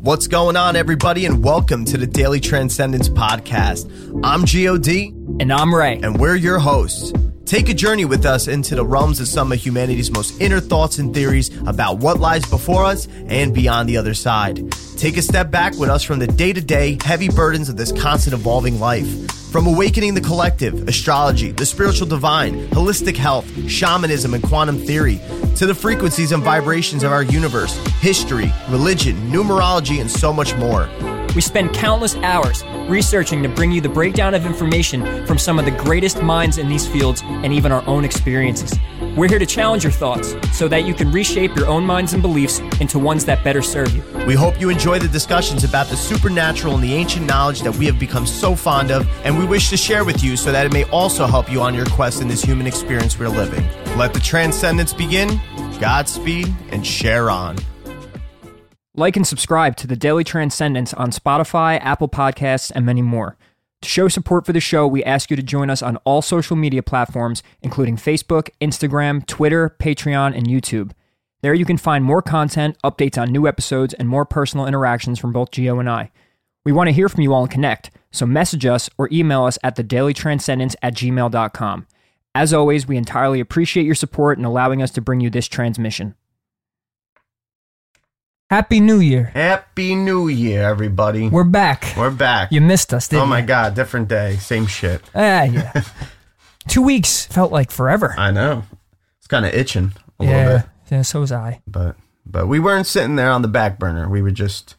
What's going on, everybody, and welcome to the Daily Transcendence Podcast. I'm GOD. And I'm Ray. And we're your hosts. Take a journey with us into the realms of some of humanity's most inner thoughts and theories about what lies before us and beyond the other side. Take a step back with us from the day to day heavy burdens of this constant evolving life. From awakening the collective, astrology, the spiritual divine, holistic health, shamanism, and quantum theory, to the frequencies and vibrations of our universe, history, religion, numerology, and so much more. We spend countless hours researching to bring you the breakdown of information from some of the greatest minds in these fields and even our own experiences. We're here to challenge your thoughts so that you can reshape your own minds and beliefs into ones that better serve you. We hope you enjoy the discussions about the supernatural and the ancient knowledge that we have become so fond of, and we wish to share with you so that it may also help you on your quest in this human experience we're living. Let the transcendence begin. Godspeed and share on. Like and subscribe to the Daily Transcendence on Spotify, Apple Podcasts, and many more. To show support for the show, we ask you to join us on all social media platforms, including Facebook, Instagram, Twitter, Patreon, and YouTube. There you can find more content, updates on new episodes, and more personal interactions from both Geo and I. We want to hear from you all and connect, so message us or email us at thedailytranscendence at gmail.com. As always, we entirely appreciate your support in allowing us to bring you this transmission. Happy New Year. Happy New Year, everybody. We're back. We're back. You missed us, didn't oh my you? God, different day, same shit. Ah, yeah. Two weeks felt like forever. I know. It's kind of itching a yeah, little bit, yeah, so was I. but but we weren't sitting there on the back burner. We were just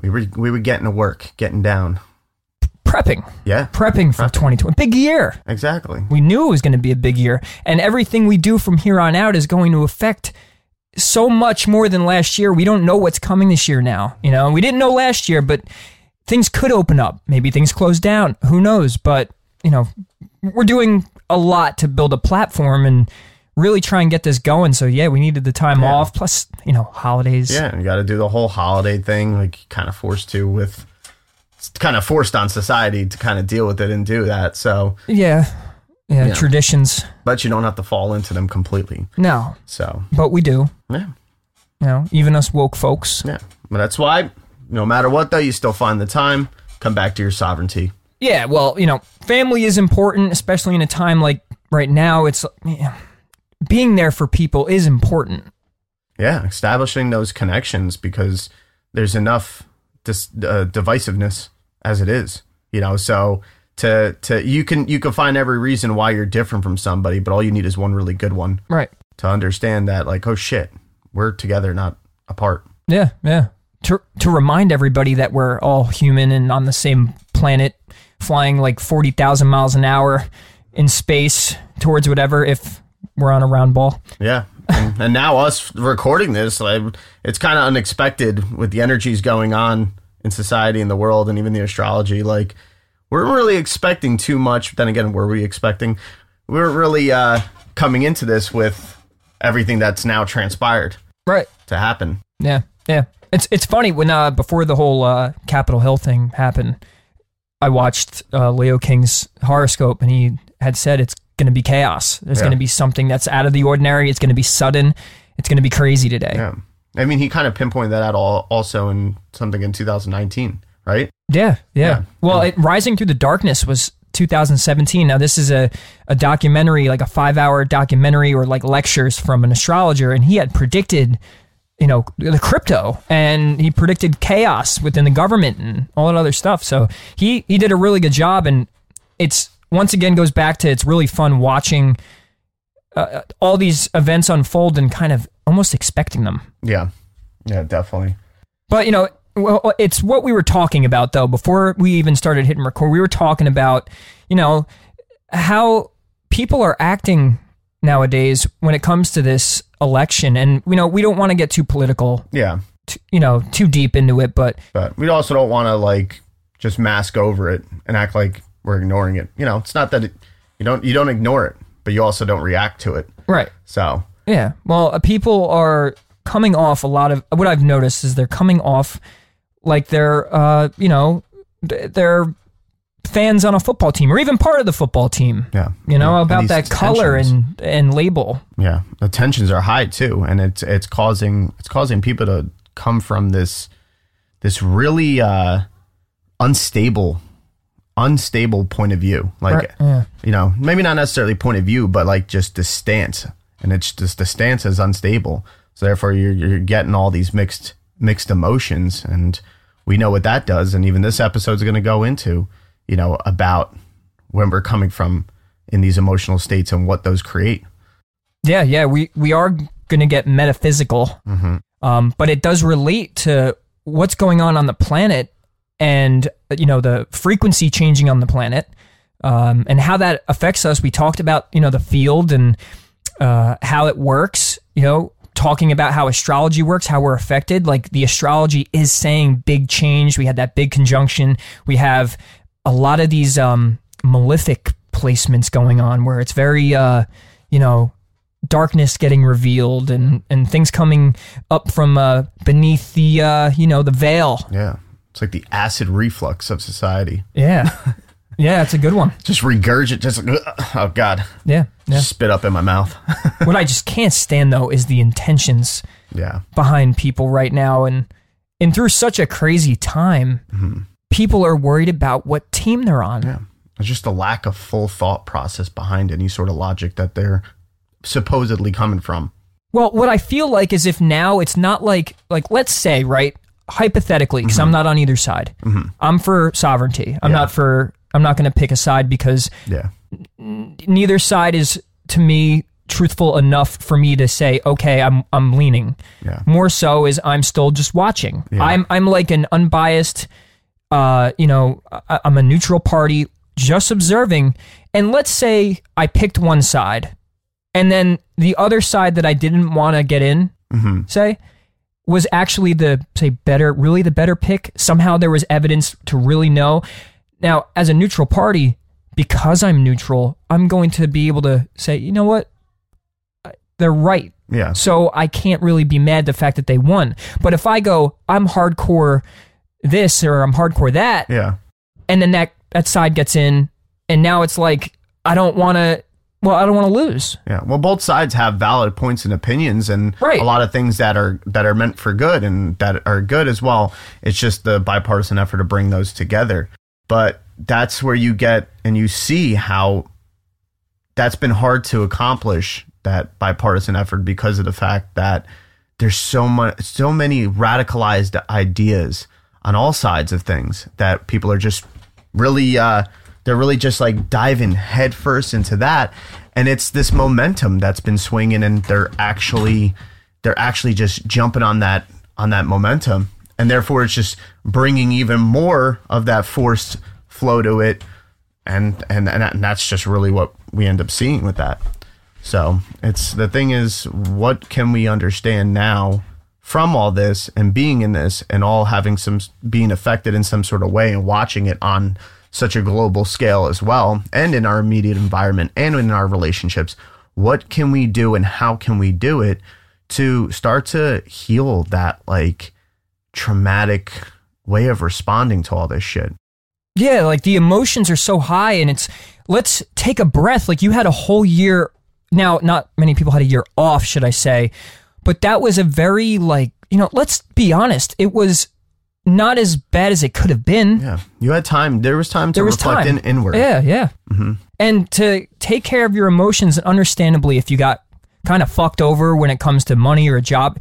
we were we were getting to work, getting down. Prepping. Yeah, Prepping for 2020. Big year. exactly. We knew it was going to be a big year. And everything we do from here on out is going to affect so much more than last year. We don't know what's coming this year now. You know, we didn't know last year, but things could open up. Maybe things close down. Who knows? But, you know, we're doing a lot to build a platform and really try and get this going. So, yeah, we needed the time Yeah. off. Plus, you know, holidays. Yeah, you got to do the whole holiday thing, like kind of forced to with. It's kind of forced on society to kind of deal with it and do that. So, Yeah. Yeah. Yeah. Traditions. but you don't have to fall into them completely. No, So, but we do. Yeah, You know, even us woke folks. yeah. But that's why, no matter what, though, you still find the time. Come back to your sovereignty. Yeah, well, you know, family is important, especially in a time like right now. It's being there for people is important. Yeah, establishing those connections because there's enough dis- uh, divisiveness as it is, you know. So to to you can you can find every reason why you're different from somebody, but all you need is one really good one Right. to understand that, like, oh shit, we're together, not apart. Yeah, yeah. To to remind everybody that we're all human and on the same planet, flying like forty thousand miles an hour in space towards whatever. If we're on a round ball. Yeah. And, and now us recording this, like, it's kind of unexpected with the energies going on in society and the world and even the astrology. Like, we weren't really expecting too much. Then again, were we expecting? We weren't really uh, coming into this with everything that's now transpired Right. to happen. Yeah, yeah. It's it's funny when uh before the whole uh Capitol Hill thing happened, I watched uh, Leo King's horoscope and he had said it's going to be chaos. There's Yeah. going to be something that's out of the ordinary. It's going to be sudden. It's going to be crazy today. Yeah. I mean, he kind of pinpointed that out all, also in something in 2019, right? Yeah, yeah. Yeah. Well, it, Rising Through the Darkness was 2017. Now this is a a documentary, like a five hour documentary or like lectures from an astrologer, and he had predicted. You know the crypto, and he predicted chaos within the government and all that other stuff. So he he did a really good job, and it's once again goes back to it's really fun watching uh, all these events unfold and kind of almost expecting them. Yeah. Yeah, definitely. But you know, well, it's what we were talking about though before we even started hitting record. We were talking about, you know, how people are acting nowadays when it comes to this election, and you know we don't want to get too political, Yeah. t- you know, too deep into it, but But we also don't want to like just mask over it and act like we're ignoring it. You know, it's not that it, you don't you don't ignore it, but you also don't react to it. right, So yeah. Well, uh, people are coming off a lot of what I've noticed is they're coming off like they're, uh, you know, they're fans on a football team or even part of the football team. yeah, You know And about that color tensions- and and label. yeah, the tensions are high too, and it's it's causing it's causing people to come from this this really uh, unstable unstable point of view, like Right, yeah. you know, maybe not necessarily point of view, but like just the stance, and it's just the stance is unstable. So therefore, you're you're getting all these mixed mixed emotions, and we know what that does. And even this episode is going to go into, you know, about when we're coming from in these emotional states and what those create. Yeah, yeah, we we are going to get metaphysical, um, but it does relate to what's going on on the planet, and you know the frequency changing on the planet, um, and how that affects us. We talked about you know the field and uh, how it works. You know, talking about how astrology works, how we're affected. Like the astrology is saying big change. We had that big conjunction. We have a lot of these um, malefic placements going on where it's very, uh, you know, darkness getting revealed and and things coming up from uh, beneath the uh, you know the veil. Yeah, it's like the acid reflux of society. Yeah, yeah, it's a good one. Just regurgitate. Just uh, oh god, Yeah, yeah. spit up in my mouth. what I just can't stand though is the intentions yeah, behind people right now and and through such a crazy time mm-hmm. people are worried about what team they're on Yeah. It's just a lack of full thought process behind any sort of logic that they're supposedly coming from. well what i feel like is if now it's not like like let's say right hypothetically because mm-hmm. i'm not on either side mm-hmm. i'm for sovereignty i'm Yeah. not for i'm not going to pick a side because Yeah. neither side is to me truthful enough for me to say okay i'm i'm leaning Yeah. more so is i'm still just watching Yeah. i'm i'm like an unbiased uh you know I, i'm a neutral party just observing and let's say i picked one side and then the other side that i didn't want to get in say was actually the say better really the better pick somehow there was evidence to really know now as a neutral party because i'm neutral i'm going to be able to say you know what they're right Yeah. so I can't really be mad the fact that they won. But if I go, I'm hardcore this or I'm hardcore that, Yeah. and then that that side gets in, and now it's like I don't want to. Well, I don't want to lose. Yeah. Well, both sides have valid points and opinions and Right. a lot of things that are that are meant for good and that are good as well. It's just the bipartisan effort to bring those together. But that's where you get and you see how that's been hard to accomplish that bipartisan effort because of the fact that there's so much so many radicalized ideas on all sides of things that people are just really uh they're really just like diving headfirst into that. And it's this momentum that's been swinging and they're actually they're actually just jumping on that on that momentum and therefore it's just bringing even more of that forced flow to it. And and and, that- and that's just really what we end up seeing with that. So it's the thing is what can we understand now from all this and being in this and all having some being affected in some sort of way and watching it on such a global scale as well and in our immediate environment and in our relationships what can we do and how can we do it to start to heal that like traumatic way of responding to all this shit Yeah, like the emotions are so high, and it's let's take a breath. Like you had a whole year. Now, not many people had a year off, should I say? But that was a very like you know. Let's be honest. It was not as bad as it could have been. yeah you had time there was time to there was reflect time in inward Yeah, yeah. Mm-hmm. And to take care of your emotions, and understandably, if you got kind of fucked over when it comes to money or a job,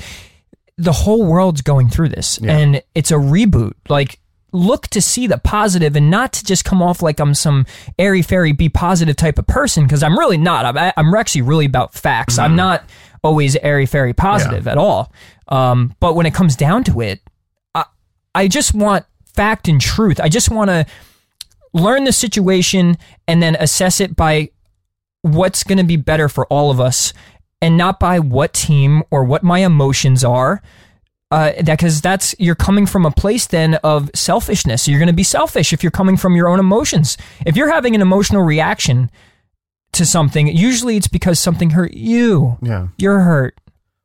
the whole world's going through this, Yeah. and it's a reboot. Like, look to see the positive, and not to just come off like I'm some airy fairy, be positive type of person, because I'm really not. I'm, I'm actually really about facts. I'm not always airy fairy positive at all. Um, but when it comes down to it, I, I just want fact and truth. I just want to learn the situation and then assess it by what's going to be better for all of us and not by what team or what my emotions are. Uh, that because that's you're coming from a place then of selfishness. You're going to be selfish if you're coming from your own emotions. If you're having an emotional reaction to something, usually it's because something hurt you. Yeah. You're hurt.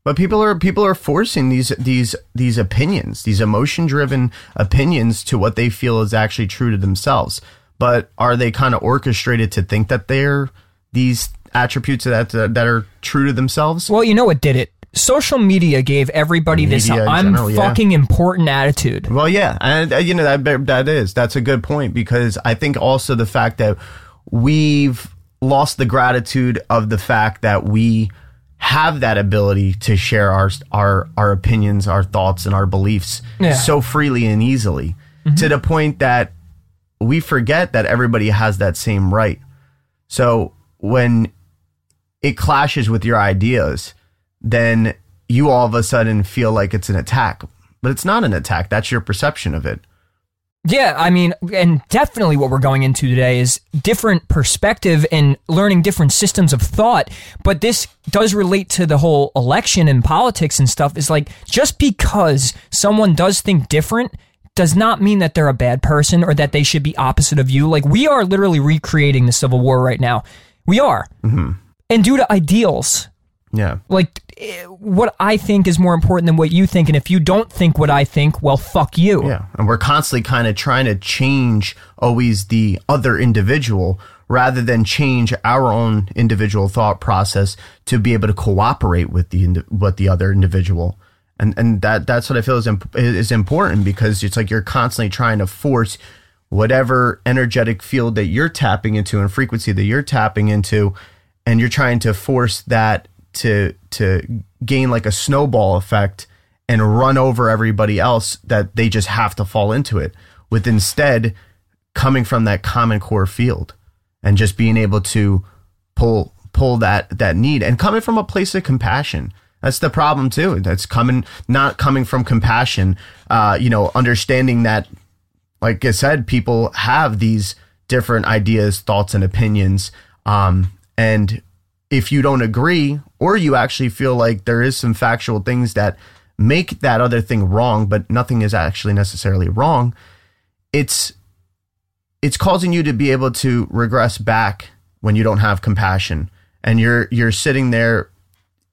But people are people are forcing these these these opinions, these emotion driven opinions to what they feel is actually true to themselves. But are they kind of orchestrated to think that they're these attributes that that are true to themselves? Well, you know what did it? Social media gave everybody this Media in I'm general, yeah. fucking important attitude. Well, yeah, and uh, you know that that is that's a good point because I think also the fact that we've lost the gratitude of the fact that we have that ability to share our our our opinions, our thoughts, and our beliefs Yeah. so freely and easily to the point that we forget that everybody has that same right. So when it clashes with your ideas, then you all of a sudden feel like it's an attack. But it's not an attack. That's your perception of it. Yeah, I mean, and definitely what we're going into today is different perspective and learning different systems of thought. But this does relate to the whole election and politics and stuff. Is like just because someone does think different does not mean that they're a bad person or that they should be opposite of you. Like we are literally recreating the Civil War right now. We are. Mm-hmm. And due to ideals, Yeah. like eh, what I think is more important than what you think. And if you don't think what I think, well, fuck you. Yeah. And we're constantly kind of trying to change always the other individual rather than change our own individual thought process to be able to cooperate with the with the other individual. And and that that's what I feel is imp- is important because it's like you're constantly trying to force whatever energetic field that you're tapping into and frequency that you're tapping into and you're trying to force that to to gain like a snowball effect and run over everybody else that they just have to fall into it with instead coming from that common core field and just being able to pull pull that that need and coming from a place of compassion that's the problem too that's coming not coming from compassion uh you know understanding that like I said, people have these different ideas, thoughts, and opinions. Um, and if you don't agree, or you actually feel like there is some factual things that make that other thing wrong, but nothing is actually necessarily wrong, it's it's causing you to be able to regress back when you don't have compassion, and you're you're sitting there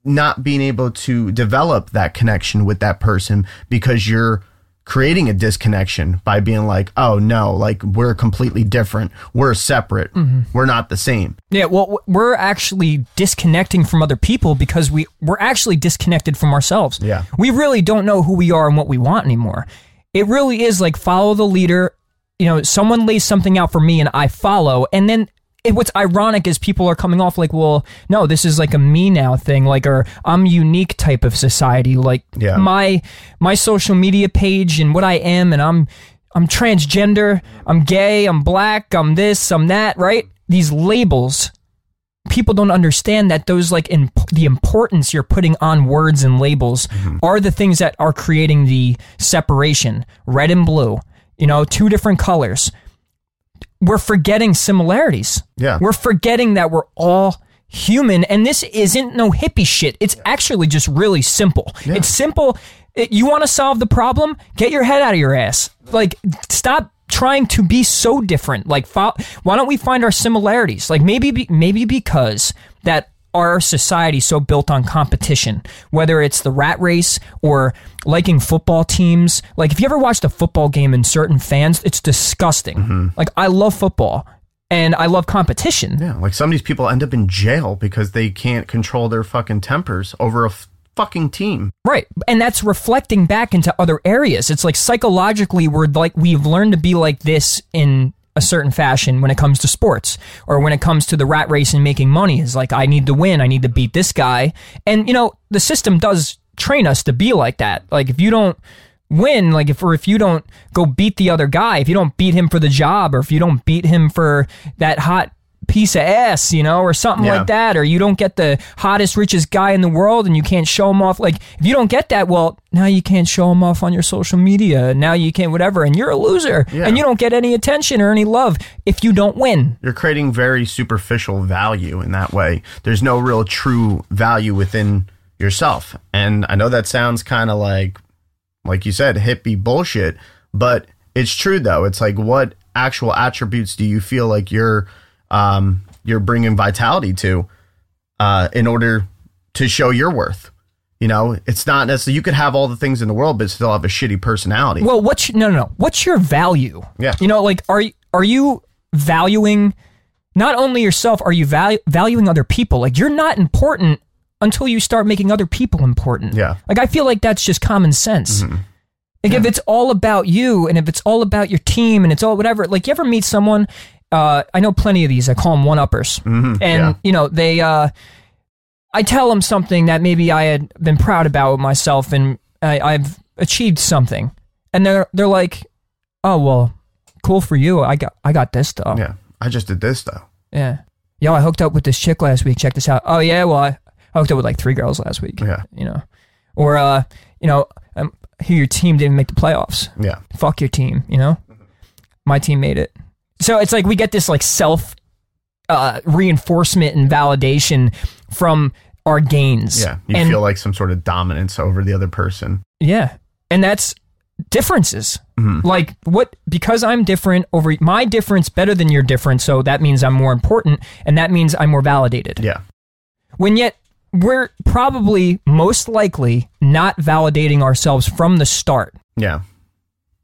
not being able to develop that connection with that person because you're creating a disconnection by being like, oh no, like we're completely different. We're separate. Mm-hmm. We're not the same. Yeah, well, we're actually disconnecting from other people because we we're actually disconnected from ourselves. Yeah. we really don't know who we are and what we want anymore. It really is like follow the leader. You know, someone lays something out for me and I follow, and then. It, what's ironic is people are coming off like, well, no, this is like a me now thing, like, or I'm unique type of society. Like, Yeah. my my social media page and what I am, and I'm I'm transgender, I'm gay, I'm black, I'm this, I'm that, right? These labels people don't understand that those like in the importance you're putting on words and labels mm-hmm. are the things that are creating the separation red and blue you know two different colors we're forgetting similarities. Yeah. we're forgetting that we're all human and this isn't no hippie shit. It's actually just really simple. It's simple. It- you want to solve the problem? Get your head out of your ass. Like stop trying to be so different. Like fo- why don't we find our similarities? Like maybe be, maybe because that our society so built on competition whether it's the rat race or liking football teams like if you ever watched a football game and certain fans it's disgusting mm-hmm. like i love football and i love competition Yeah. Like some of these people end up in jail because they can't control their fucking tempers over a f- fucking team. Right. And that's reflecting back into other areas. It's like psychologically we're like we've learned to be like this in a certain fashion when it comes to sports or when it comes to the rat race and making money is like I need to win, I need to beat this guy. And you know, the system does train us to be like that. Like if you don't win, like if or if you don't go beat the other guy, if you don't beat him for the job or if you don't beat him for that hot piece of ass, you know, or something Yeah. like that, or you don't get the hottest, richest guy in the world and you can't show him off. Like, if you don't get that, well, now you can't show him off on your social media. Now you can't, whatever, and you're a loser. Yeah. And you don't get any attention or any love if you don't win. You're creating very superficial value in that way. There's no real true value within yourself. And I know that sounds kind of like, like you said, hippie bullshit, but it's true though. It's like, what actual attributes do you feel like you're, um, you're bringing vitality to, uh, in order to show your worth? You know, it's not necessarily, you could have all the things in the world, but still have a shitty personality. Well, what's no, no, no. What's your value? Yeah. You know, like are you are you valuing not only yourself? Are you valu- valuing other people? Like you're not important until you start making other people important. Yeah. Like I feel like that's just common sense. Like if it's all about you and if it's all about your team and it's all whatever. Like you ever meet someone? Uh, I know plenty of these. I call them one uppers, and yeah. you know they. Uh, I tell them something that maybe I had been proud about with myself, and I, I've achieved something, and they're they're like, "Oh well, cool for you. I got I got this though. yeah. I just did this though. Yeah. Yo, I hooked up with this chick last week. Check this out. Oh yeah, well I, I hooked up with like three girls last week. Yeah. You know, or uh, you know, um, here your team didn't make the playoffs. Yeah. Fuck your team. You know, my team made it. So it's like we get this like self uh, reinforcement and validation from our gains. Yeah, you and, feel like some sort of dominance over the other person. Yeah. And that's differences. Mm-hmm. Like what because I'm different over my difference better than your difference, so that means I'm more important and that means I'm more validated. Yeah, When yet we're probably most likely not validating ourselves from the start. yeah.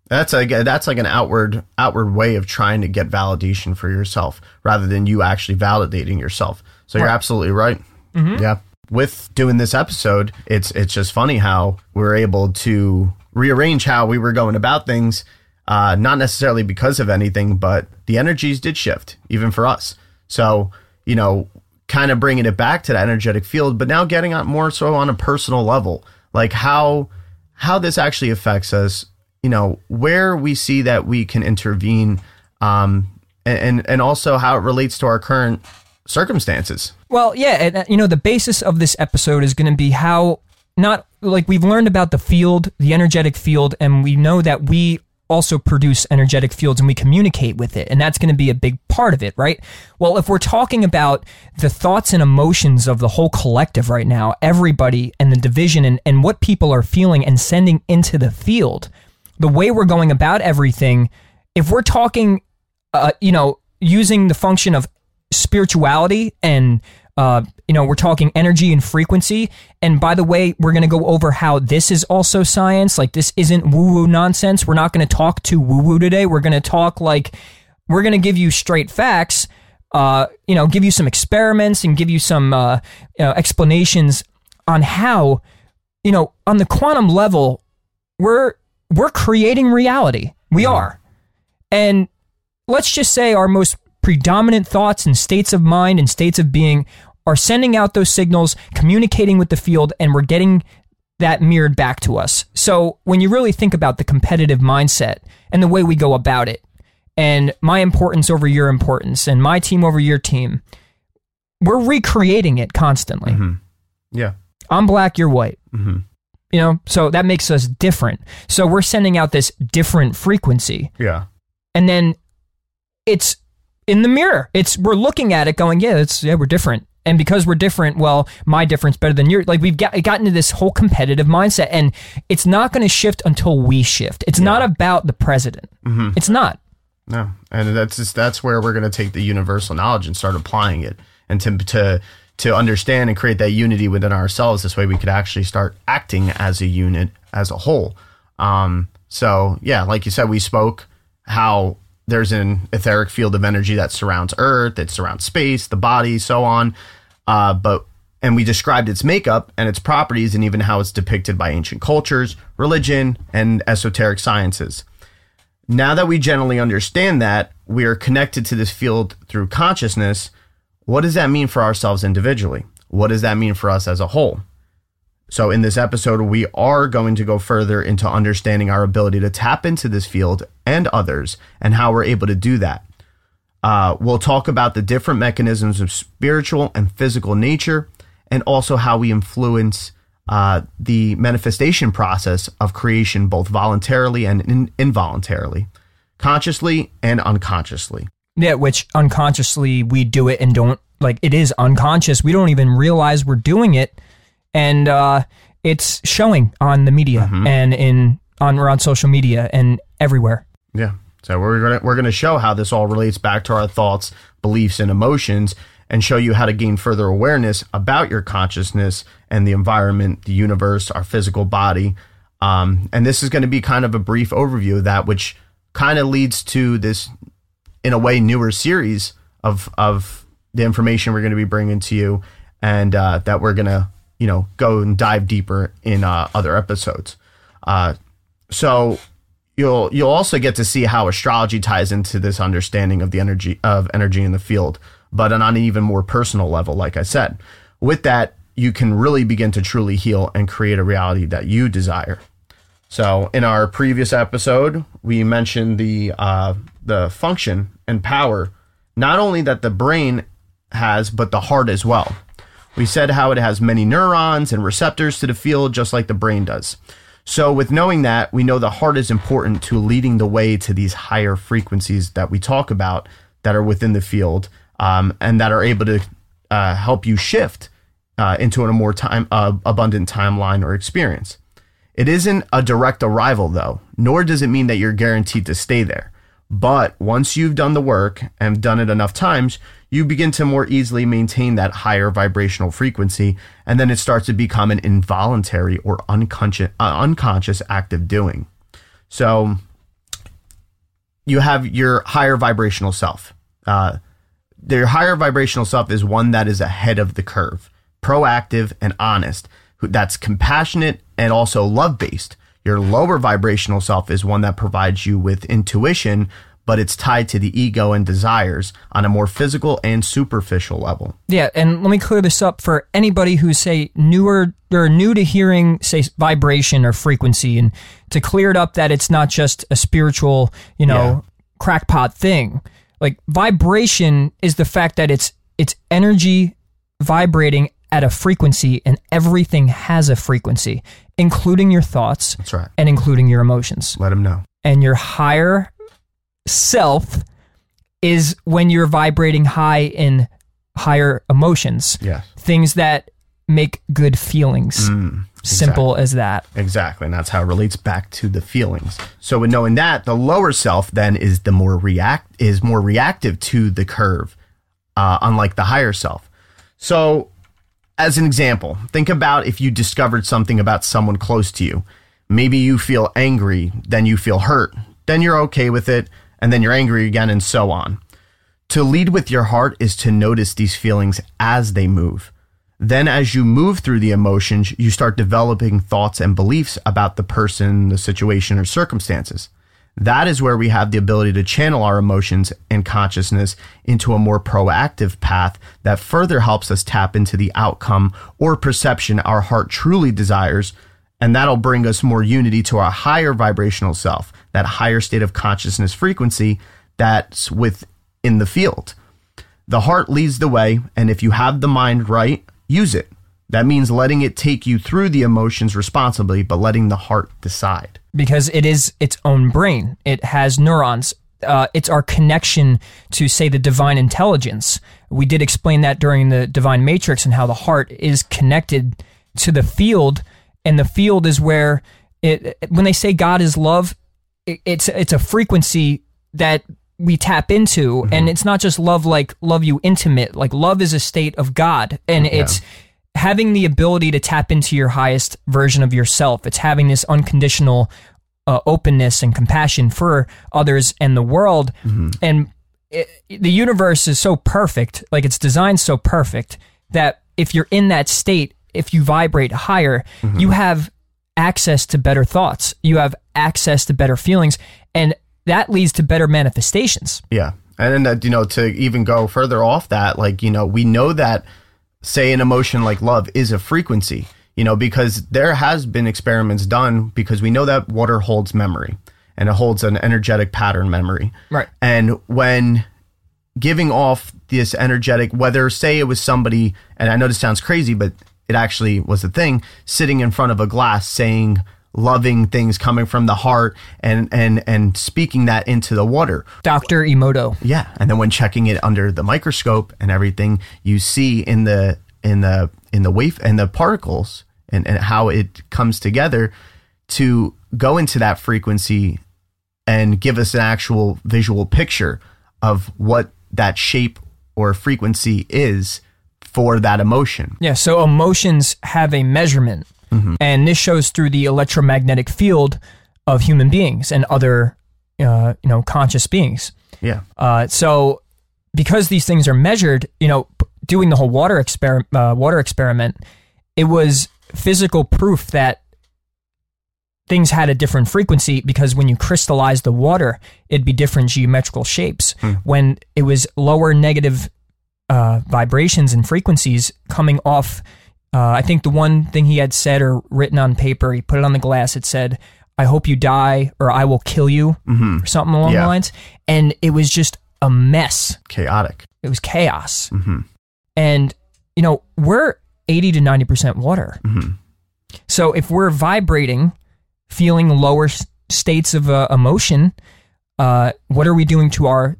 That's like that's like an outward outward way of trying to get validation for yourself rather than you actually validating yourself. So you're Right. absolutely right. Yeah. With doing this episode, it's it's just funny how we're able to rearrange how we were going about things. Uh, not necessarily because of anything, but the energies did shift, even for us. So, you know, kind of bringing it back to that energetic field, but now getting on more so on a personal level, like how how this actually affects us. You know, where we see that we can intervene, um, and and, also how it relates to our current circumstances. Well, yeah, and uh, you know the basis of this episode is going to be how not like we've learned about the field, the energetic field, and we know that we also produce energetic fields and we communicate with it, and that's going to be a big part of it, right? Well, if we're talking about the thoughts and emotions of the whole collective right now, everybody and the division and, and what people are feeling and sending into the field, the way we're going about everything, if we're talking uh, you know, using the function of spirituality and uh, you know, we're talking energy and frequency. And by the way, we're going to go over how this is also science. Like this isn't woo woo nonsense. We're not going to talk to woo woo today. We're going to talk like we're going to give you straight facts. Uh, you know, give you some experiments and give you some uh, you know, explanations on how, you know, on the quantum level, we're we're creating reality. We are, and let's just say our most predominant thoughts and states of mind and states of being are sending out those signals, communicating with the field, and we're getting that mirrored back to us. So when you really think about the competitive mindset and the way we go about it, and my importance over your importance, and my team over your team, we're recreating it constantly. Mm-hmm. Yeah. I'm black, you're white. Mm-hmm. You know, so that makes us different. So we're sending out this different frequency Yeah. and then it's in the mirror. It's we're looking at it, going, yeah, it's yeah, we're different. And because we're different, well, my difference better than your. Like we've got gotten to this whole competitive mindset, and it's not going to shift until we shift. It's not about the president. Mm-hmm. It's not. No, and that's just that's where we're going to take the universal knowledge and start applying it, and to to to understand and create that unity within ourselves. This way, we could actually start acting as a unit, as a whole. Um, so yeah, like you said, we spoke how there's an etheric field of energy that surrounds Earth, it surrounds space, the body, so on. Uh, but and we described its makeup and its properties, and even how it's depicted by ancient cultures, religion, and esoteric sciences. Now that we generally understand that we are connected to this field through consciousness, what does that mean for ourselves individually? What does that mean for us as a whole? So, in this episode, we are going to go further into understanding our ability to tap into this field and others and how we're able to do that. Uh, we'll talk about the different mechanisms of spiritual and physical nature, and also how we influence uh, the manifestation process of creation, both voluntarily and in- involuntarily, consciously and unconsciously. Yeah, which unconsciously we do it and don't like it is unconscious. We don't even realize we're doing it, and uh, it's showing on the media Mm-hmm. and in on or on social media and everywhere. Yeah. So we're gonna we're gonna show how this all relates back to our thoughts, beliefs, and emotions, and show you how to gain further awareness about your consciousness and the environment, the universe, our physical body. Um, and this is going to be kind of a brief overview of that, which kind of leads to this, in a way, newer series of of the information we're going to be bringing to you, and uh, that we're going to you know go and dive deeper in uh, other episodes. Uh, so you'll you'll also get to see how astrology ties into this understanding of the energy of energy in the field, but on an even more personal level, like I said. With that, you can really begin to truly heal and create a reality that you desire. So, in our previous episode, we mentioned the uh, the function and power, not only that the brain has, but the heart as well. We said how it has many neurons and receptors to the field, just like the brain does. So, with knowing that, we know the heart is important to leading the way to these higher frequencies that we talk about that are within the field um, and that are able to uh, help you shift uh, into a more time uh, abundant timeline or experience. It isn't a direct arrival, though, nor does it mean that you're guaranteed to stay there. But once you've done the work and done it enough times, you begin to more easily maintain that higher vibrational frequency, and then it starts to become an involuntary or unconscious, uh, unconscious active doing. So you have your higher vibrational self. Uh, your higher vibrational self is one that is ahead of the curve, proactive and honest, that's compassionate and also love based. Your lower vibrational self is one that provides you with intuition, but it's tied to the ego and desires on a more physical and superficial level. Yeah, and let me clear this up for anybody who's say newer or new to hearing say vibration or frequency and to clear it up that it's not just a spiritual, you know, Yeah. crackpot thing. Like vibration is the fact that it's it's energy vibrating at a frequency and everything has a frequency, including your thoughts That's right. and including your emotions. Let them know. And your higher self is when you're vibrating high in higher emotions Yes. things that make good feelings. Simple as that. Exactly. And that's how it relates back to the feelings. So with knowing that, the lower self then is the more react is more reactive to the curve, uh, unlike the higher self. So as an example, think about if you discovered something about someone close to you. Maybe you feel angry, then you feel hurt, then you're okay with it, and then you're angry again, and so on. To lead with your heart is to notice these feelings as they move. Then, as you move through the emotions, you start developing thoughts and beliefs about the person, the situation, or circumstances. That is where we have the ability to channel our emotions and consciousness into a more proactive path that further helps us tap into the outcome or perception our heart truly desires. And that'll bring us more unity to our higher vibrational self, that higher state of consciousness frequency that's within the field. The heart leads the way, and if you have the mind right, use it. That means letting it take you through the emotions responsibly, but letting the heart decide. because it is its own brain. It has neurons. Uh, it's our connection to, say, the divine intelligence. We did explain that during the divine matrix and how the heart is connected to the field, and the field is where it. When they say God is love, it, it's it's a frequency that we tap into, and it's not just love like love you intimate. Like love is a state of God, and it's having the ability to tap into your highest version of yourself. It's having this unconditional uh, openness and compassion for others and the world. And it, the universe is so perfect, like it's designed so perfect that if you're in that state, if you vibrate higher, you have access to better thoughts. You have access to better feelings, and that leads to better manifestations. Yeah. And then, uh, you know, to even go further off that, like, you know, we know that, say, an emotion like love is a frequency, you know, because there has been experiments done because we know that water holds memory and it holds an energetic pattern memory. Right. And when giving off this energetic, whether say it was somebody, and I know this sounds crazy, but it actually was a thing, sitting in front of a glass saying loving things coming from the heart and and and speaking that into the water. Dr. Emoto. Yeah, and then when checking it under the microscope and everything, you see in the in the in the wave and the particles and, and how it comes together to go into that frequency and give us an actual visual picture of what that shape or frequency is for that emotion. Yeah, so emotions have a measurement, and this shows through the electromagnetic field of human beings and other, uh, you know, conscious beings. Yeah. Uh, so, because these things are measured, you know, doing the whole water experiment, uh, water experiment, it was physical proof that things had a different frequency because when you crystallize the water, it'd be different geometrical shapes. When it was lower negative uh, vibrations and frequencies coming off, uh, I think the one thing he had said or written on paper, he put it on the glass. It said, "I hope you die," or "I will kill you," or something along Yeah. the lines. And it was just a mess. Chaotic. It was chaos. hmm And, you know, we're 80 to 90% water. So if we're vibrating, feeling lower states of uh, emotion, uh, what are we doing to our,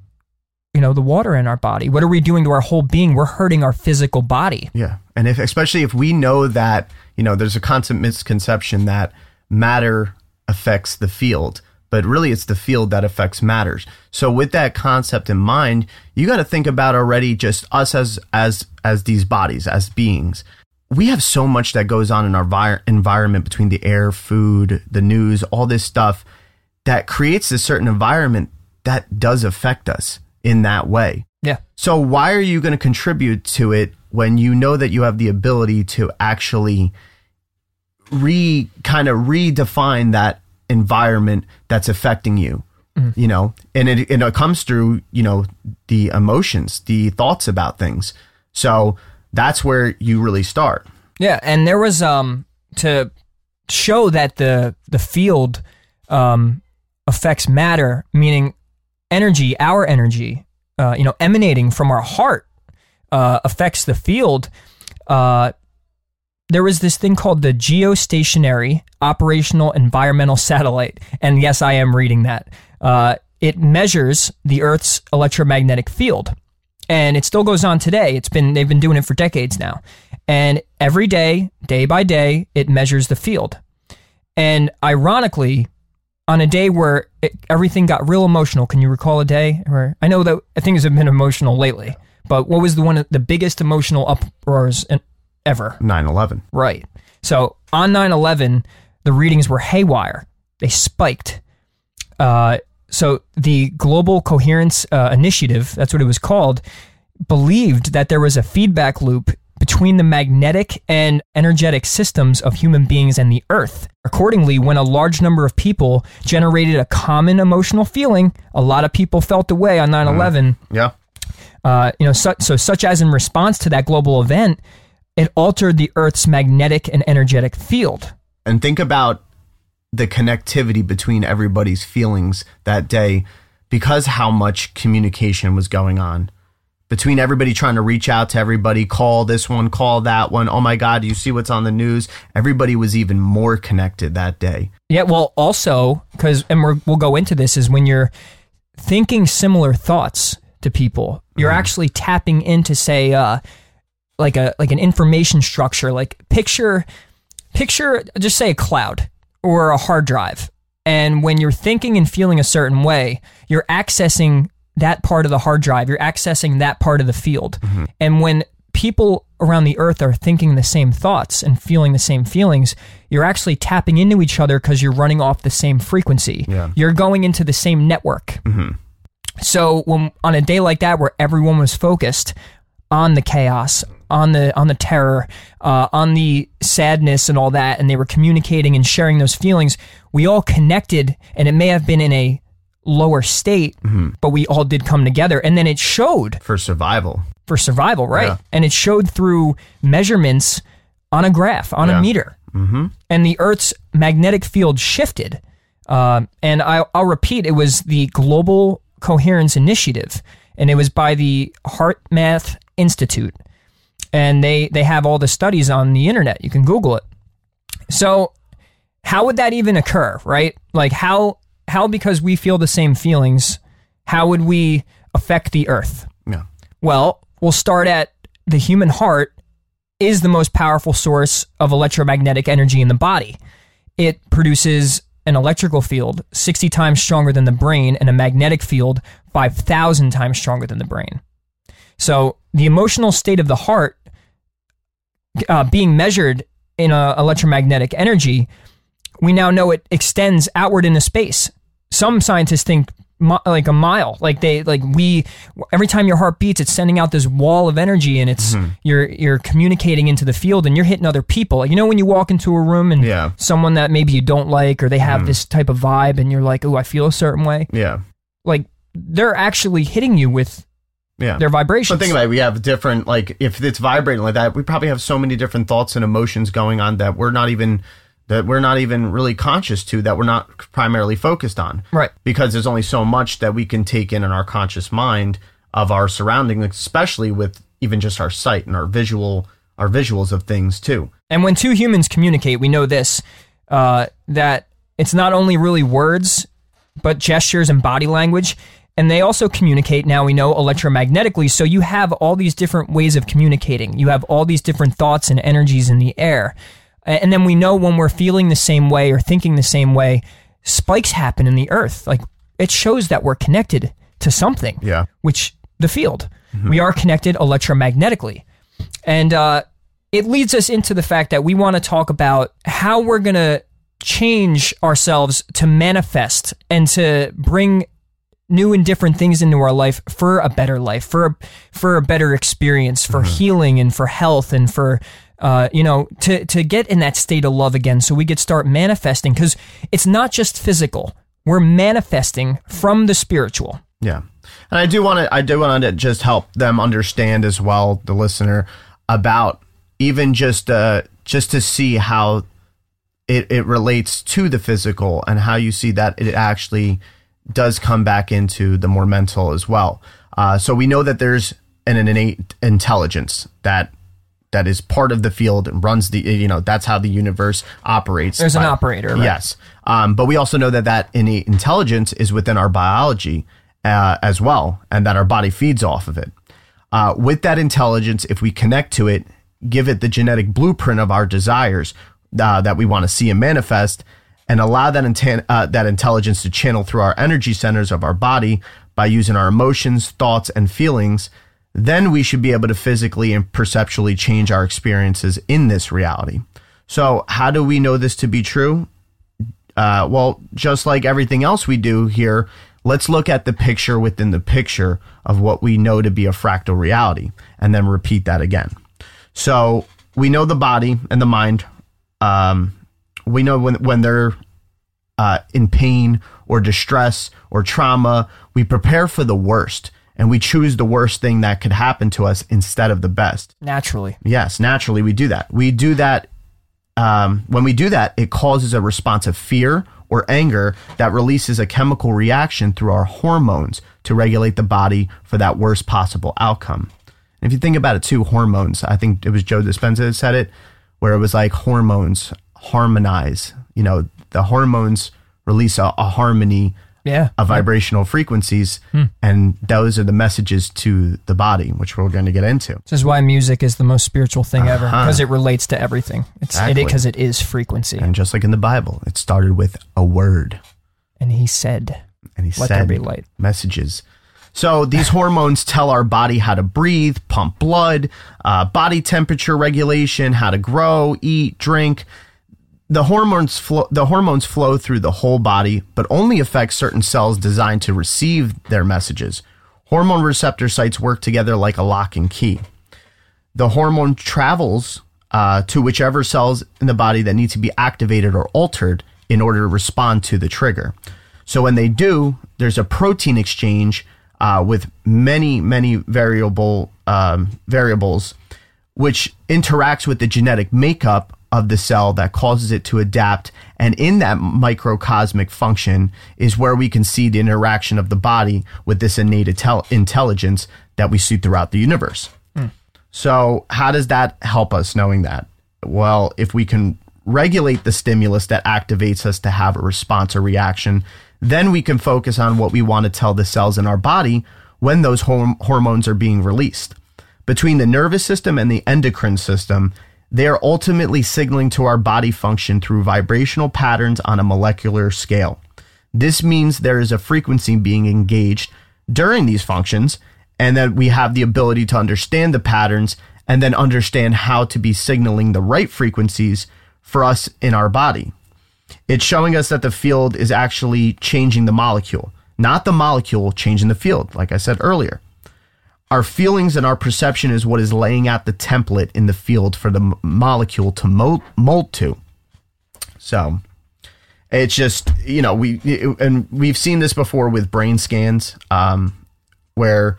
you know, the water in our body? What are we doing to our whole being? We're hurting our physical body. Yeah. And if especially if we know that, you know, there's a constant misconception that matter affects the field, but really it's the field that affects matters. So with that concept in mind, you got to think about already just us as as as these bodies, as beings. We have so much that goes on in our vi- environment between the air, food, the news, all this stuff that creates a certain environment that does affect us in that way. Yeah. So why are you going to contribute to it when you know that you have the ability to actually re kind of redefine that environment that's affecting you? You know, and it and it comes through you know the emotions, the thoughts about things. So that's where you really start. Yeah, and there was um to show that the the field um affects matter, meaning energy, our energy, uh, you know, emanating from our heart uh, affects the field. Uh, there was this thing called the geostationary operational environmental satellite, and yes, I am reading that. Uh, it measures the Earth's electromagnetic field and it still goes on today. It's been they've been doing it for decades now, and every day, day by day, it measures the field. And ironically, on a day where it, everything got real emotional, can you recall a day where I know that things have been emotional lately, but what was the one of the biggest emotional uproars in, ever? 9-11. Right. So on 9 11, the readings were haywire. They spiked. Uh, so the Global Coherence uh, Initiative, that's what it was called, believed that there was a feedback loop between the magnetic and energetic systems of human beings and the earth. Accordingly, when a large number of people generated a common emotional feeling, a lot of people felt the way on 9 11 Yeah. uh, you know, so, so such as in response to that global event, it altered the Earth's magnetic and energetic field. and think about the connectivity between everybody's feelings that day because how much communication was going on between everybody trying to reach out to everybody call this one call that one. Oh my god you see what's on the news? Everybody was even more connected that day. Yeah, well, also because, and we're, we'll go into this, is when you're thinking similar thoughts to people, you're actually tapping into, say, uh, like a like an information structure. Like picture, picture, just say a cloud or a hard drive, and when you're thinking and feeling a certain way, you're accessing that part of the hard drive. You're accessing that part of the field, and when people around the earth are thinking the same thoughts and feeling the same feelings, you're actually tapping into each other because you're running off the same frequency. Yeah. You're going into the same network. So when on a day like that where everyone was focused on the chaos, on the on the terror, uh, on the sadness and all that, and they were communicating and sharing those feelings, we all connected, and it may have been in a lower state, but we all did come together, and then it showed for survival for survival, right? Yeah. And it showed through measurements on a graph, on Yeah. a meter. Mm-hmm. And the Earth's magnetic field shifted. Um, and I, I'll repeat, it was the Global Coherence Initiative. and it was by the HeartMath Institute, and they they have all the studies on the internet. You can Google it. So, how would that even occur, right? Like how how because we feel the same feelings, how would we affect the Earth? Yeah. Well, we'll start at the human heart is the most powerful source of electromagnetic energy in the body. It produces an electrical field 60 times stronger than the brain and a magnetic field 5,000 times stronger than the brain. So, the emotional state of the heart uh, being measured in a electromagnetic energy, we now know it extends outward into space. Some scientists think like a mile. Like they like we every time your heart beats, it's sending out this wall of energy, and it's Mm-hmm. you're you're communicating into the field, and you're hitting other people. You know when you walk into a room and Yeah. Someone that maybe you don't like, or they have this type of vibe, and you're like, oh, I feel a certain way. Yeah. Like they're actually hitting you with Yeah. their vibrations. But think about it. We have different, like, if it's vibrating like that, we probably have so many different thoughts and emotions going on that we're not even that we're not even really conscious to that we're not primarily focused on. Right. Because there's only so much that we can take in in our conscious mind of our surroundings, especially with even just our sight and our visual, our visuals of things too. And when two humans communicate, we know this uh, that it's not only really words, but gestures and body language. And they also communicate now, we know, electromagnetically. So you have all these different ways of communicating. You have all these different thoughts and energies in the air. And then we know when we're feeling the same way or thinking the same way, spikes happen in the earth. Like it shows that we're connected to something Yeah. which the field. We are connected electromagnetically. And uh, it leads us into the fact that we want to talk about how we're going to change ourselves to manifest and to bring new and different things into our life for a better life, for a, for a better experience, for healing and for health and for uh, you know to to get in that state of love again, so we could start manifesting because it's not just physical. We're manifesting from the spiritual. Yeah. And I do want to I do want to just help them understand as well the listener about even just uh just to see how it it relates to the physical and how you see that it actually does come back into the more mental as well. Uh, so we know that there's an, an innate intelligence that that is part of the field and runs the you know that's how the universe operates. There's an operator, right? Yes, um, but we also know that that innate intelligence is within our biology uh, as well, and that our body feeds off of it. Uh, with that intelligence, if we connect to it, give it the genetic blueprint of our desires uh, that we want to see and manifest, and allow that uh, that intelligence to channel through our energy centers of our body by using our emotions, thoughts, and feelings, then we should be able to physically and perceptually change our experiences in this reality. So, how do we know this to be true? Uh, well, just like everything else we do here, let's look at the picture within the picture of what we know to be a fractal reality and then repeat that again. So we know the body and the mind. Um, we know when, when they're uh, in pain or distress or trauma, we prepare for the worst and we choose the worst thing that could happen to us instead of the best. Naturally. Yes, naturally we do that. We do that um, when we do that, it causes a response of fear or anger that releases a chemical reaction through our hormones to regulate the body for that worst possible outcome. And if you think about it too, hormones, I think it was Joe Dispenza that said it, where it was like hormones harmonize. You know, the hormones release a, a harmony Yeah. of vibrational frequencies, and those are the messages to the body, which we're going to get into. This is why music is the most spiritual thing ever because it relates to everything. It's Uh-huh. Exactly. because it is frequency. And just like in the Bible, it started with a word. And he said, and he "Let said there be light." messages. So these hormones tell our body how to breathe, pump blood, uh, body temperature regulation, how to grow, eat, drink. The hormones flow. The hormones flow through the whole body, but only affect certain cells designed to receive their messages. Hormone receptor sites work together like a lock and key. The hormone travels uh, to whichever cells in the body that need to be activated or altered in order to respond to the trigger. So when they do, there's a protein exchange uh, with many, many variable um, variables, which interacts with the genetic makeup of the cell that causes it to adapt. And in that microcosmic function is where we can see the interaction of the body with this innate intel- intelligence that we see throughout the universe. Hmm. So, how does that help us knowing that? Well, if we can regulate the stimulus that activates us to have a response or reaction, then we can focus on what we want to tell the cells in our body when those horm- hormones are being released. Between the nervous system and the endocrine system, they are ultimately signaling to our body function through vibrational patterns on a molecular scale. This means there is a frequency being engaged during these functions and that we have the ability to understand the patterns and then understand how to be signaling the right frequencies for us in our body. It's showing us that the field is actually changing the molecule, not the molecule changing the field, like I said earlier. Our feelings and our perception is what is laying out the template in the field for the molecule to mold, mold to. So it's just, you know, we, and we've seen this before with brain scans, um, where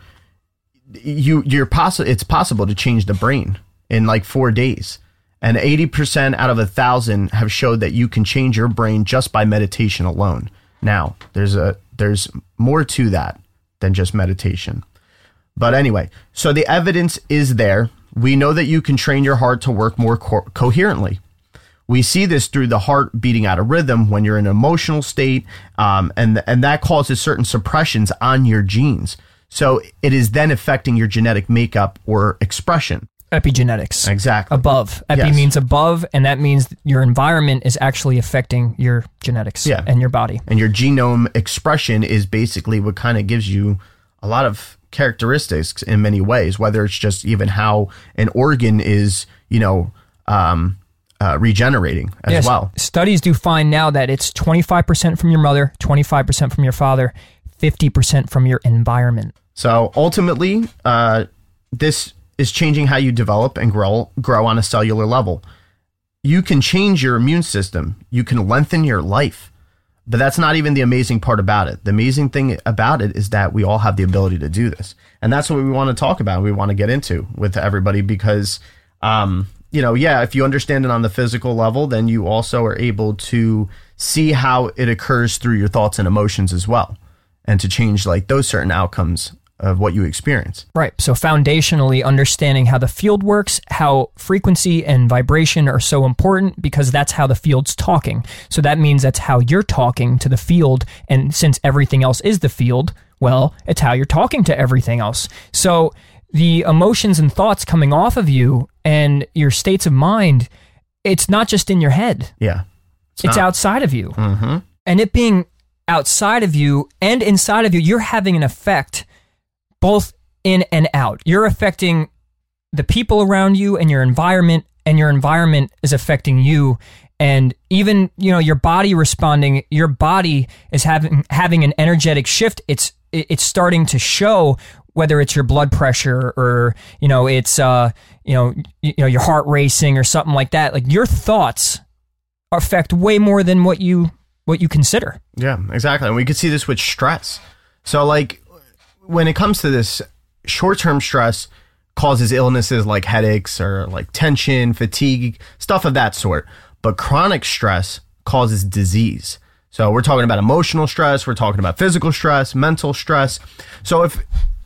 you you're possible it's possible to change the brain in like four days. And 80% out of a thousand have showed that you can change your brain just by meditation alone. Now there's a there's more to that than just meditation but anyway so the evidence is there we know that you can train your heart to work more co- coherently we see this through the heart beating out of rhythm when you're in an emotional state um, and and that causes certain suppressions on your genes so it is then affecting your genetic makeup or expression. Epigenetics. Exactly. Above. Epi Yes. means above, and that means your environment is actually affecting your genetics Yeah. and your body. And your genome expression is basically what kind of gives you a lot of characteristics in many ways, whether it's just even how an organ is, you know, um, uh, regenerating as Yes, well. Studies do find now that it's 25% from your mother, 25% from your father, 50% from your environment. So ultimately, uh, this is changing how you develop and grow grow on a cellular level. You can change your immune system. You can lengthen your life. But that's not even the amazing part about it. The amazing thing about it is that we all have the ability to do this. And that's what we want to talk about. We want to get into with everybody because, um, you know, yeah, if you understand it on the physical level, then you also are able to see how it occurs through your thoughts and emotions as well and to change like those certain outcomes of what you experience. Right. So, foundationally, understanding how the field works, how frequency and vibration are so important because that's how the field's talking. So, that means that's how you're talking to the field. And since everything else is the field, well, it's how you're talking to everything else. So, the emotions and thoughts coming off of you and your states of mind, it's not just in your head, Yeah. it's not. outside of you. Mm-hmm. And it being outside of you and inside of you, you're having an effect both in and out. You're affecting the people around you and your environment, and your environment is affecting you. And even you know your body responding. Your body is having having an energetic shift. It's it's starting to show whether it's your blood pressure or you know it's uh you know you know your heart racing or something like that. Like your thoughts affect way more than what you what you consider. Yeah, exactly. And we could see this with stress. So, like, when it comes to this, short term stress causes illnesses like headaches or like tension, fatigue, stuff of that sort. But chronic stress causes disease. So, we're talking about emotional stress, we're talking about physical stress, mental stress. So, if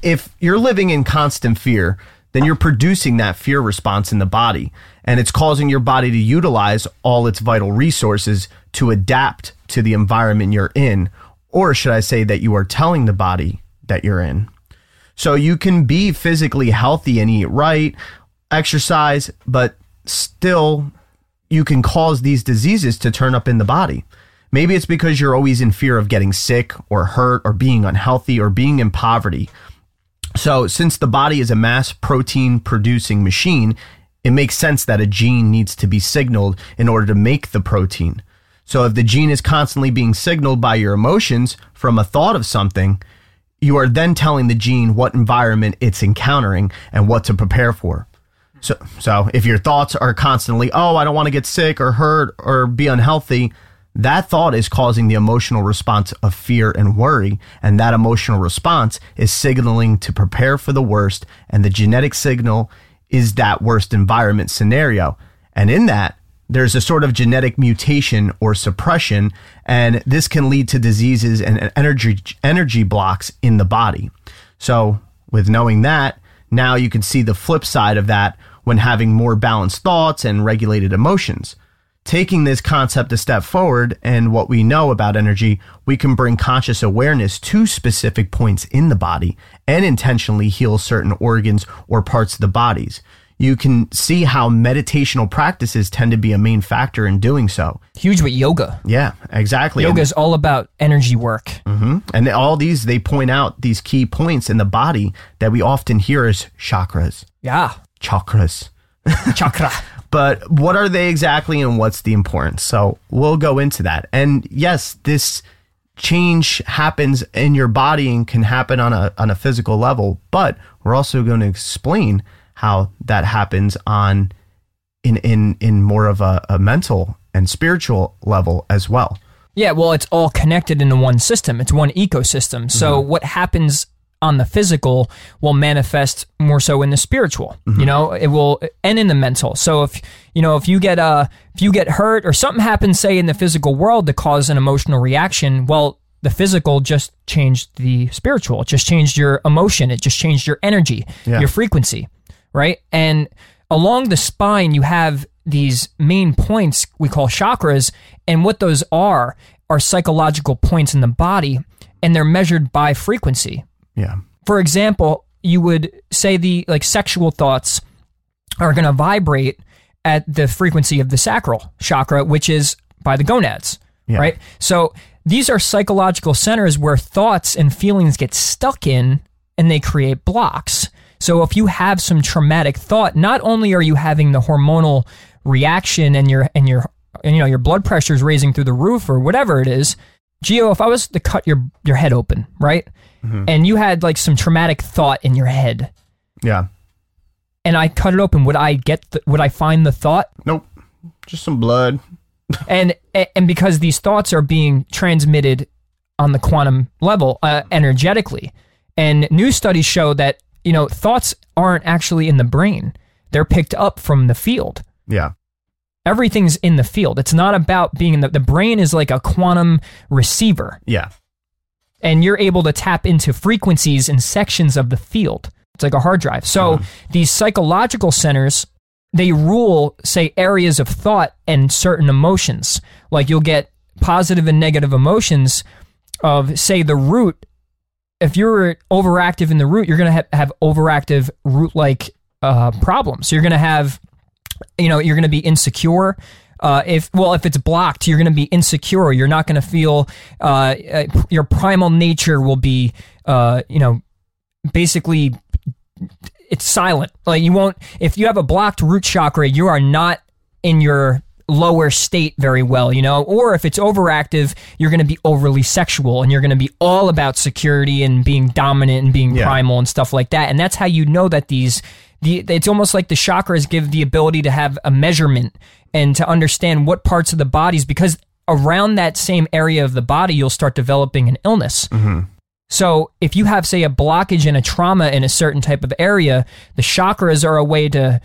if you're living in constant fear, then you're producing that fear response in the body and it's causing your body to utilize all its vital resources to adapt to the environment you're in or should I say that you are telling the body that you're in. So you can be physically healthy and eat right, exercise, but still you can cause these diseases to turn up in the body. Maybe it's because you're always in fear of getting sick or hurt or being unhealthy or being in poverty. So, since the body is a mass protein producing machine, it makes sense that a gene needs to be signaled in order to make the protein. So, if the gene is constantly being signaled by your emotions from a thought of something, you are then telling the gene what environment it's encountering and what to prepare for. So, so if your thoughts are constantly, oh, I don't want to get sick or hurt or be unhealthy, that thought is causing the emotional response of fear and worry. And that emotional response is signaling to prepare for the worst. And the genetic signal is that worst environment scenario. And in that, there's a sort of genetic mutation or suppression, and this can lead to diseases and energy energy blocks in the body. So, with knowing that, now you can see the flip side of that when having more balanced thoughts and regulated emotions. Taking this concept a step forward and what we know about energy, we can bring conscious awareness to specific points in the body and intentionally heal certain organs or parts of the bodies. You can see how meditational practices tend to be a main factor in doing so. Huge with yoga. Yeah, exactly. Yoga is all about energy work. hmm And all these, they point out these key points in the body that we often hear as chakras. Yeah. Chakras. Chakra. but what are they exactly and what's the importance? So we'll go into that. And yes, this change happens in your body and can happen on a on a physical level, but we're also going to explain how that happens on in in in more of a, a mental and spiritual level as well. Yeah, well, it's all connected into one system. It's one ecosystem. So what happens on the physical will manifest more so in the spiritual. You know, it will and in the mental. So if you know if you get uh if you get hurt or something happens, say in the physical world that cause an emotional reaction, well, the physical just changed the spiritual. It just changed your emotion. It just changed your energy, Yeah. your frequency, right? And along the spine, you have these main points we call chakras, and what those are are psychological points in the body, and they're measured by frequency. Yeah. For example, you would say the like sexual thoughts are going to vibrate at the frequency of the sacral chakra, which is by the gonads, Yeah. right? So these are psychological centers where thoughts and feelings get stuck in and they create blocks. So if you have some traumatic thought, not only are you having the hormonal reaction and your and your and, you know your blood pressure is raising through the roof or whatever it is. Geo, if I was to cut your your head open, right? And you had like some traumatic thought in your head Yeah. and I cut it open, would I get the, would I find the thought? Nope. Just some blood. and and because these thoughts are being transmitted on the quantum level uh, energetically and new studies show that you know thoughts aren't actually in the brain they're picked up from the field Yeah. everything's in the field it's not about being in the the brain is like a quantum receiver Yeah. and you're able to tap into frequencies and sections of the field. It's like a hard drive. So uh-huh. these psychological centers, they rule, say, areas of thought and certain emotions. Like you'll get positive and negative emotions of, say, the root. If you're overactive in the root, you're going to have, overactive root like uh, problems. You're going to have you know you're going to be insecure. Uh, if well if it's blocked you're going to be insecure. You're not going to feel uh, uh, your primal nature will be uh, you know basically it's silent. Like you won't if you have a blocked root chakra you are not in your lower state very well you know? Or if it's overactive you're going to be overly sexual and you're going to be all about security and being dominant and being Yeah. primal and stuff like that. And that's how you know that these the it's almost like the chakras give the ability to have a measurement and to understand what parts of the bodies because around that same area of the body you'll start developing an illness. Mm-hmm. So if you have say a blockage and a trauma in a certain type of area the chakras are a way to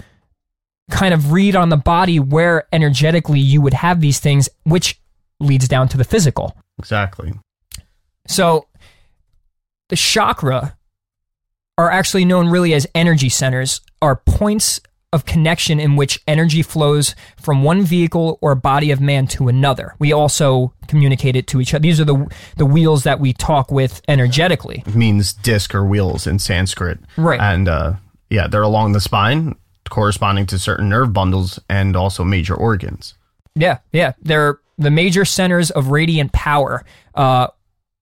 kind of read on the body where energetically you would have these things which leads down to the physical Exactly. so the chakra are actually known really as energy centers, are points of connection in which energy flows from one vehicle or body of man to another. We also communicate it to each other. These are the the wheels that we talk with energetically. It means disc or wheels in Sanskrit. Right. And uh, yeah, they're along the spine, corresponding to certain nerve bundles and also major organs. Yeah, yeah. They're the major centers of radiant power. Uh,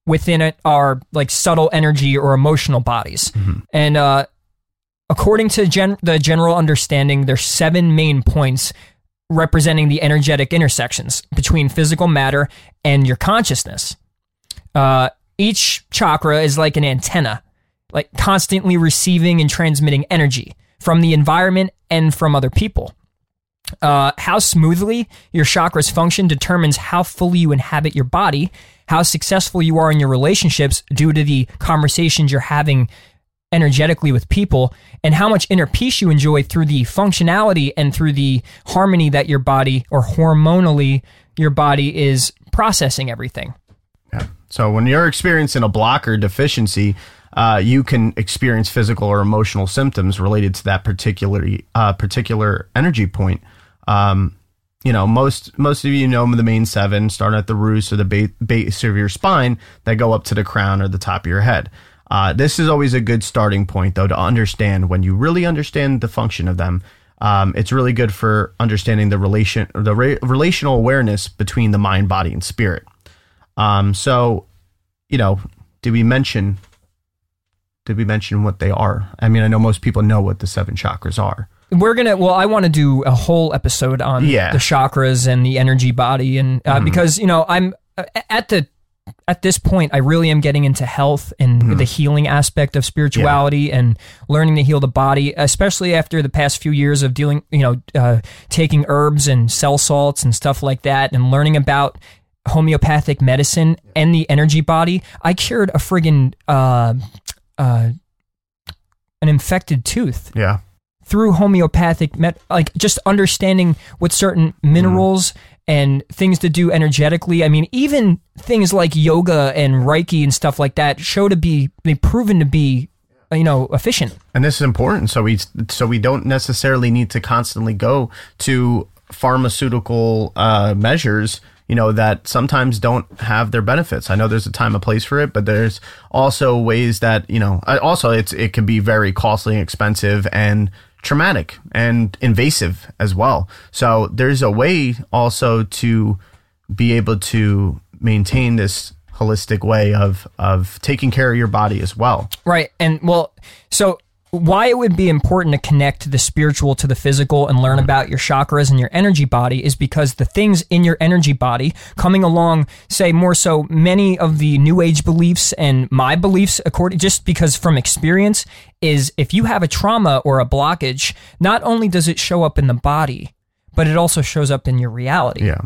within it are like subtle energy or emotional bodies. And uh, according to gen- the general understanding, there's seven main points representing the energetic intersections between physical matter and your consciousness. Uh, each chakra is like an antenna, like constantly receiving and transmitting energy from the environment and from other people. Uh, how smoothly your chakras function determines how fully you inhabit your body, how successful you are in your relationships due to the conversations you're having energetically with people and how much inner peace you enjoy through the functionality and through the harmony that your body or hormonally your body is processing everything. Yeah. So when you're experiencing a blocker deficiency, uh, you can experience physical or emotional symptoms related to that particular uh, particular energy point. Um, you know, most most of you know the main seven, starting at the roots or the ba- base of your spine, that go up to the crown or the top of your head. Uh, this is always a good starting point, though, to understand when you really understand the function of them. Um, it's really good for understanding the relation, the re- relational awareness between the mind, body, and spirit. Um, so, you know, did we mention? Did we mention what they are? I mean, I know most people know what the seven chakras are. We're gonna. Well, I want to do a whole episode on Yeah. the chakras and the energy body, and uh, because you know, I'm uh, at the at this point, I really am getting into health and the healing aspect of spirituality and learning to heal the body, especially after the past few years of dealing, you know, uh, taking herbs and cell salts and stuff like that, and learning about homeopathic medicine and the energy body. I cured a friggin' uh, uh, an infected tooth Yeah. through homeopathic met like just understanding what certain minerals and things to do energetically i mean even things like yoga and reiki and stuff like that show to be they proven to be you know efficient And this is important, so we so we don't necessarily need to constantly go to pharmaceutical uh, measures. You know that sometimes don't have their benefits. I know there's a time and place for it, but there's also ways that you know. Also, it's it can be very costly and expensive and traumatic and invasive as well. So there's a way also to be able to maintain this holistic way of of taking care of your body as well. right and well so why it would be important to connect the spiritual to the physical and learn about your chakras and your energy body is because the things in your energy body coming along say more so many of the new age beliefs and my beliefs according just because from experience is if you have a trauma or a blockage not only does it show up in the body but it also shows up in your reality. Yeah.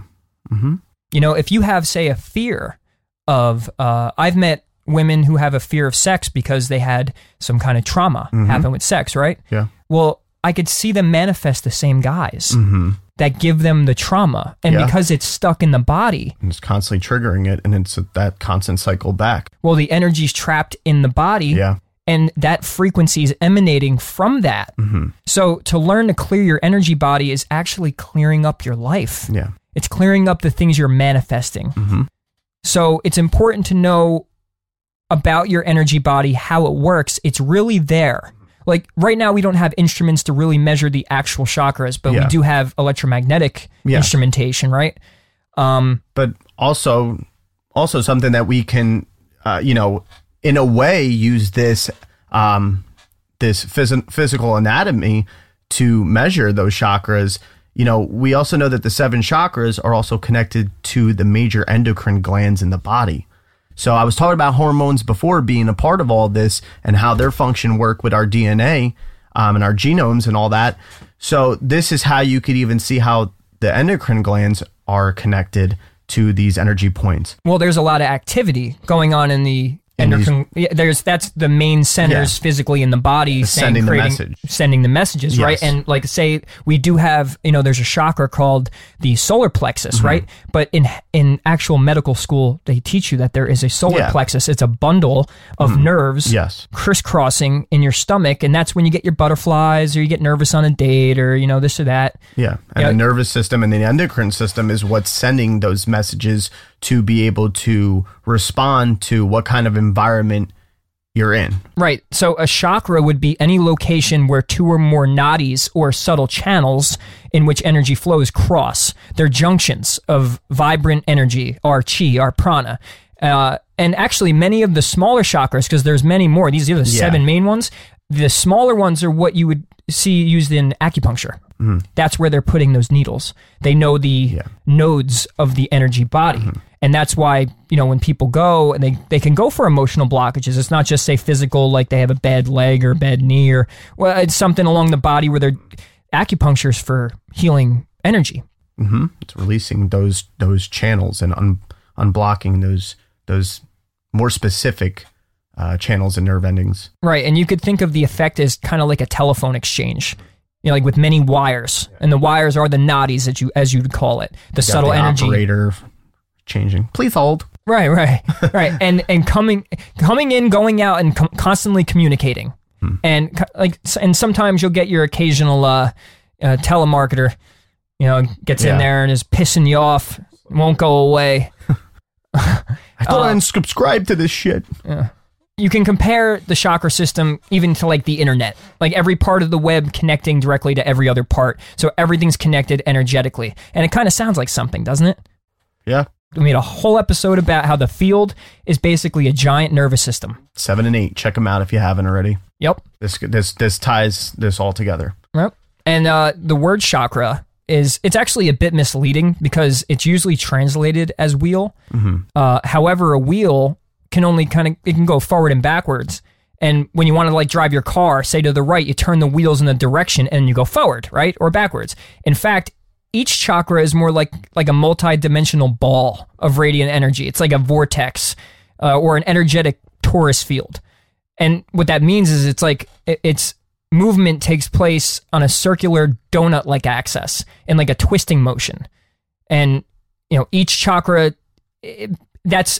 you know, if you have, say, a fear of, uh, I've met women who have a fear of sex because they had some kind of trauma mm-hmm. happen with sex, right? Yeah. Well, I could see them manifest the same guys mm-hmm. that give them the trauma. And Yeah. because it's stuck in the body, and it's constantly triggering it and it's that constant cycle back well, the energy's trapped in the body. yeah and that frequency is emanating from that. Mm-hmm. So to learn to clear your energy body is actually clearing up your life. yeah It's clearing up the things you're manifesting. So it's important to know about your energy body, how it works. It's really there. Like right now, we don't have instruments to really measure the actual chakras, but we do have electromagnetic Yeah. instrumentation, right? Um, but also also something that we can uh, you know in a way use this um this phys- physical anatomy to measure those chakras you know we also know that the seven chakras are also connected to the major endocrine glands in the body So I was talking about hormones before being a part of all this and how their function work with our DNA um, and our genomes and all that. So this is how you could even see how the endocrine glands are connected to these energy points. well, there's a lot of activity going on in the These- endocrine. yeah, there's that's the main centers Yeah. physically in the body, saying, sending the creating- message. sending the messages, right? And like say we do have, you know, there's a chakra called the solar plexus, Mm-hmm. right? But in in actual medical school, they teach you that there is a solar Yeah. Plexus. It's a bundle of nerves, Yes. crisscrossing in your stomach, and that's when you get your butterflies or you get nervous on a date or you know this or that. Yeah. And Yeah. the nervous system and the endocrine system is what's sending those messages to be able to respond to what kind of environment you're in. Right. So a chakra would be any location where two or more nadis or subtle channels in which energy flows cross. They're junctions of vibrant energy, our chi, our prana. Uh, and actually, many of the smaller chakras, because there's many more. These are the Yeah. seven main ones. The smaller ones are what you would see used in acupuncture. That's where they're putting those needles. They know the nodes of the energy body. And that's why, you know, when people go and they, they can go for emotional blockages, it's not just say physical, like they have a bad leg or bad knee or, well, it's something along the body where they're acupuncture's for healing energy. It's releasing those those channels and un, unblocking those those more specific uh, channels and nerve endings. Right. And you could think of the effect as kind of like a telephone exchange. You know, like with many wires, and the wires are the nadis, that you as you'd call it, the subtle the energy. operator changing. Please hold. Right, right, right, and and coming coming in, going out, and com- constantly communicating, and co- like and sometimes you'll get your occasional uh, uh, telemarketer, you know, gets Yeah. in there and is pissing you off, won't go away. I Uh, thought I unsubscribe to this shit. You can compare the chakra system even to like the internet, like every part of the web connecting directly to every other part, so everything's connected energetically, and it kind of sounds like something, doesn't it? Yeah. We made a whole episode about how the field is basically a giant nervous system. Seven and eight. Check them out if you haven't already. Yep. This this this ties this all together. Yep. And uh, the word chakra is it's actually a bit misleading because it's usually translated as wheel. Uh, however, a wheel can only kind of it can go forward and backwards. And when you want to like drive your car, say to the right, you turn the wheels in the direction and you go forward, right, or backwards. In fact, each chakra is more like like a multi-dimensional ball of radiant energy. It's like a vortex uh, or an energetic torus field. And what that means is it's like it- it's movement takes place on a circular donut like axis in like a twisting motion. And you know, each chakra it- that's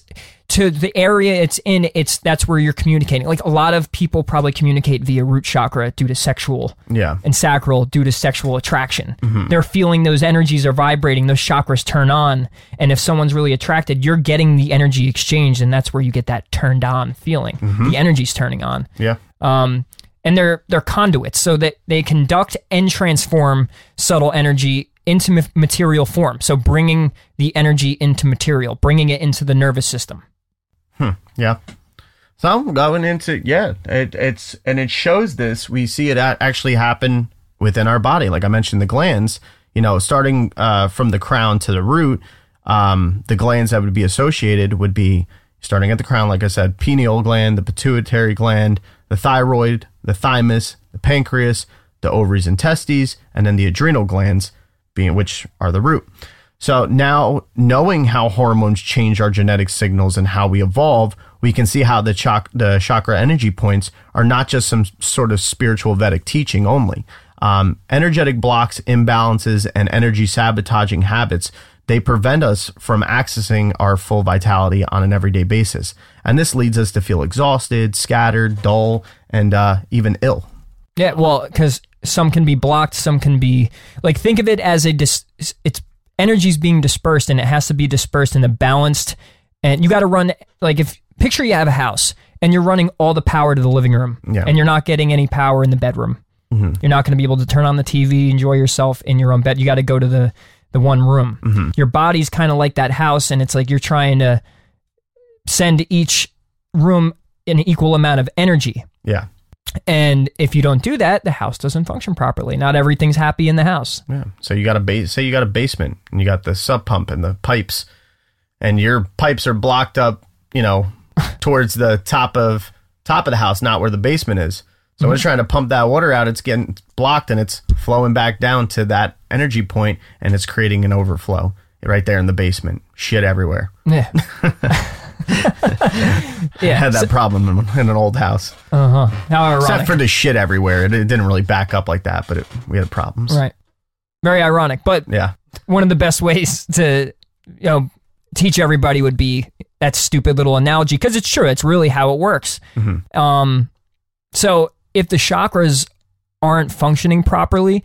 to the area it's in, it's that's where you're communicating. Like a lot of people probably communicate via root chakra due to sexual Yeah. and sacral due to sexual attraction. They're feeling those energies are vibrating, those chakras turn on. And if someone's really attracted, you're getting the energy exchange, and that's where you get that turned on feeling. The energy's turning on. Yeah. Um, and they're they're conduits, so that they conduct and transform subtle energy into ma- material form. So bringing the energy into material, bringing it into the nervous system. Yeah. So I'm going into yeah, it, it's and it shows this. We see it actually happen within our body. Like I mentioned, the glands. You know, starting uh, from the crown to the root, um, the glands that would be associated would be starting at the crown, like I said, pineal gland, the pituitary gland, the thyroid, the thymus, the pancreas, the ovaries and testes, and then the adrenal glands, being which are the root. So now, knowing how hormones change our genetic signals and how we evolve, we can see how the, chak- the chakra energy points are not just some sort of spiritual Vedic teaching only. Um, energetic blocks, imbalances, and energy sabotaging habits they prevent us from accessing our full vitality on an everyday basis, and this leads us to feel exhausted, scattered, dull, and uh, even ill. Yeah, well, because some can be blocked, some can be like think of it as a dis- it's energy's being dispersed, and it has to be dispersed in a balanced. And you got to run like if picture you have a house and you're running all the power to the living room, Yeah. and you're not getting any power in the bedroom. Mm-hmm. You're not going to be able to turn on the TV, enjoy yourself in your own bed. You got to go to the the one room. Mm-hmm. Your body's kind of like that house, and it's like you're trying to send each room an equal amount of energy. Yeah. And if you don't do that, the house doesn't function properly. Not everything's happy in the house. Yeah. So you got a base. Say you got a basement, and you got the sump pump and the pipes, and your pipes are blocked up. You know, towards the top of top of the house, not where the basement is. So when it's mm-hmm. trying to pump that water out, it's getting blocked and it's flowing back down to that energy point, and it's creating an overflow right there in the basement. Shit everywhere. Yeah. Yeah. had that problem in, in an old house. Uh huh. How ironic. Except for the shit everywhere. It, it didn't really back up like that, but it, we had problems. right. Very ironic. But Yeah. one of the best ways to, you know, teach everybody would be that stupid little analogy because it's true. It's really how it works. Um, so if the chakras aren't functioning properly,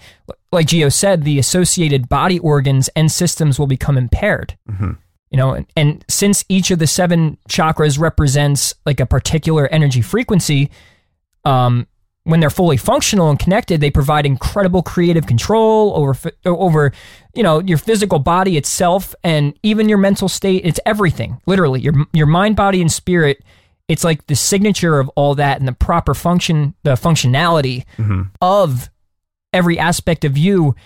like Gio said, the associated body organs and systems will become impaired. You know, and, and since each of the seven chakras represents like a particular energy frequency, um, when they're fully functional and connected, they provide incredible creative control over over you know your physical body itself and even your mental state. It's everything, literally your your mind, body, and spirit. It's like the signature of all that and the proper function, the functionality of every aspect of you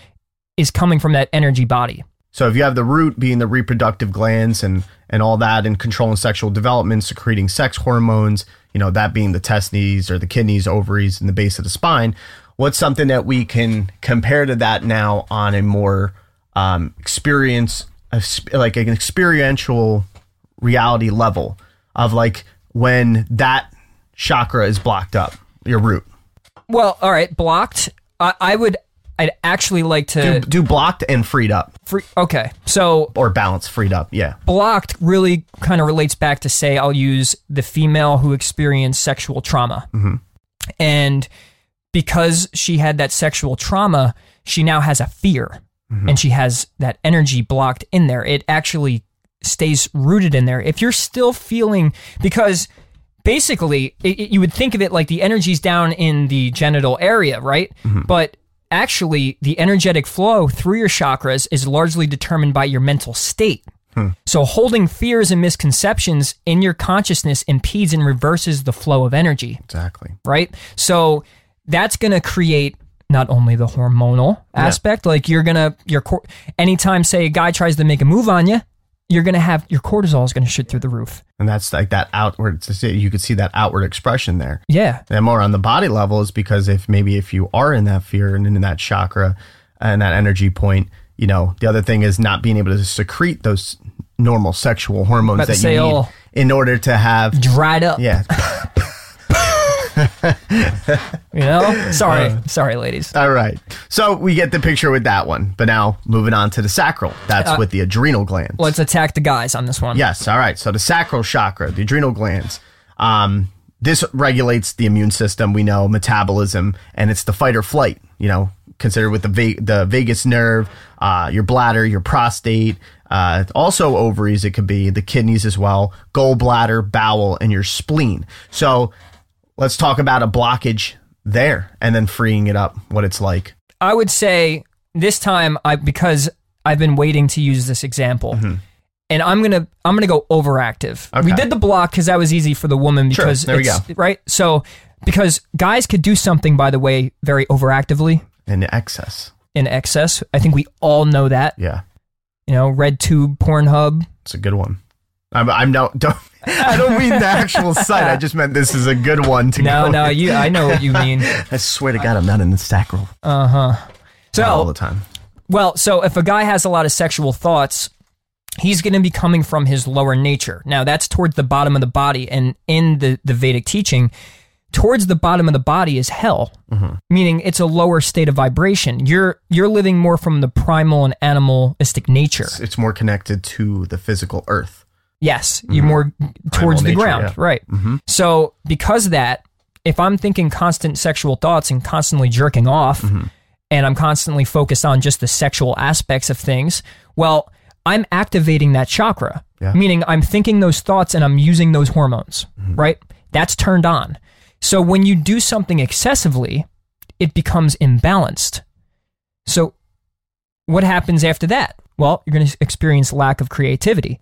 is coming from that energy body. So if you have the root being the reproductive glands and and all that and controlling sexual development, secreting sex hormones, you know, that being the testes or the kidneys, ovaries, and the base of the spine, what's something that we can compare to that now on a more um, experience, like an experiential reality level of like when that chakra is blocked up? Your root. Well, all right, blocked. I, I would. I'd actually like to. Do, do blocked and freed up, free, okay, so or balanced, freed up. Yeah. blocked really kind of relates back to say I'll use the female who experienced sexual trauma. Mm-hmm. And because she had that sexual trauma, she now has a fear mm-hmm. and she has that energy blocked in there. It actually stays rooted in there. If you're still feeling, because basically it, it- you would think of it like the energy's down in the genital area, right? Mm-hmm. But actually, the energetic flow through your chakras is largely determined by your mental state. Hmm. So holding fears and misconceptions in your consciousness impedes and reverses the flow of energy, Exactly. right? So that's going to create not only the hormonal aspect, like you're going to your anytime say a guy tries to make a move on you, you're going to have your cortisol is going to shoot through the roof. And that's like that outward. You could see that outward expression there. Yeah. And more on the body level is because if maybe if you are in that fear and in that chakra and that energy point, you know, the other thing is not being able to secrete those normal sexual hormones that you need oh. in order to have. Dried up. Yeah. You know? Sorry. Sorry, ladies. All right. So we get the picture with that one. But now moving on to the sacral. That's with the adrenal glands. Let's attack the guys on this one. Yes. All right. So the sacral chakra, the adrenal glands. Um, this regulates the immune system. We know metabolism, and it's the fight or flight. You know, considered with the va- the vagus nerve, uh, your bladder, your prostate, uh, also ovaries. It could be the kidneys as well, gallbladder, bowel, and your spleen. So let's talk about a blockage there, and then freeing it up. What it's like. I would say this time I because I've been waiting to use this example. And I'm gonna I'm gonna go overactive. We Mm-hmm. Did the block because that was easy for the woman Sure, because there we go. right. So because guys could do something by the way very overactively In excess. in excess. I think we all know that. Yeah, You know, RedTube, Pornhub. it's a good one. I'm, I'm no, don't, I don't mean the actual site. I just meant this is a good one to No, go. no, no, you. I know what you mean. I swear to God, I'm not in the sacral Uh huh. So all the time. Well, so if a guy has a lot of sexual thoughts, he's going to be coming from his lower nature. Now, that's towards the bottom of the body. And in the, the Vedic teaching, towards the bottom of the body is hell, meaning it's a lower state of vibration. You're, you're living more from the primal and animalistic nature. It's more connected to the physical earth. Yes, you're mm-hmm. more towards the nature, ground, yeah. right? Mm-hmm. So because of that, if I'm thinking constant sexual thoughts and constantly jerking off, mm-hmm. and I'm constantly focused on just the sexual aspects of things, well, I'm activating that chakra, Yeah. meaning I'm thinking those thoughts and I'm using those hormones, right? That's turned on. So when you do something excessively, it becomes imbalanced. So what happens after that? Well, you're going to experience lack of creativity.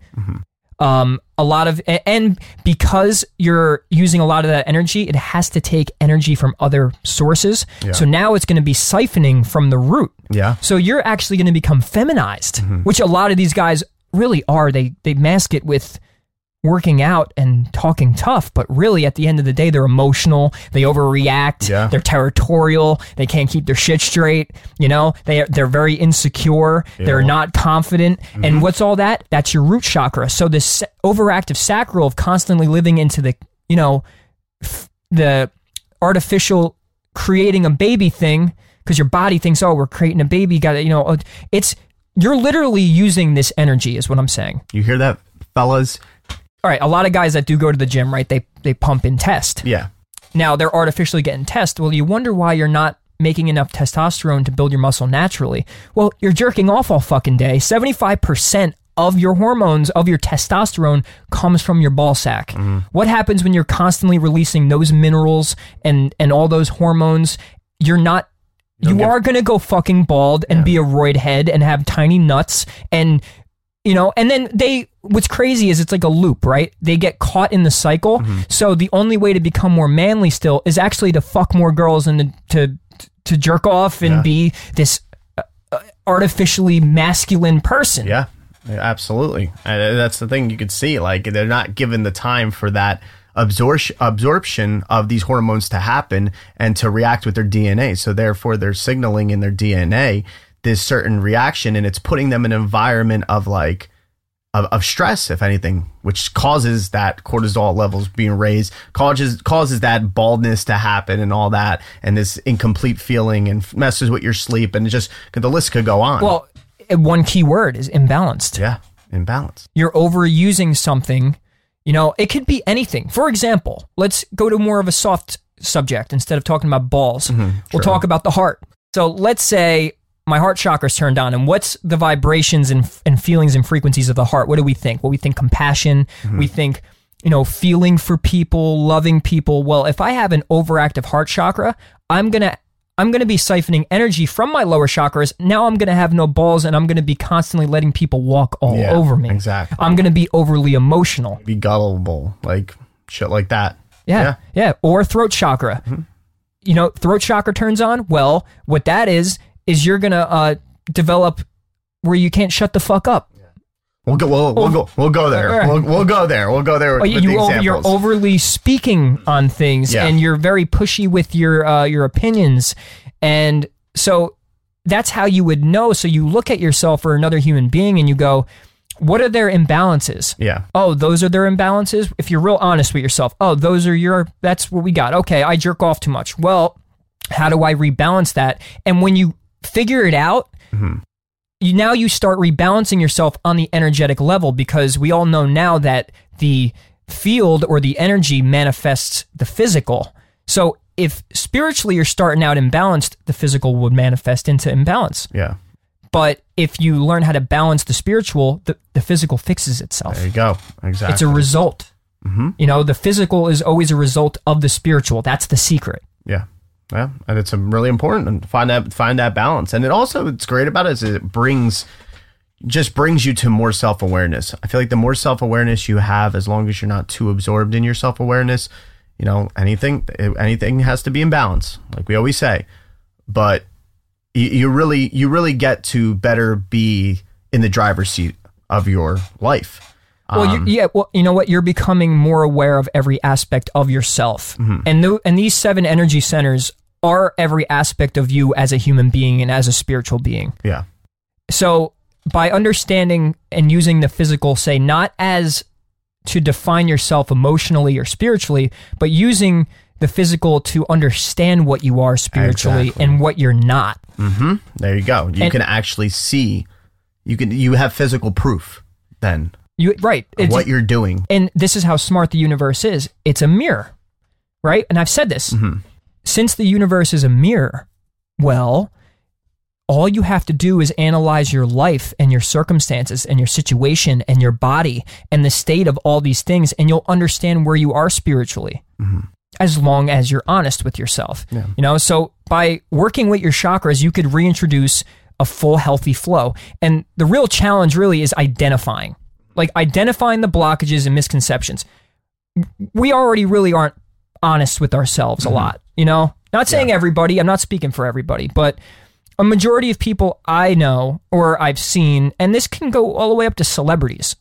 Um, a lot of, and because you're using a lot of that energy, it has to take energy from other sources. So now it's going to be siphoning from the root. Yeah. So you're actually going to become feminized, which a lot of these guys really are. They they mask it with working out and talking tough, but really at the end of the day, they're emotional. They overreact. Yeah. They're territorial. They can't keep their shit straight. You know, they they're very insecure. Yeah. They're not confident. And what's all that? That's your root chakra. So this overactive sacral of constantly living into the you know f- the artificial creating a baby thing because your body thinks, oh, we're creating a baby. Got to, you know, uh, it's you're literally using this energy, is what I'm saying. You hear that, fellas? All right, a lot of guys that do go to the gym, right? They they pump and test. Yeah. Now they're artificially getting test. Well, you wonder why you're not making enough testosterone to build your muscle naturally. Well, you're jerking off all fucking day. Seventy five percent of your hormones of your testosterone comes from your ball sack. Mm-hmm. What happens when you're constantly releasing those minerals and and all those hormones? You're not. You get- are gonna go fucking bald and be a roid head and have tiny nuts and you know and then they what's crazy is it's like a loop right they get caught in the cycle so the only way to become more manly still is actually to fuck more girls and to to, to jerk off and Yeah. be this uh, uh, artificially masculine person Yeah. Absolutely. Uh, that's the thing you could see. Like they're not given the time for that absorption absorption of these hormones to happen and to react with their DNA. So therefore they're signaling in their DNA this certain reaction and it's putting them in an environment of like of, of stress, if anything, which causes that cortisol levels being raised, causes causes that baldness to happen and all that, and this incomplete feeling and messes with your sleep, and just the list could go on. Well, one key word is imbalanced. yeah, imbalance. You're overusing something. You know, it could be anything. For example, let's go to more of a soft subject instead of talking about balls. Mm-hmm, we'll talk about the heart. So let's say my heart chakra's turned on, and what's the vibrations and, and feelings and frequencies of the heart? What do we think? Well, we think compassion. Mm-hmm. We think, you know, feeling for people, loving people. Well, if I have an overactive heart chakra, I'm gonna I'm gonna be siphoning energy from my lower chakras. Now I'm gonna have no balls, and I'm gonna be constantly letting people walk all Yeah, over me. exactly. I'm gonna be overly emotional. Be gullible, like shit like that. Yeah, yeah, or throat chakra. Mm-hmm. You know, throat chakra turns on. Well, what that is is you're gonna uh, develop where you can't shut the fuck up. We'll go. We'll, we'll go. We'll go there. Alright. We'll, we'll go there. We'll go there. Well, with you, the you over, you're overly speaking on things, Yeah. and you're very pushy with your uh, your opinions, and so that's how you would know. So you look at yourself or another human being, and you go, "What are their imbalances?" Yeah. Oh, those are their imbalances. If you're real honest with yourself, oh, those are your. That's what we got. Okay, I jerk off too much. Well, how do I rebalance that? And when you figure it out, mm-hmm. you now you start rebalancing yourself on the energetic level because we all know now that the field or the energy manifests the physical. So if spiritually you're starting out imbalanced, the physical would manifest into imbalance. Yeah. But if you learn how to balance the spiritual, the, the physical fixes itself. There you go. Exactly. It's a result. Mm-hmm. You know, the physical is always a result of the spiritual. That's the secret. Yeah. And it's um, really important to find that find that balance. And it also what's great about it is it brings just brings you to more self awareness. I feel like the more self awareness you have, as long as you're not too absorbed in your self awareness, you know, anything anything has to be in balance, like we always say. But you, you really you really get to better be in the driver's seat of your life. Well, Um, you, yeah. Well, you know what? You're becoming more aware of every aspect of yourself, Mm-hmm. and th- and these seven energy centers are every aspect of you as a human being and as a spiritual being. Yeah. So by understanding and using the physical, say not as to define yourself emotionally or spiritually, but using the physical to understand what you are spiritually Exactly. and what you're not. Mm-hmm. There you go. You And- can actually see. You can you have physical proof then You right? what you're doing. and this is how smart the universe is. It's a mirror, right? And I've said this. Since the universe is a mirror, well, all you have to do is analyze your life and your circumstances and your situation and your body and the state of all these things, and you'll understand where you are spiritually. Mm-hmm. As long as you're honest with yourself. You know, so by working with your chakras, you could reintroduce a full healthy flow. And the real challenge really is identifying. Like identifying the blockages and misconceptions. We already really aren't honest with ourselves a mm-hmm. lot, you know? Not saying everybody, I'm not speaking for everybody, but a majority of people I know or I've seen, and this can go all the way up to celebrities.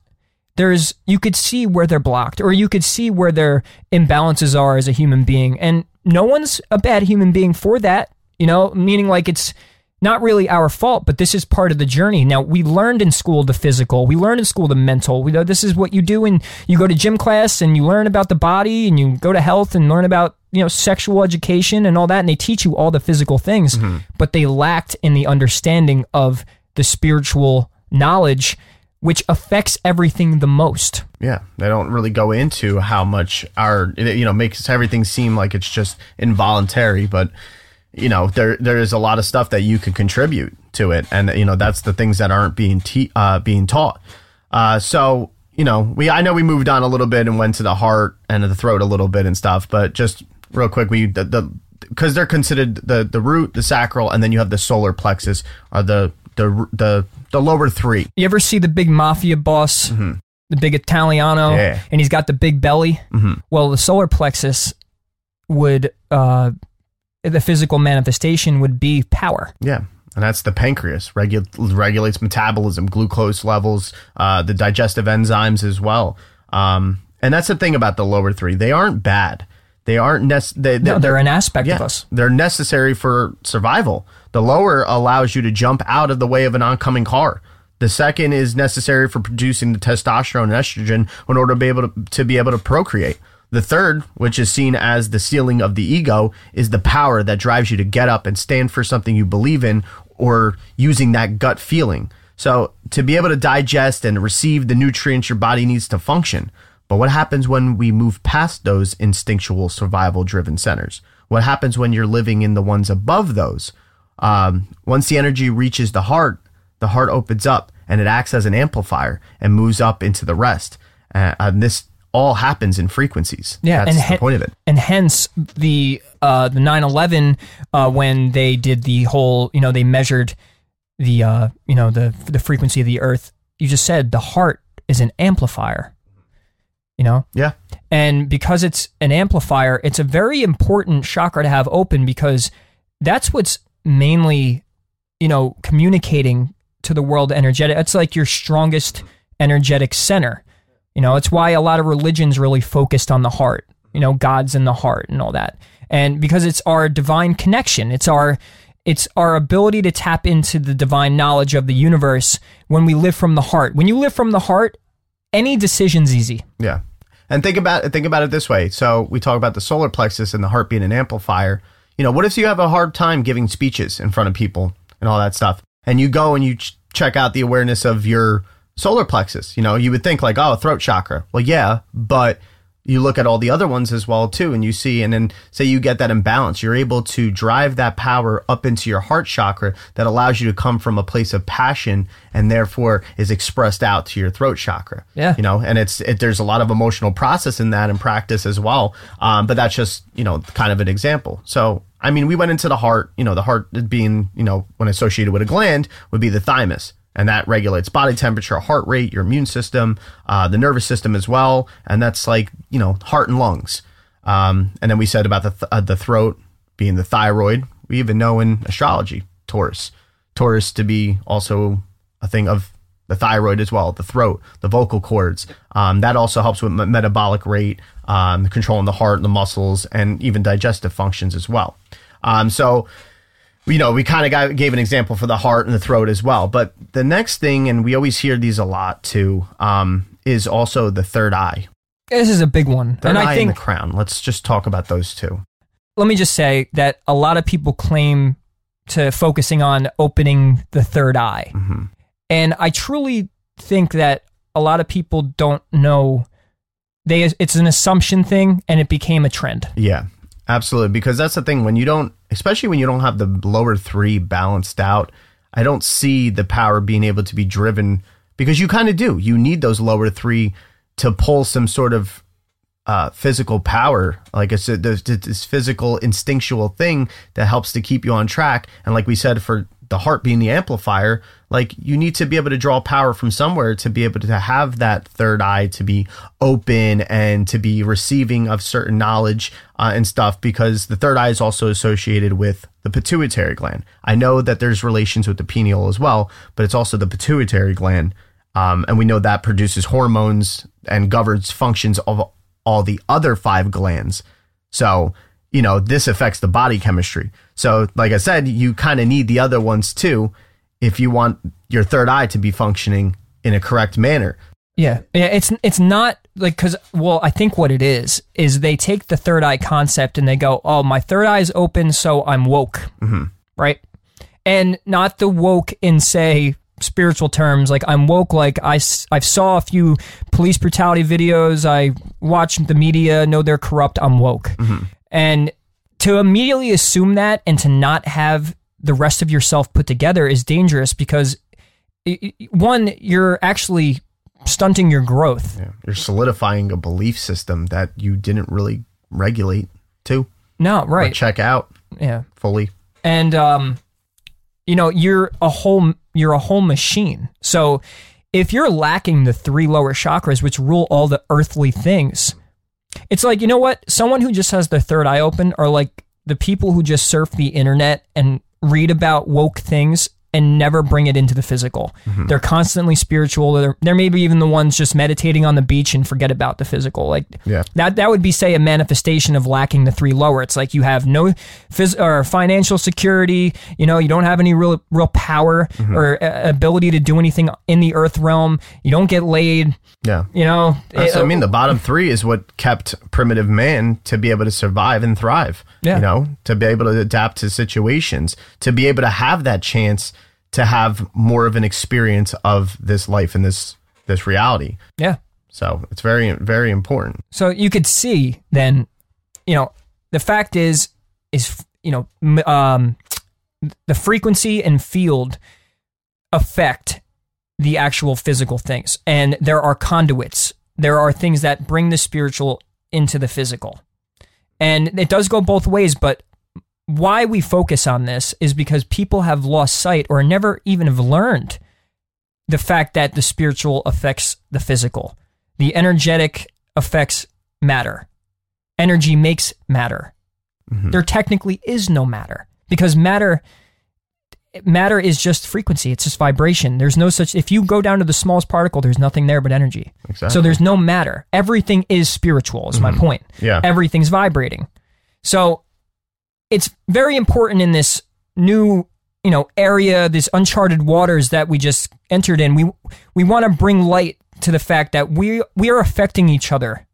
There's you could see where they're blocked, or you could see where their imbalances are as a human being, and no one's a bad human being for that. You know, meaning like it's not really our fault, but this is part of the journey. Now we learned in school the physical, we learned in school the mental. We know this is what you do when you go to gym class and you learn about the body, and you go to health and learn about you know sexual education and all that, and they teach you all the physical things, mm-hmm. but they lacked in the understanding of the spiritual knowledge, which affects everything the most. Yeah, they don't really go into how much our you know makes everything seem like it's just involuntary, but you know there there is a lot of stuff that you can contribute to it, and you know that's the things that aren't being te- uh, being taught. Uh, so you know we I know we moved on a little bit and went to the heart and the throat a little bit and stuff, but just real quick we the, the because they're considered the the root, the sacral, and then you have the solar plexus are the the the the lower three. You ever see the big mafia boss, the big Italiano, Yeah. and he's got the big belly? Well, the solar plexus would, uh, the physical manifestation would be power. Yeah. And that's the pancreas. Regu- regulates metabolism, glucose levels, uh, the digestive enzymes as well. Um, and that's the thing about the lower three. They aren't bad. They aren't nec- they, No, they're an aspect yeah, of us. They're necessary for survival. The lower allows you to jump out of the way of an oncoming car. The second is necessary for producing the testosterone and estrogen in order to be able to, to be able to procreate. The third, which is seen as the ceiling of the ego, is the power that drives you to get up and stand for something you believe in or using that gut feeling. So to be able to digest and receive the nutrients your body needs to function. But what happens when we move past those instinctual survival driven centers? What happens when you're living in the ones above those? Um, once the energy reaches the heart, the heart opens up and it acts as an amplifier and moves up into the rest. Uh, and this all happens in frequencies. Yeah, that's and the point of it. And hence the uh, the 9/11 uh, when they did the whole, you know, they measured the uh, you know the the frequency of the Earth. You just said the heart is an amplifier. You know, Yeah, and because it's an amplifier, it's a very important chakra to have open because that's what's mainly, you know, communicating to the world energetic. It's like your strongest energetic center. You know, it's why a lot of religions really focused on the heart. You know, God's in the heart and all that. And because it's our divine connection, it's our it's our ability to tap into the divine knowledge of the universe when we live from the heart. When you live from the heart, any decision's easy. yeah. And think about it, think about it this way. So we talk about the solar plexus and the heart being an amplifier. You know, what if you have a hard time giving speeches in front of people and all that stuff, and you go and you ch- check out the awareness of your solar plexus? You know, you would think like, oh, throat chakra. Well, yeah, but you look at all the other ones as well too and you see and then say you get that imbalance you're able to drive that power up into your heart chakra that allows you to come from a place of passion and therefore is expressed out to your throat chakra Yeah. you know and it's it, there's a lot of emotional process in that and practice as well um, but that's just you know kind of an example so i mean we went into the heart you know the heart being you know when associated with a gland would be the thymus and that regulates body temperature, heart rate, your immune system, uh, the nervous system as well, and that's like you know heart and lungs. Um, and then we said about the th- uh, the throat being the thyroid. We even know in astrology Taurus, Taurus to be also a thing of the thyroid as well, the throat, the vocal cords. Um, that also helps with me- metabolic rate, um, controlling the heart, and the muscles, and even digestive functions as well. Um, so you know, we kind of gave an example for the heart and the throat as well. But the next thing, and we always hear these a lot too, um, is also the third eye. This is a big one. Third and eye I think and the crown. Let's just talk about those two. let me just say that a lot of people claim to focusing on opening the third eye. And I truly think that a lot of people don't know they it's an assumption thing and it became a trend. Yeah, absolutely. Because that's the thing when you don't, especially when you don't have the lower three balanced out, I don't see the power being able to be driven because you kind of do. You need those lower three to pull some sort of uh, physical power, like I said, there's this physical instinctual thing that helps to keep you on track. And like we said, for the heart being the amplifier, like you need to be able to draw power from somewhere to be able to have that third eye to be open and to be receiving of certain knowledge uh, and stuff because the third eye is also associated with the pituitary gland. I know that there's relations with the pineal as well, but it's also the pituitary gland. Um, and we know that produces hormones and governs functions of all the other five glands. So, you know, this affects the body chemistry. So, like I said, you kind of need the other ones too if you want your third eye to be functioning in a correct manner. Yeah. Yeah, it's it's not like cuz well, I think what it is is they take the third eye concept and they go, "Oh, my third eye is open, so I'm woke." Mm-hmm. Right? And not the woke in say spiritual terms like I'm woke like I I saw a few police brutality videos, I watched the media, know they're corrupt, I'm woke. And to immediately assume that and to not have the rest of yourself put together is dangerous because i- i- one you're actually stunting your growth. Yeah. You're solidifying a belief system that you didn't really regulate to No, or right. check out Yeah. fully. And um you know, you're a whole you're a whole machine. So if you're lacking the three lower chakras which rule all the earthly things, it's like, you know what? Someone who just has their third eye open are like the people who just surf the internet and read about woke things and never bring it into the physical. Mm-hmm. They're constantly spiritual. They're, they're maybe even the ones just meditating on the beach and forget about the physical. Like Yeah. that that would be say a manifestation of lacking the three lower. It's like you have no phys- or financial security. You know, you don't have any real real power Mm-hmm. or uh, ability to do anything in the earth realm. You don't get laid. Yeah. You know, It- I mean. The bottom three is what kept primitive man to be able to survive and thrive. Yeah. You know, to be able to adapt to situations, to be able to have that chance to have more of an experience of this life and this this reality. yeah. So it's very very important. So you could see then, you know, the fact is, is you know, um, the frequency and field affect the actual physical things, and there are conduits. There are things that bring the spiritual into the physical, and it does go both ways. But why we focus on this is because people have lost sight or never even have learned the fact that the spiritual affects the physical. The energetic affects matter. Energy makes matter. Mm-hmm. There technically is no matter because matter matter is just frequency. It's just vibration. There's no such if you go down to the smallest particle, there's nothing there but energy. Exactly. So there's no matter. Everything is spiritual is my mm-hmm. point. Yeah. Everything's vibrating. So it's very important in this new you know area this uncharted waters that we just entered in. We we want to bring light to the fact that we we are affecting each other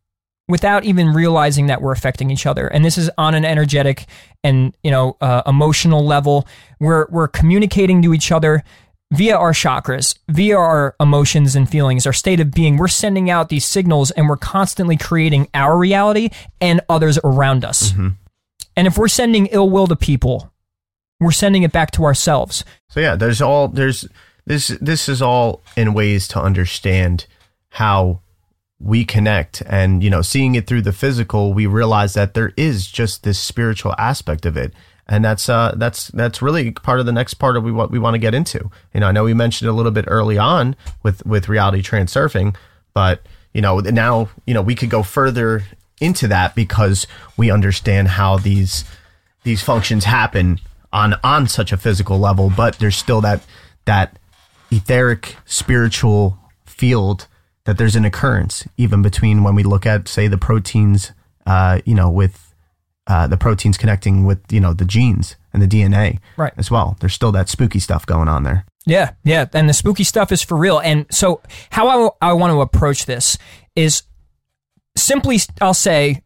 without even realizing that we're affecting each other. And this is on an energetic and you know uh, emotional level. We're we're communicating to each other via our chakras via our emotions and feelings our state of being. We're sending out these signals and we're constantly creating our reality and others around us and if we're sending ill will to people we're sending it back to ourselves. So yeah, there's all there's this this is all in ways to understand how we connect. And you know seeing it through the physical we realize that there is just this spiritual aspect of it. And that's uh that's that's really part of the next part of what we want to get into. You know i know we mentioned a little bit early on with with reality transurfing but you know now you know we could go further into that because we understand how these these functions happen on on such a physical level, but there's still that that etheric spiritual field that there's an occurrence even between when we look at say the proteins, uh, you know, with uh, the proteins connecting with you know the genes and the DNA Right. as well. There's still that spooky stuff going on there. Yeah, yeah, and the spooky stuff is for real. And so, how I, I want to approach this is simply, I'll say,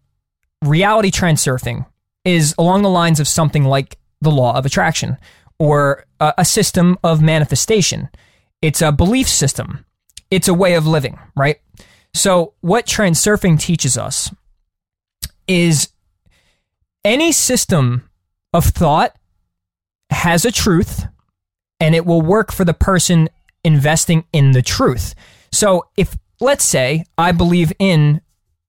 reality transurfing is along the lines of something like the law of attraction or a, system of manifestation. It's a belief system. It's a way of living, right? So, what transurfing teaches us is any system of thought has a truth and it will work for the person investing in the truth. So if let's say I believe in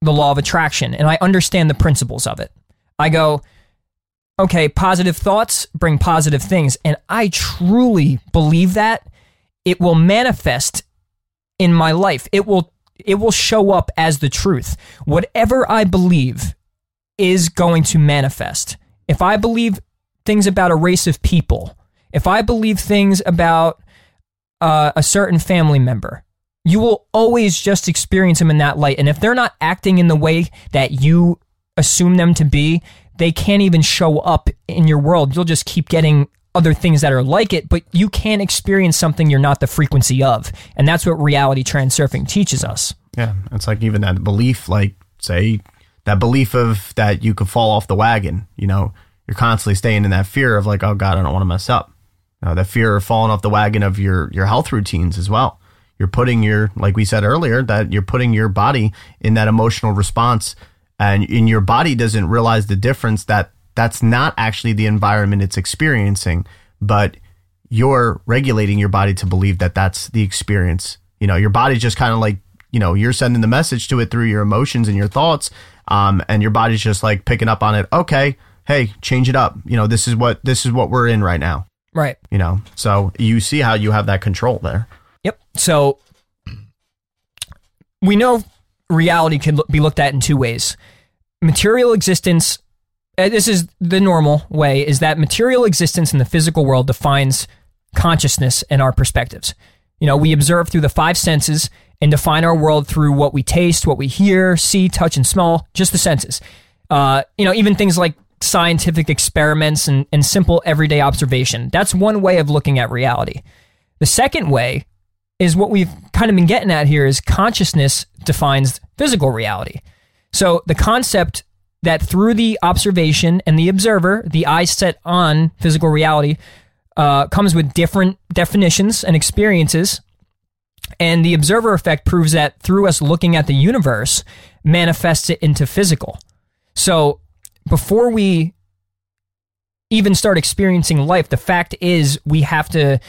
the law of attraction and I understand the principles of it. I go, okay, positive thoughts bring positive things and I truly believe that it will manifest in my life. It will it will show up as the truth. Whatever I believe is going to manifest. If I believe things about a race of people, if I believe things about uh, a certain family member, you will always just experience them in that light. And if they're not acting in the way that you assume them to be, they can't even show up in your world. You'll just keep getting other things that are like it, but you can't experience something you're not the frequency of. And that's what reality transurfing teaches us. Yeah, it's like even that belief, like say that belief of that you could fall off the wagon. You know, you're constantly staying in that fear of like, oh God, I don't want to mess up. You know, that fear of falling off the wagon of your your health routines as well. You're putting your, like we said earlier, that you're putting your body in that emotional response, and in your body doesn't realize the difference that that's not actually the environment it's experiencing, but you're regulating your body to believe that that's the experience. You know, your body's just kind of like, you know, you're sending the message to it through your emotions and your thoughts, um, and your body's just like picking up on it. Okay, hey, change it up. You know, this is what this is what we're in right now. Right. You know, so you see how you have that control there. Yep. So we know reality can be looked at in two ways. Material existence, this is the normal way, is that material existence in the physical world defines consciousness and our perspectives. You know, we observe through the five senses and define our world through what we taste, what we hear, see, touch, and smell, just the senses. Uh, you know, even things like scientific experiments and, and simple everyday observation. That's one way of looking at reality. The second way is what we've kind of been getting at here is consciousness defines physical reality. So the concept that through the observation and the observer, the eye set on physical reality, uh, comes with different definitions and experiences. And the observer effect proves that through us looking at the universe, manifests it into physical. So before we even start experiencing life, the fact is we have to,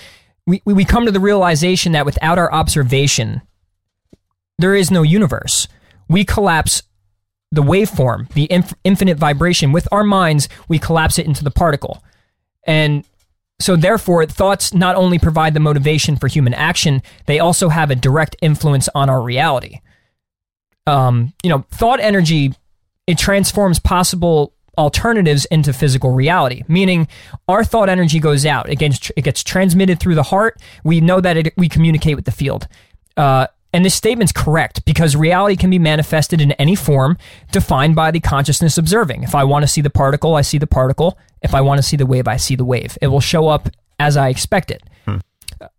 we, we come to the realization that without our observation, there is no universe. We collapse the waveform, the inf- infinite vibration. With our minds, we collapse it into the particle. And so, therefore, thoughts not only provide the motivation for human action, they also have a direct influence on our reality. Um, you know, thought energy, it transforms possible alternatives into physical reality, meaning our thought energy goes out. It gets, it gets transmitted through the heart. We know that it, we communicate with the field. Uh, and this statement's correct because reality can be manifested in any form defined by the consciousness observing. If I want to see the particle, I see the particle. If I want to see the wave, I see the wave. It will show up as I expect it. Hmm.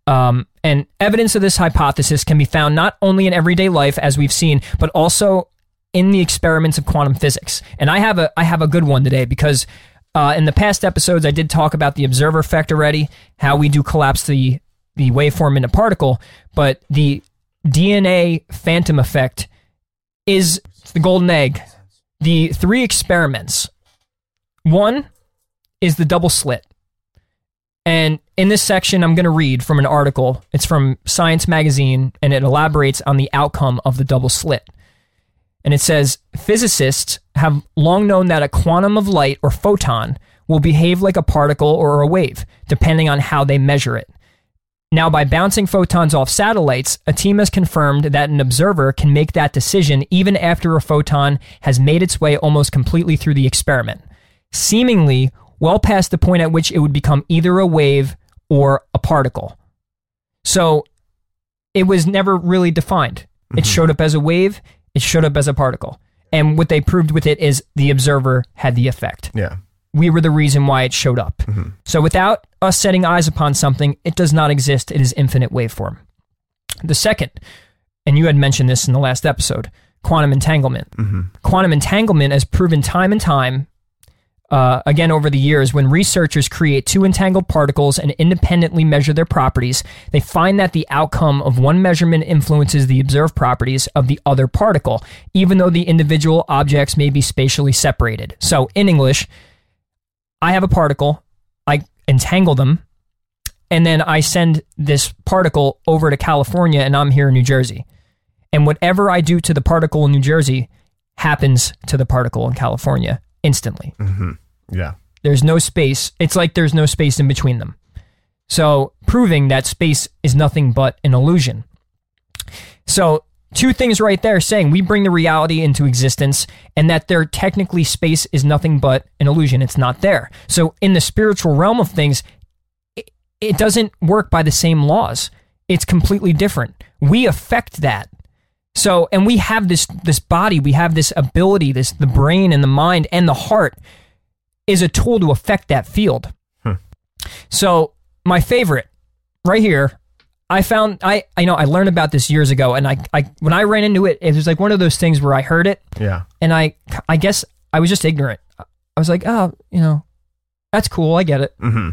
Um, and evidence of this hypothesis can be found not only in everyday life, as we've seen, but also in the experiments of quantum physics. And I have a I have a good one today because uh, in the past episodes I did talk about the observer effect already, how we do collapse the the waveform in a particle, but the DNA phantom effect is the golden egg. The three experiments. One is the double slit. And in this section, I'm going to read from an article. It's from Science Magazine, and it elaborates on the outcome of the double slit. And it says physicists have long known that a quantum of light or photon will behave like a particle or a wave, depending on how they measure it. Now, by bouncing photons off satellites, a team has confirmed that an observer can make that decision even after a photon has made its way almost completely through the experiment, seemingly well past the point at which it would become either a wave or a particle. So it was never really defined. It mm-hmm. showed up as a wave, it showed up as a particle. And what they proved with it is the observer had the effect. Yeah we were the reason why it showed up. Mm-hmm. So without us setting eyes upon something, it does not exist. It is infinite waveform. The second, and you had mentioned this in the last episode, quantum entanglement. Mm-hmm. Quantum entanglement has proven time and time, uh, again over the years, when researchers create two entangled particles and independently measure their properties, they find that the outcome of one measurement influences the observed properties of the other particle, even though the individual objects may be spatially separated. So, in English, I have a particle, I entangle them, and then I send this particle over to California, and I'm here in New Jersey. And whatever I do to the particle in New Jersey happens to the particle in California instantly. Mm-hmm. Yeah. There's no space. It's like there's no space in between them. So, proving that space is nothing but an illusion. So, two things right there saying we bring the reality into existence and that there technically space is nothing but an illusion it's not there so in the spiritual realm of things it, it doesn't work by the same laws it's completely different we affect that so and we have this this body we have this ability this the brain and the mind and the heart is a tool to affect that field hmm. so my favorite right here I found I I know I learned about this years ago, and I I when I ran into it, it was like one of those things where I heard it, yeah, and I I guess I was just ignorant. I was like, oh, you know, that's cool, I get it. Mm-hmm.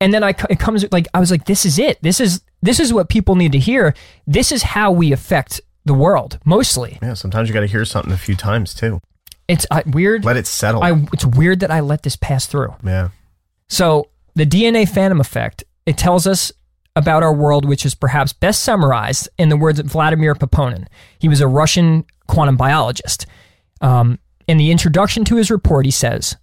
And then I it comes like I was like, this is it. This is this is what people need to hear. This is how we affect the world mostly. Yeah, sometimes you got to hear something a few times too. It's uh, weird. Let it settle. I, it's weird that I let this pass through. Yeah. So the DNA phantom effect. It tells us about our world, which is perhaps best summarized in the words of Vladimir Poponin. He was a Russian quantum biologist. Um, in the introduction to his report, he says,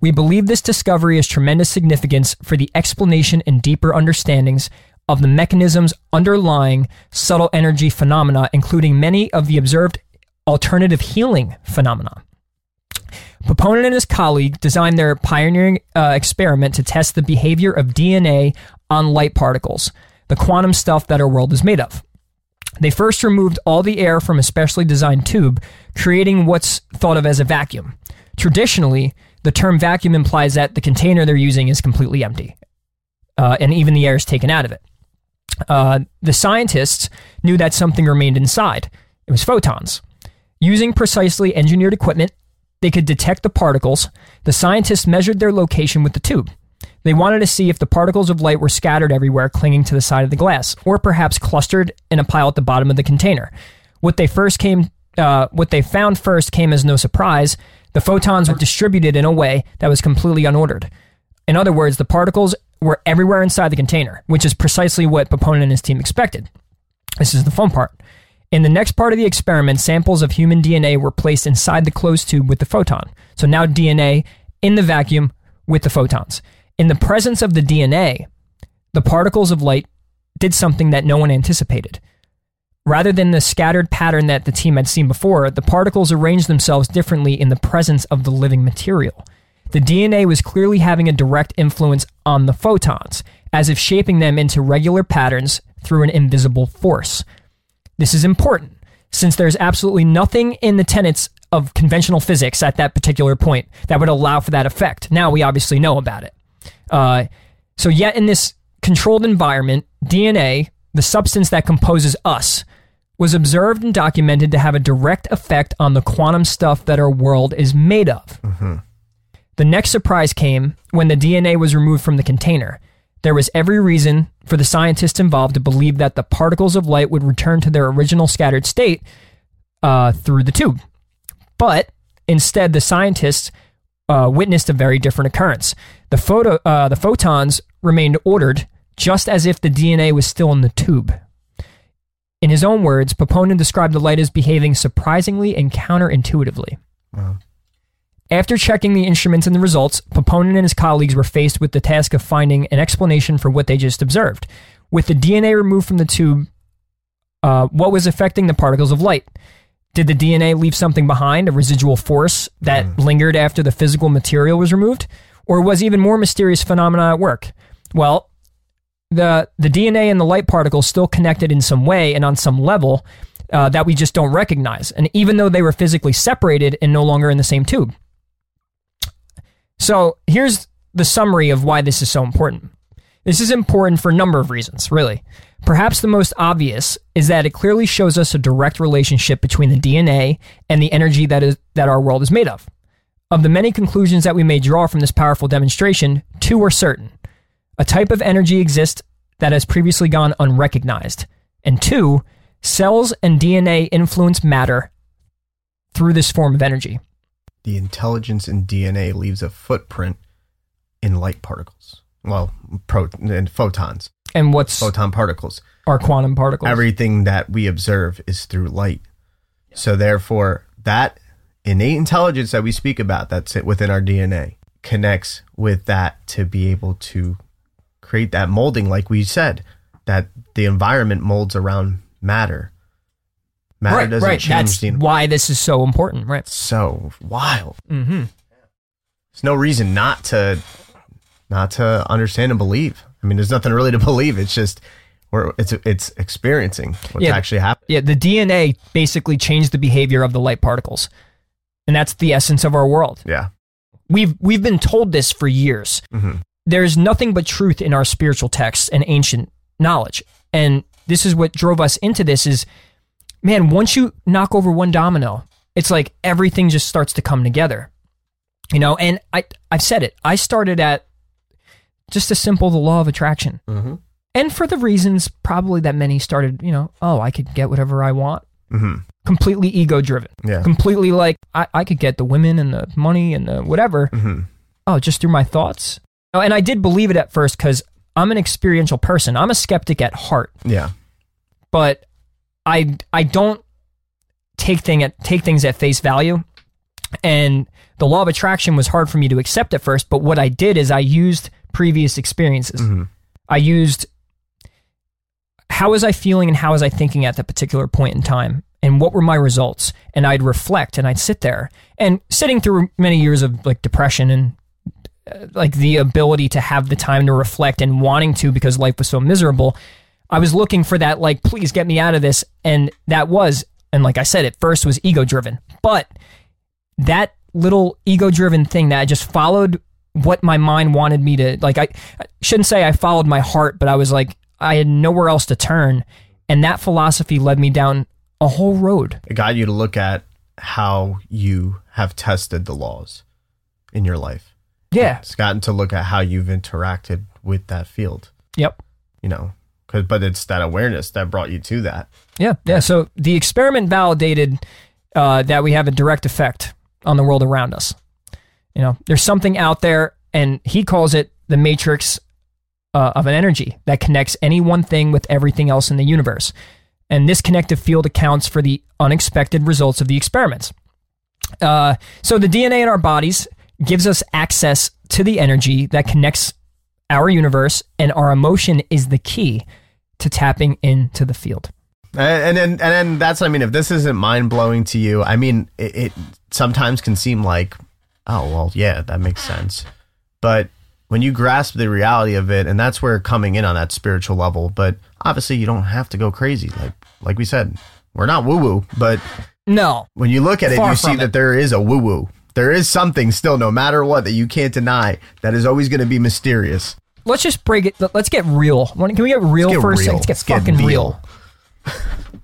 We believe this discovery has tremendous significance for the explanation and deeper understandings of the mechanisms underlying subtle energy phenomena, including many of the observed alternative healing phenomena. Poponin and his colleague designed their pioneering uh, experiment to test the behavior of DNA on light particles, the quantum stuff that our world is made of. They first removed all the air from a specially designed tube, creating what's thought of as a vacuum. Traditionally, the term vacuum implies that the container they're using is completely empty, uh, and even the air is taken out of it. Uh, the scientists knew that something remained inside. It was photons. Using precisely engineered equipment, they could detect the particles. The scientists measured their location with the tube. They wanted to see if the particles of light were scattered everywhere, clinging to the side of the glass, or perhaps clustered in a pile at the bottom of the container. What they first came, uh, what they found first came as no surprise. The photons were distributed in a way that was completely unordered. In other words, the particles were everywhere inside the container, which is precisely what Poponin and his team expected. This is the fun part. In the next part of the experiment, samples of human DNA were placed inside the closed tube with the photon. So now DNA in the vacuum with the photons. In the presence of the DNA, the particles of light did something that no one anticipated. Rather than the scattered pattern that the team had seen before, the particles arranged themselves differently in the presence of the living material. The DNA was clearly having a direct influence on the photons, as if shaping them into regular patterns through an invisible force. This is important, since there's absolutely nothing in the tenets of conventional physics at that particular point that would allow for that effect. Now we obviously know about it. Uh, so, yet in this controlled environment, DNA, the substance that composes us, was observed and documented to have a direct effect on the quantum stuff that our world is made of. The next surprise came when the DNA was removed from the container. There was every reason for the scientists involved to believe that the particles of light would return to their original scattered state uh, through the tube. But instead, the scientists uh, witnessed a very different occurrence. The photo, uh, the photons remained ordered, just as if the DNA was still in the tube. In his own words, Poponin described the light as behaving surprisingly and counterintuitively. After checking the instruments and the results, Poponin and his colleagues were faced with the task of finding an explanation for what they just observed. With the DNA removed from the tube, uh, what was affecting the particles of light? Did the DNA leave something behind, a residual force that lingered after the physical material was removed? Or was even more mysterious phenomena at work? Well, the the DNA and the light particles still connected in some way and on some level uh, that we just don't recognize. And even though they were physically separated and no longer in the same tube. So here's the summary of why this is so important. This is important for a number of reasons, really. Perhaps the most obvious is that it clearly shows us a direct relationship between the DNA and the energy that is that our world is made of. Of the many conclusions that we may draw from this powerful demonstration, two are certain. A type of energy exists that has previously gone unrecognized. And two, cells and DNA influence matter through this form of energy. The intelligence in DNA leaves a footprint in light particles. Well, pro and photons, And what's photon particles. Are quantum particles? Everything that we observe is through light. So therefore, that innate intelligence that we speak about that's it within our DNA connects with that to be able to create that molding like we said that the environment molds around matter. Matter right, doesn't right. change That's the why this is so important, right? so wild. Mm-hmm. There's no reason not to not to understand and believe. I mean, there's nothing really to believe. It's just we're it's it's experiencing what's Yeah. actually happening. Yeah, the DNA basically changed the behavior of the light particles. And that's the essence of our world. Yeah. We've we've been told this for years. Mhm. There's nothing but truth in our spiritual texts and ancient knowledge. And this is what drove us into this is man, once you knock over one domino, it's like everything just starts to come together. You know, and I I've said it. I started at just a simple the law of attraction. Mhm. And for the reasons probably that many started, you know, oh, I could get whatever I want. Mhm. Completely ego driven. Yeah. Completely like I, I could get the women and the money and the whatever. Mhm. Oh, just through my thoughts. Oh, and I did believe it at first because I'm an experiential person. I'm a skeptic at heart, Yeah. but I I don't take thing at take things at face value. And the law of attraction was hard for me to accept at first, but what I did is I used previous experiences. Mhm. I used how was I feeling and how was I thinking at that particular point in time and what were my results and I'd reflect and I'd sit there and sitting through many years of like depression and uh, like the ability to have the time to reflect and wanting to because life was so miserable. I was looking for that, like, please get me out of this. And that was, and like I said, at first was ego driven. But that little ego driven thing that I just followed what my mind wanted me to, like, I, I shouldn't say I followed my heart, but I was like, I had nowhere else to turn. And that philosophy led me down a whole road. It got you to look at how you have tested the laws in your life. Yeah. It's gotten to look at how you've interacted with that field, Yep. you know, but it's that awareness that brought you to that. Yeah, yeah. So the experiment validated uh, that we have a direct effect on the world around us. You know, there's something out there, and he calls it the matrix uh, of an energy that connects any one thing with everything else in the universe. And this connective field accounts for the unexpected results of the experiments. Uh, so the DNA in our bodies gives us access to the energy that connects our universe, and our emotion is the key to tapping into the field. And, then, and then that's, I mean, if this isn't mind blowing to you, I mean, it, it sometimes can seem like, oh, well, yeah, that makes sense. But when you grasp the reality of it, and that's where coming in on that spiritual level, but obviously you don't have to go crazy. Like, like we said, we're not woo woo, but No, when you look at it, you see from that it. there is a woo woo. There is something still, no matter what, that you can't deny that is always going to be mysterious. Let's just break it. Let's get real. Can we get real get for a second? Let's get Let's fucking veal. real.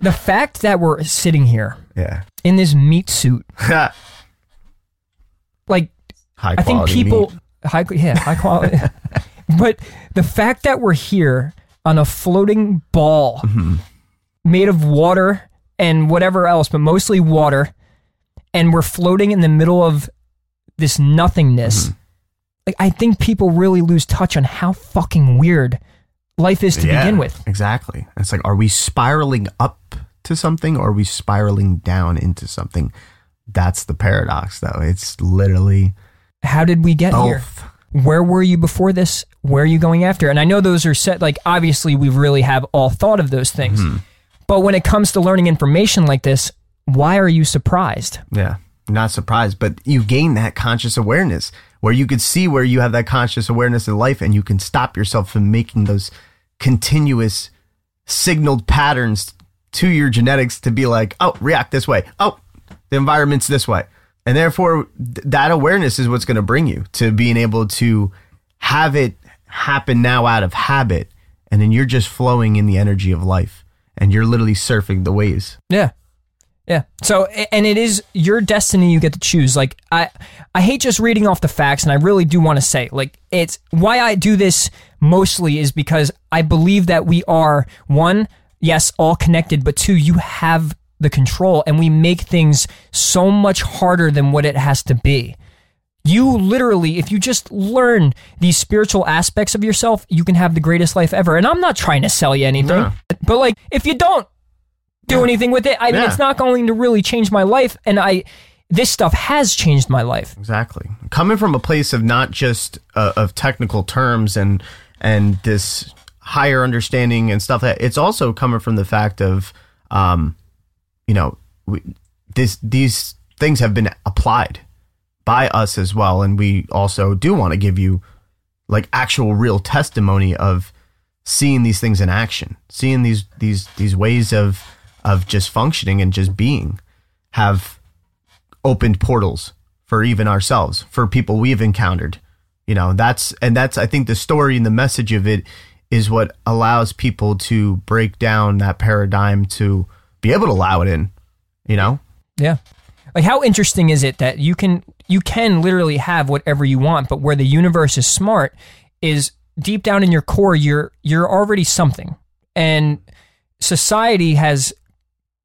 The fact that we're sitting here Yeah. in this meat suit, High like I think people, meat. high, yeah, high quality. but the fact that we're here on a floating ball Mm-hmm. made of water and whatever else, but mostly water, and we're floating in the middle of this nothingness. Mm-hmm. Like I think people really lose touch on how fucking weird life is to Yeah, begin with. Exactly. It's like, are we spiraling up to something or are we spiraling down into something? That's the paradox, though. It's literally How did we get here? Where were you before this? Where are you going after? And I know those are set, like, obviously, we really have all thought of those things. Mm-hmm. But when it comes to learning information like this, why are you surprised? Yeah. Not surprised, but you gain that conscious awareness where you could see where you have that conscious awareness in life and you can stop yourself from making those continuous signaled patterns to your genetics to be like, oh, react this way. Oh, the environment's this way. And therefore, th- that awareness is what's going to bring you to being able to have it happen now out of habit. And then you're just flowing in the energy of life and you're literally surfing the waves. Yeah. Yeah. So, and it is your destiny you get to choose. Like, I, I hate just reading off the facts, and I really do want to say, like, it's why I do this mostly is because I believe that we are, one, yes, all connected, but two, you have the control, and we make things so much harder than what it has to be. You literally, if you just learn these spiritual aspects of yourself, you can have the greatest life ever. And I'm not trying to sell you anything, No. but like, if you don't do anything with it, I mean, Yeah. it's not going to really change my life. And I, this stuff has changed my life. Exactly. Coming from a place of not just uh, of technical terms and and this higher understanding and stuff that it's also coming from the fact of um you know we, this these things have been applied by us as well and we also do want to give you like actual real testimony of seeing these things in action seeing these these these ways of of just functioning and just being have opened portals for even ourselves, for people we've encountered. You know, that's, and that's, I think the story and the message of it is what allows people to break down that paradigm to be able to allow it in, you know? Yeah. Like how interesting is it that you can you can literally have whatever you want, but where the universe is smart is deep down in your core you're you're already something. And society has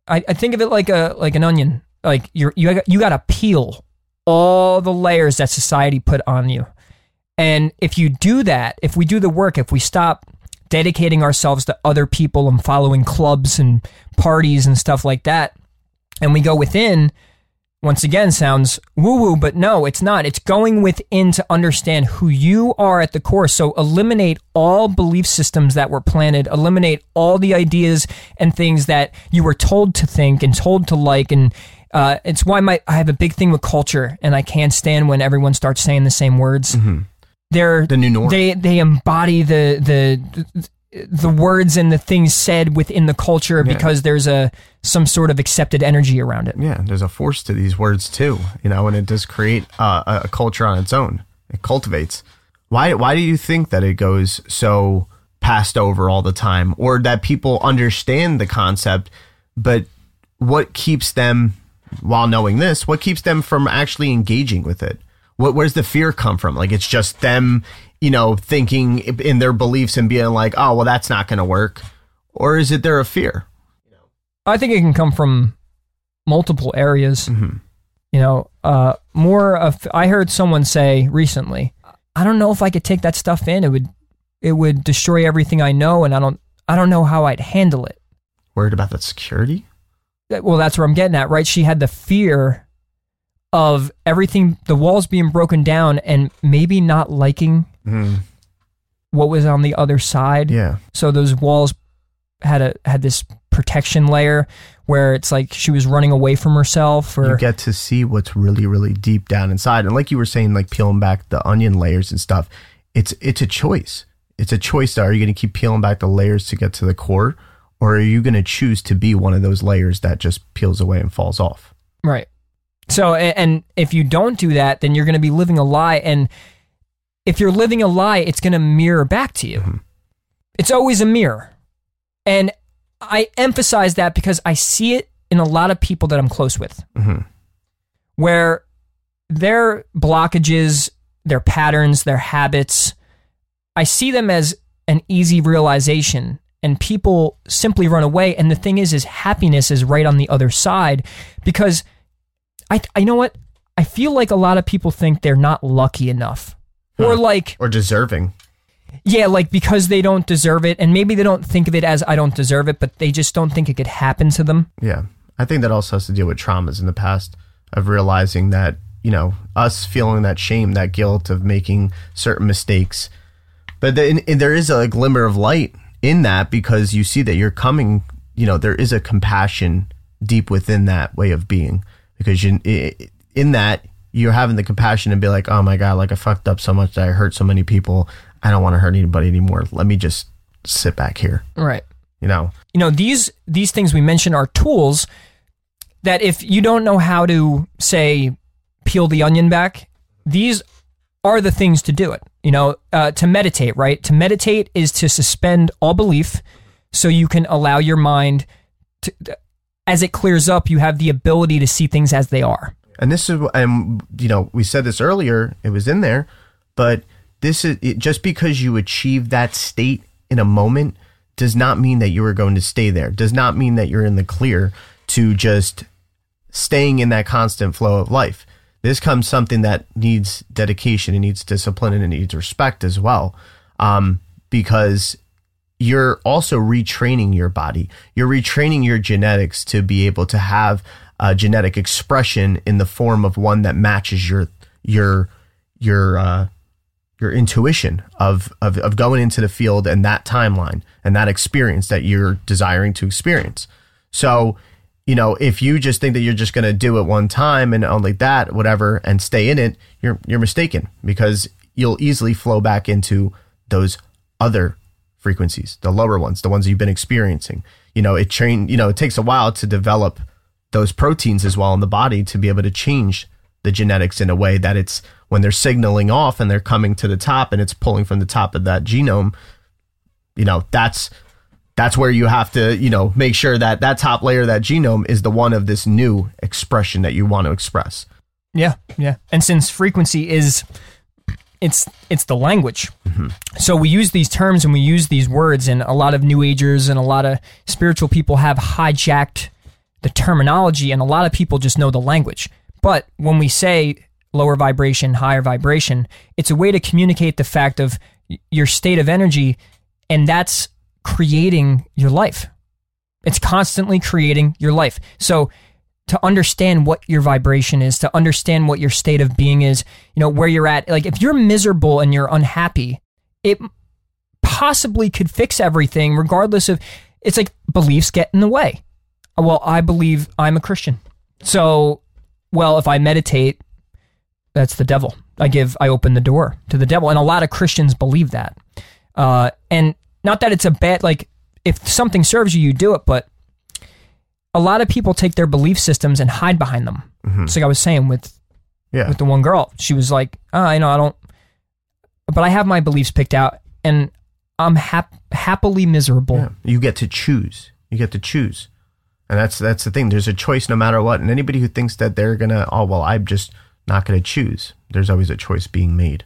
I, I think of it like a like an onion. Like you're you you got to peel all the layers that society put on you. And if you do that, if we do the work, if we stop dedicating ourselves to other people and following clubs and parties and stuff like that, and we go within, once again sounds woo woo, but no, it's not. It's going within to understand who you are at the core. So eliminate all belief systems that were planted, eliminate all the ideas and things that you were told to think and told to like. And uh, it's why my I have a big thing with culture, and I can't stand when everyone starts saying the same words. they're The new norm. They they embody the the the words and the things said within the culture Yeah. because there's a some sort of accepted energy around it. yeah, there's a force to these words too, you know, and it does create uh, a, culture on its own. It cultivates. Why? Why do you think that it goes so passed over all the time, or that people understand the concept, but what keeps them, while knowing this, what keeps them from actually engaging with it? What? Where's the fear come from? Like it's just them, you know, thinking in their beliefs and being like, oh, well, that's not going to work, or is it there a fear? I think it can come from multiple areas. Mm-hmm. You know, uh, more of I heard someone say recently, I don't know if I could take that stuff in. It would it would destroy everything I know, and I don't I don't know how I'd handle it. Worried about that security? Well, that's where I'm getting at, right? She had the fear of everything, the walls being broken down, and maybe not liking Mm, what was on the other side. yeah. So those walls had a had this protection layer where it's like she was running away from herself, or you get to see what's really really deep down inside and like you were saying like peeling back the onion layers and stuff it's it's a choice it's a choice are you going to keep peeling back the layers to get to the core or are you going to choose to be one of those layers that just peels away and falls off Right. So, and if you don't do that, then you're going to be living a lie. And if you're living a lie, it's going to mirror back to you. Mm-hmm. It's always a mirror. And I emphasize that because I see it in a lot of people that I'm close with, Mhm. where their blockages, their patterns, their habits, I see them as an easy realization. And people simply run away. And the thing is, is happiness is right on the other side because I, I know what I feel like a lot of people think they're not lucky enough, or like or deserving yeah, like because they don't deserve it, and maybe they don't think of it as I don't deserve it, but they just don't think it could happen to them. yeah. I think that also has to deal with traumas in the past of realizing that you know us feeling that shame that guilt of making certain mistakes. But then there is a glimmer of light in that because you see that you're coming you know there is a compassion deep within that way of being because you in that you're having the compassion and be like oh my god like i fucked up so much that i hurt so many people i don't want to hurt anybody anymore let me just sit back here Right. you know You know these these things we mentioned are tools that if you don't know how to say peel the onion back, these are the things to do it. You know, uh, to meditate, right? To meditate is to suspend all belief, so you can allow your mind to, as it clears up, you have the ability to see things as they are. and this is and you know we said this earlier it was in there but this is it, just because you achieve that state in a moment does not mean that you are going to stay there does not mean that you're in the clear to just staying in that constant flow of life this comes something that needs dedication it needs discipline and it needs respect as well um, because you're also retraining your body. You're retraining your genetics to be able to have a genetic expression in the form of one that matches your your your uh, your intuition of, of of going into the field and that timeline and that experience that you're desiring to experience. So, you know, if you just think that you're just going to do it one time and only that, whatever, and stay in it, you're you're mistaken because you'll easily flow back into those other frequencies, the lower ones, the ones you've been experiencing. You know, it train, you know, it takes a while to develop those proteins as well in the body to be able to change the genetics in a way that it's when they're signaling off and they're coming to the top and it's pulling from the top of that genome, you know, that's that's where you have to, you know, make sure that that top layer of that genome is the one of this new expression that you want to express. Yeah, yeah. And since frequency is it's it's the language. Mm-hmm. So we use these terms and we use these words and a lot of new agers and a lot of spiritual people have hijacked the terminology and a lot of people just know the language. But when we say lower vibration, higher vibration, it's a way to communicate the fact of your state of energy and that's creating your life. It's constantly creating your life. So to understand what your vibration is, to understand what your state of being is, you know, where you're at. Like if you're miserable and you're unhappy, it possibly could fix everything regardless of it's like beliefs get in the way. Well, I believe I'm a Christian. So, well, if I meditate that's the devil. I give, I open the door to the devil. And a lot of Christians believe that. Uh, and not that it's a bad, like, if something serves you, you do it, but a lot of people take their belief systems and hide behind them. It's like I was saying with Yeah. with the one girl. She was like, oh, I know I don't, but I have my beliefs picked out, and I'm hap- happily miserable. Yeah. You get to choose. You get to choose. And that's that's the thing. There's a choice no matter what. And anybody who thinks that they're gonna, oh well, I'm just not gonna choose. There's always a choice being made.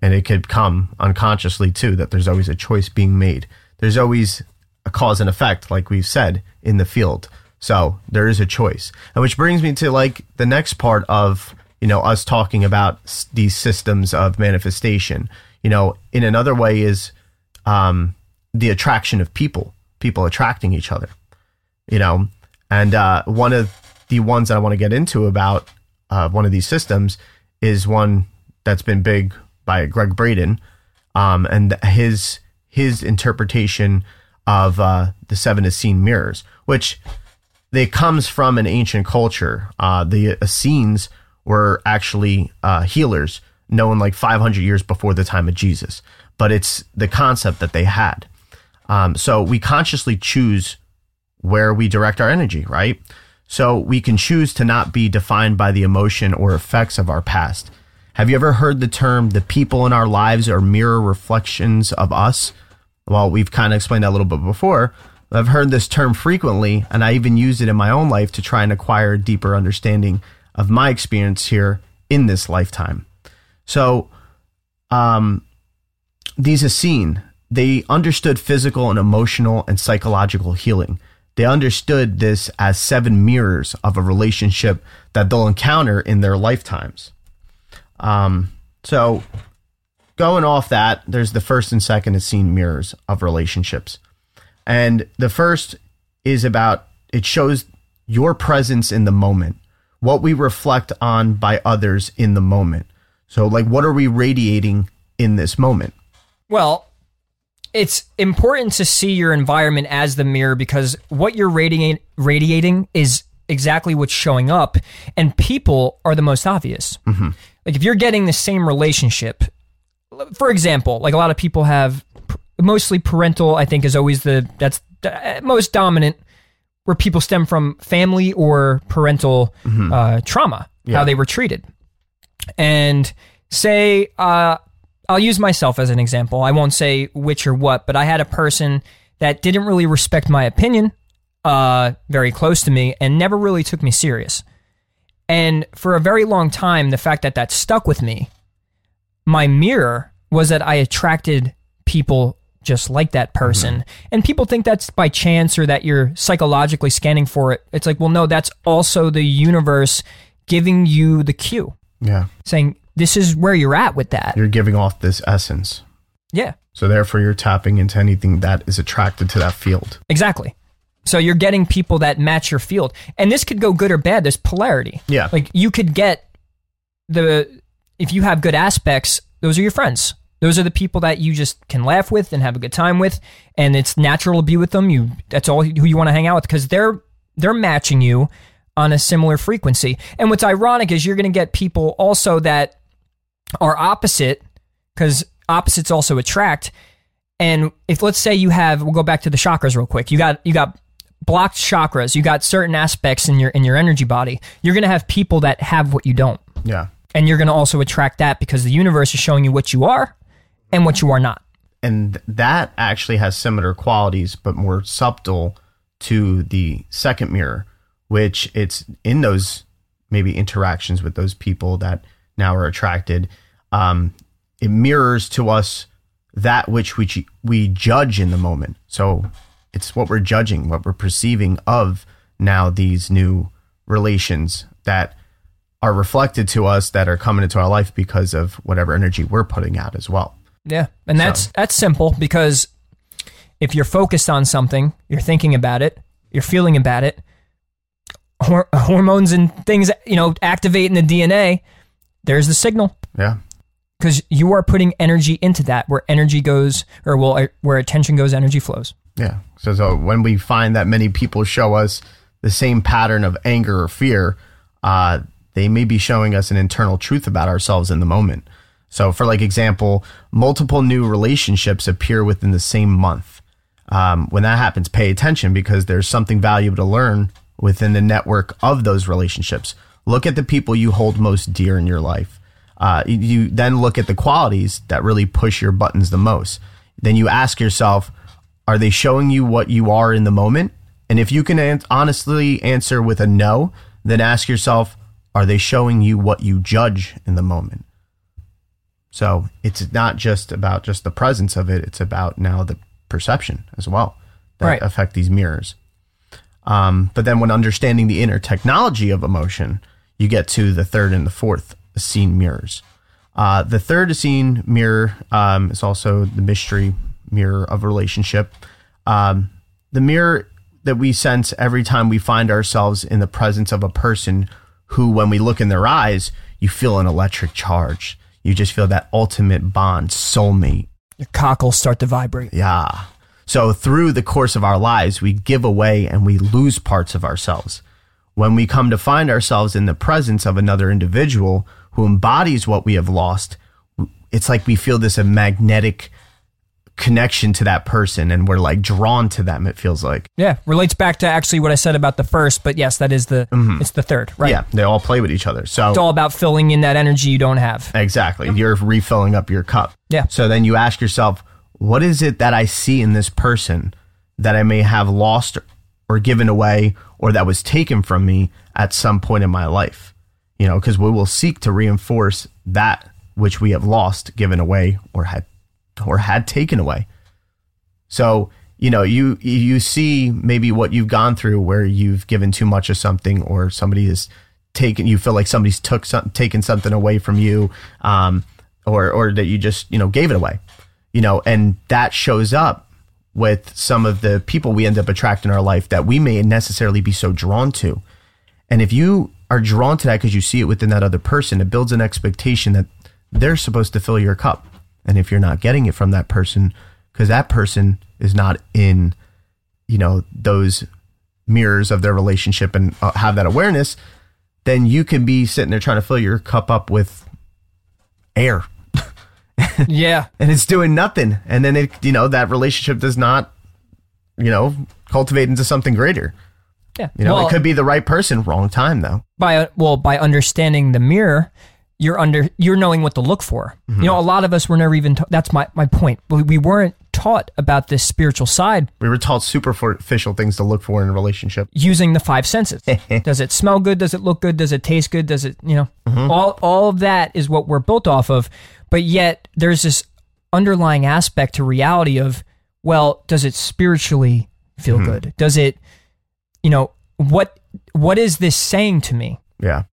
And it could come unconsciously too, that there's always a choice being made. There's always a cause and effect, like we've said, in the field. So there is a choice. And which brings me to like the next part of, you know, us talking about these systems of manifestation. You know, in another way is um, the attraction of people, people attracting each other. You know, and uh, one of the ones that I want to get into about uh, one of these systems is one that's been big by Gregg Braden, um, and his his interpretation of uh, the seven Essene mirrors, which they comes from an ancient culture. Uh, the Essenes were actually uh, healers, known like 500 years before the time of Jesus. But it's the concept that they had. Um, so we consciously choose where we direct our energy, right? So we can choose to not be defined by the emotion or effects of our past. Have you ever heard the term the people in our lives are mirror reflections of us? Well, we've kind of explained that a little bit before. I've heard this term frequently, and I even used it in my own life to try and acquire a deeper understanding of my experience here in this lifetime. So, um, these Essene, they understood physical and emotional and psychological healing. They understood this as seven mirrors of a relationship that they'll encounter in their lifetimes. Um, so, going off that, there's the first and second Essene mirrors of relationships. And the first is about it shows your presence in the moment, what we reflect on by others in the moment. So, like, what are we radiating in this moment? Well, it's important to see your environment as the mirror because what you're radiating, radiating is exactly what's showing up, and people are the most obvious. Like if you're getting the same relationship, for example, like a lot of people have mostly parental, I think is always the that's the most dominant where people stem from family or parental uh, trauma, how they were treated. And say, uh, I'll use myself as an example. I won't say which or what, but I had a person that didn't really respect my opinion, uh, very close to me, and never really took me serious. And for a very long time, the fact that that stuck with me, my mirror was that I attracted people just like that person. And people think that's by chance or that you're psychologically scanning for it. It's like, well, no, that's also the universe giving you the cue, Yeah. saying, this is where you're at with that. You're giving off this essence. Yeah, So, therefore, you're tapping into anything that is attracted to that field. exactly. So you're getting people that match your field. And this could go good or bad. There's polarity. Yeah. Like you could get the if you have good aspects, those are your friends. Those are the people that you just can laugh with and have a good time with, and it's natural to be with them. You that's all who you want to hang out with because they're they're matching you on a similar frequency. And what's ironic is you're going to get people also that are opposite because opposites also attract. And if let's say you have, we'll go back to the chakras real quick. You got you got blocked chakras. You got certain aspects in your in your energy body. You're going to have people that have what you don't Yeah. and you're going to also attract that because the universe is showing you what you are and what you are not. and that actually has similar qualities but more subtle to the second mirror which it's in those maybe interactions with those people that now are attracted um, it mirrors to us that which we we judge in the moment so it's what we're judging what we're perceiving of now these new relations that are reflected to us that are coming into our life because of whatever energy we're putting out as well Yeah, and that's that's simple because if you're focused on something, you're thinking about it, you're feeling about it, hor- hormones and things you know activate in the DNA. There's the signal yeah because you are putting energy into that. Where energy goes, or well, where attention goes, energy flows. Yeah. So, so when we find that many people show us the same pattern of anger or fear, uh, they may be showing us an internal truth about ourselves in the moment. So, for like example, multiple new relationships appear within the same month. Um, when that happens, pay attention because there's something valuable to learn within the network of those relationships. Look at the people you hold most dear in your life. Uh, you then look at the qualities that really push your buttons the most. Then you ask yourself, are they showing you what you are in the moment? And if you can an- honestly answer with a no, then ask yourself, are they showing you what you judge in the moment? So it's not just about just the presence of it, it's about now the perception as well that Right. affect these mirrors. Um, but then when understanding the inner technology of emotion, you get to the third and the fourth Essene mirrors. Uh, the third Essene mirror um, is also the mystery mirror of relationship. Um, the mirror that we sense every time we find ourselves in the presence of a person who, when we look in their eyes, you feel an electric charge. You just feel that ultimate bond, soulmate. Your cockles start to vibrate. Yeah. So through the course of our lives, we give away and we lose parts of ourselves. When we come to find ourselves in the presence of another individual who embodies what we have lost, it's like we feel this magnetic connection to that person and we're like drawn to them, it feels like. Yeah, relates back to actually what I said about the first, but yes, that is the mm-hmm. it's the third, right? Yeah, they all play with each other. So It's all about filling in that energy you don't have. Exactly. You're refilling up your cup. Yeah. So then you ask yourself, what is it that I see in this person that I may have lost or given away or that was taken from me at some point in my life? You know, because we will seek to reinforce that which we have lost, given away, or had or had taken away. So, you know, you you see maybe what you've gone through where you've given too much of something or somebody has taken you feel like somebody's took some, taken something away from you um or or that you just, you know, gave it away. You know, and that shows up with some of the people we end up attracting in our life that we may necessarily be so drawn to. And if you are drawn to that because you see it within that other person, it builds an expectation that they're supposed to fill your cup. And if you're not getting it from that person, because that person is not in, you know, those mirrors of their relationship and uh, have that awareness, then you can be sitting there trying to fill your cup up with air yeah. and it's doing nothing. And then it, you know, that relationship does not, you know, cultivate into something greater. Yeah. You know, Well, it could be the right person, wrong time though. by uh, well by understanding the mirror you're under you're knowing what to look for mm-hmm. you know a lot of us were never even ta- that's my my point we, we weren't taught about this spiritual side We were taught superficial things to look for in a relationship. using the five senses. Does it smell good? Does it look good? Does it taste good? Does it you know mm-hmm. all all of that is what we're built off of. But yet there's this underlying aspect to reality of well does it spiritually feel mm-hmm. good? Does it you know what what is this saying to me? Yeah.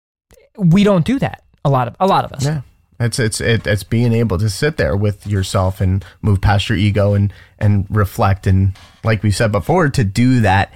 we don't do that a lot of a lot of us. Yeah. It's it's it, it's being able to sit there with yourself and move past your ego and and reflect and like we said before to do that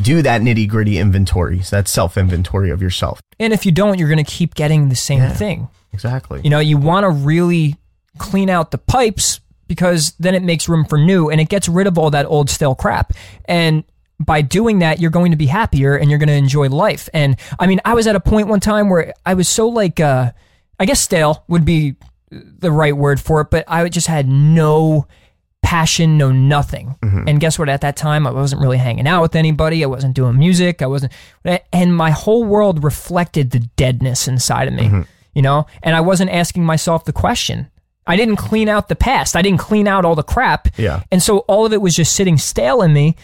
do that nitty gritty inventory. So that self inventory of yourself. and if you don't you're going to keep getting the same thing Exactly. you know you want to really clean out the pipes because then it makes room for new and it gets rid of all that old stale crap and by doing that you're going to be happier and you're going to enjoy life and i mean i was at a point one time where i was so like uh i guess stale would be the right word for it but i just had no passion no nothing. Mm-hmm. And guess what? At that time i wasn't really hanging out with anybody. I wasn't doing music. I wasn't and my whole world reflected the deadness inside of me mm-hmm. you know? And i wasn't asking myself the question. I didn't clean out the past. I didn't clean out all the crap. Yeah. and so all of it was just sitting stale in me.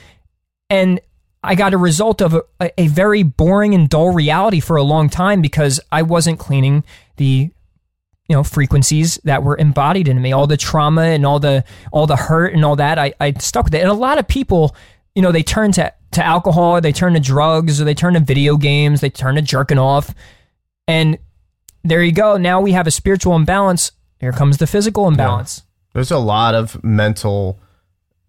And I got a result of a, a very boring and dull reality for a long time because I wasn't cleaning the you know frequencies that were embodied in me. All the trauma and all the all the hurt and all that I, I stuck with it. And a lot of people you know they turn to to alcohol or they turn to drugs or they turn to video games they turn to jerking off. And there you go. Now we have a spiritual imbalance. Here comes the physical imbalance. There's a lot of mental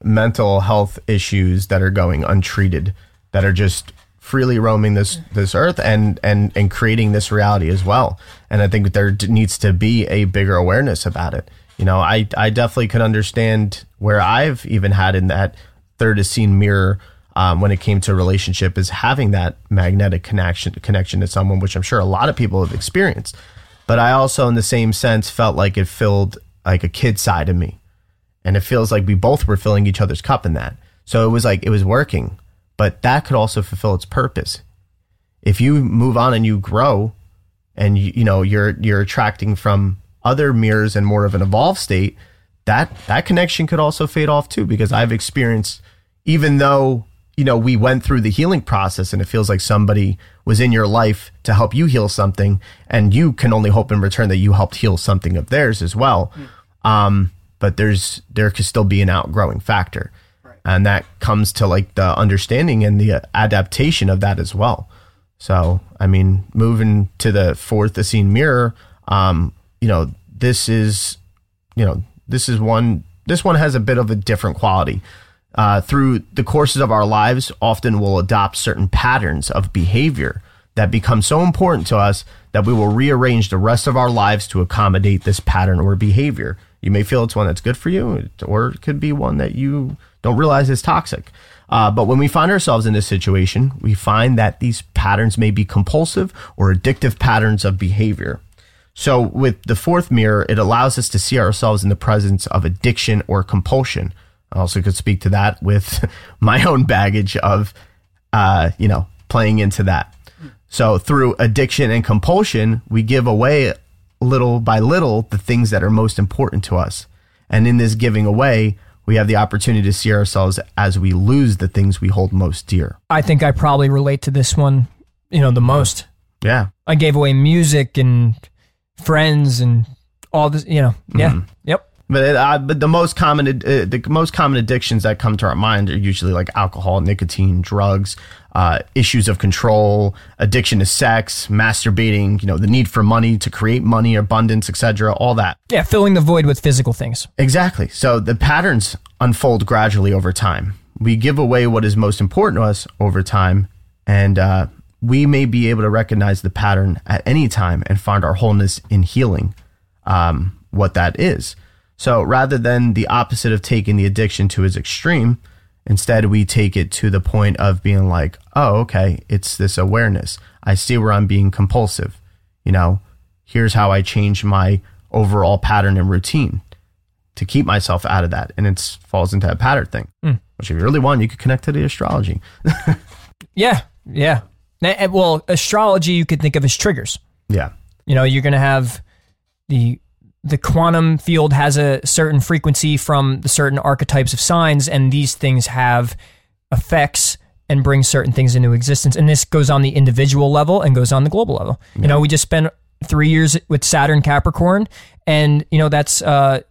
mental health issues that are going untreated that are just freely roaming this this earth and and and creating this reality as well. And I think there needs to be a bigger awareness about it. You know, I I definitely can understand where I've even had in that third Essene mirror um, when it came to relationship is having that magnetic connection connection to someone, which I'm sure a lot of people have experienced. But I also, in the same sense, felt like it filled like a kid side of me, and it feels like we both were filling each other's cup in that. So it was like it was working, but that could also fulfill its purpose. If you move on and you grow, and you, you know you're you're attracting from other mirrors and more of an evolved state, that that connection could also fade off too. Because I've experienced, even though you know we went through the healing process, and it feels like somebody was in your life to help you heal something, and you can only hope in return that you helped heal something of theirs as well. Um, but there's there could still be an outgrowing factor, and that comes to like the understanding and the adaptation of that as well. So, I mean, moving to the fourth Essene mirror, um, you know, this is, you know, this is one, this one has a bit of a different quality. Uh, through the courses of our lives, often we'll adopt certain patterns of behavior that become so important to us that we will rearrange the rest of our lives to accommodate this pattern or behavior. You may feel it's one that's good for you, or it could be one that you don't realize is toxic. Uh, but when we find ourselves in this situation, we find that these patterns may be compulsive or addictive patterns of behavior. So, with the fourth mirror, it allows us to see ourselves in the presence of addiction or compulsion. I also could speak to that with my own baggage of, uh, you know, playing into that. So, through addiction and compulsion, we give away little by little the things that are most important to us. And in this giving away, we have the opportunity to see ourselves as we lose the things we hold most dear. I think I probably relate to this one, you know, the most. Yeah. I gave away music and friends and all this, you know. Yeah. Mm-hmm. Yep. But it, uh, but the most common uh, the most common addictions that come to our mind are usually like alcohol, nicotine, drugs, uh, issues of control, addiction to sex, masturbating, you know, the need for money to create money, abundance, etc. All that. Yeah, filling the void with physical things. Exactly. So the patterns unfold gradually over time. We give away what is most important to us over time, and uh, we may be able to recognize the pattern at any time and find our wholeness in healing um, what that is. So rather than the opposite of taking the addiction to its extreme, instead we take it to the point of being like, oh, okay, it's this awareness. I see where I'm being compulsive. You know, here's how I change my overall pattern and routine to keep myself out of that. And it falls into a pattern thing, Mm. which if you really want, you could connect to the astrology. Yeah. Yeah. Eh, Well, astrology you could think of as triggers. yeah. You know, you're going to have the the quantum field has a certain frequency from the certain archetypes of signs, and these things have effects and bring certain things into existence. And this goes on the individual level and goes on the global level. You know, we just spent three years with Saturn Capricorn, and you know that's uh,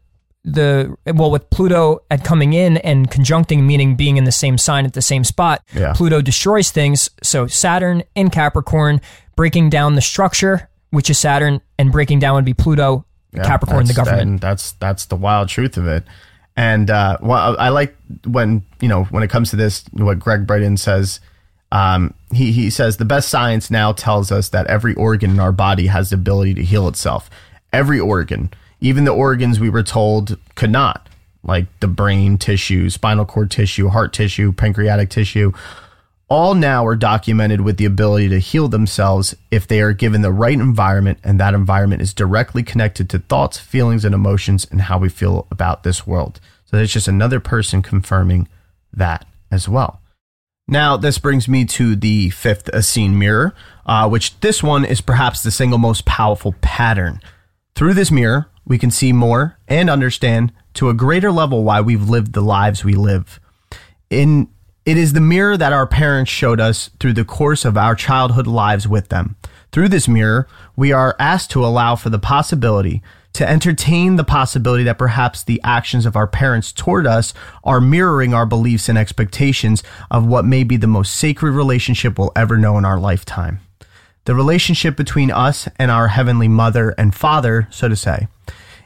the well with Pluto at coming in and conjuncting, meaning being in the same sign at the same spot. Yeah. Pluto destroys things. So Saturn in Capricorn breaking down the structure, which is Saturn, and breaking down would be Pluto, Yeah, Capricorn, the government. and that's that's the wild truth of it. And uh, well, I like when you know when it comes to this, what Gregg Braden says. Um, he he says the best science now tells us that every organ in our body has the ability to heal itself. Every organ, even the organs we were told could not, like the brain tissue, spinal cord tissue, heart tissue, pancreatic tissue, all now are documented with the ability to heal themselves if they are given the right environment and that environment is directly connected to thoughts, feelings, and emotions and how we feel about this world. So it's just another person confirming that as well. Now, this brings me to the fifth Essene mirror, uh, which this one is perhaps the single most powerful pattern. Through this mirror, we can see more and understand to a greater level why we've lived the lives we live in it is the mirror that our parents showed us through the course of our childhood lives with them. Through this mirror, we are asked to allow for the possibility to entertain the possibility that perhaps the actions of our parents toward us are mirroring our beliefs and expectations of what may be the most sacred relationship we'll ever know in our lifetime. The relationship between us and our heavenly mother and father, so to say.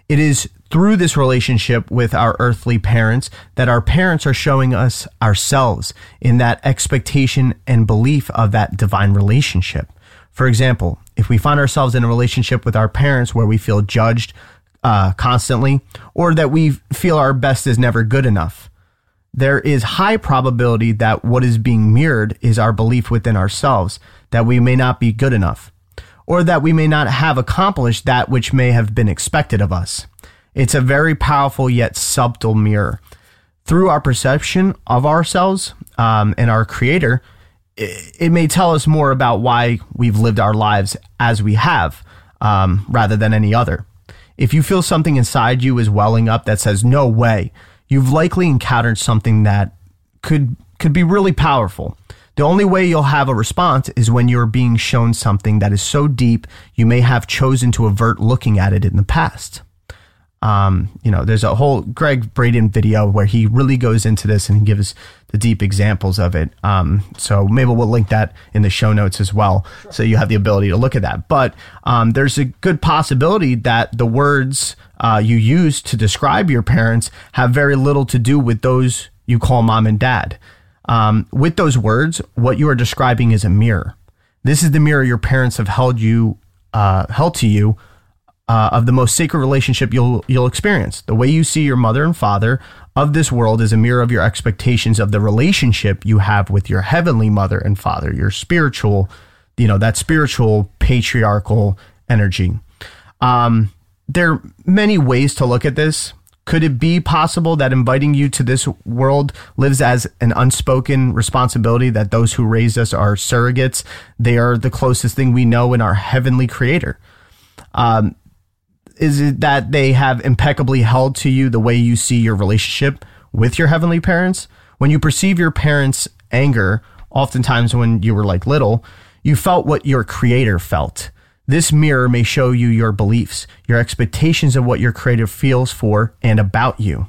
It is through this relationship with our earthly parents that our parents are showing us ourselves in that expectation and belief of that divine relationship. For example, if we find ourselves in a relationship with our parents where we feel judged uh, constantly, or that we feel our best is never good enough, there is high probability that what is being mirrored is our belief within ourselves that we may not be good enough or that we may not have accomplished that which may have been expected of us. It's a very powerful yet subtle mirror. Through our perception of ourselves um, and our creator, it, it, may tell us more about why we've lived our lives as we have um, rather than any other. If you feel something inside you is welling up that says, no way, you've likely encountered something that could could be really powerful. The only way you'll have a response is when you're being shown something that is so deep you may have chosen to avert looking at it in the past. Um, you know, there's a whole Gregg Braden video where he really goes into this and gives the deep examples of it. Um, so maybe we'll link that in the show notes as well, sure. so you have the ability to look at that. But um, there's a good possibility that the words uh, you use to describe your parents have very little to do with those you call mom and dad. Um, with those words, what you are describing is a mirror. This is the mirror your parents have held you, uh, held to you uh, of the most sacred relationship you'll you'll experience. The way you see your mother and father of this world is a mirror of your expectations of the relationship you have with your heavenly mother and father, your spiritual, you know, that spiritual patriarchal energy. Um, there are many ways to look at this. Could it be possible that inviting you to this world lives as an unspoken responsibility that those who raised us are surrogates? They are the closest thing we know in our heavenly creator. Um, is it that they have impeccably held to you the way you see your relationship with your heavenly parents? When you perceive your parents' anger, oftentimes when you were like little, you felt what your creator felt. This mirror may show you your beliefs, your expectations of what your creator feels for and about you.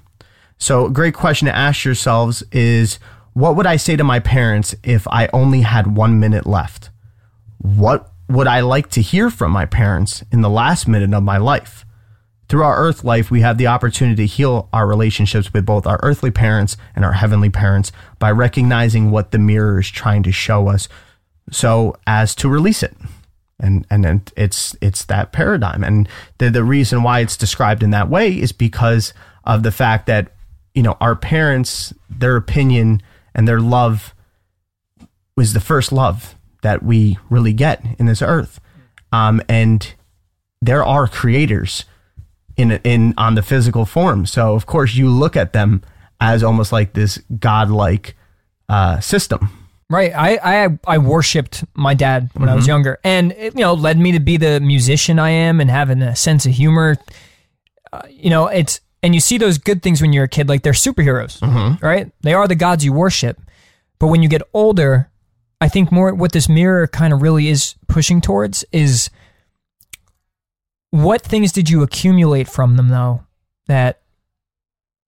So, a great question to ask yourselves is what would I say to my parents if I only had one minute left? What would I like to hear from my parents in the last minute of my life? Through our earth life, we have the opportunity to heal our relationships with both our earthly parents and our heavenly parents by recognizing what the mirror is trying to show us so as to release it. And, and it's, it's that paradigm. And the, the reason why it's described in that way is because of the fact that, you know, our parents, their opinion and their love was the first love that we really get in this earth. Um, and there are creators in in on the physical form. So of course you look at them as almost like this godlike uh, system. Right. I, I I worshipped my dad when mm-hmm. I was mm-hmm. younger, and it, you know led me to be the musician I am and having a sense of humor. Uh, you know, it's and you see those good things when you're a kid, like they're superheroes, mm-hmm. right? They are the gods you worship. But when you get older, I think more what this mirror kind of really is pushing towards is what things did you accumulate from them though that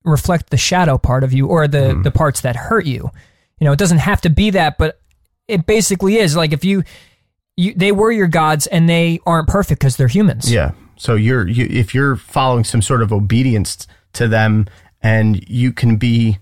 reflect the shadow part of you or the mm. the parts that hurt you? You know, it doesn't have to be that, but it basically is. Like if you you they were your gods and they aren't perfect because they're humans. Yeah. So you're you, if you're following some sort of obedience to them and you can be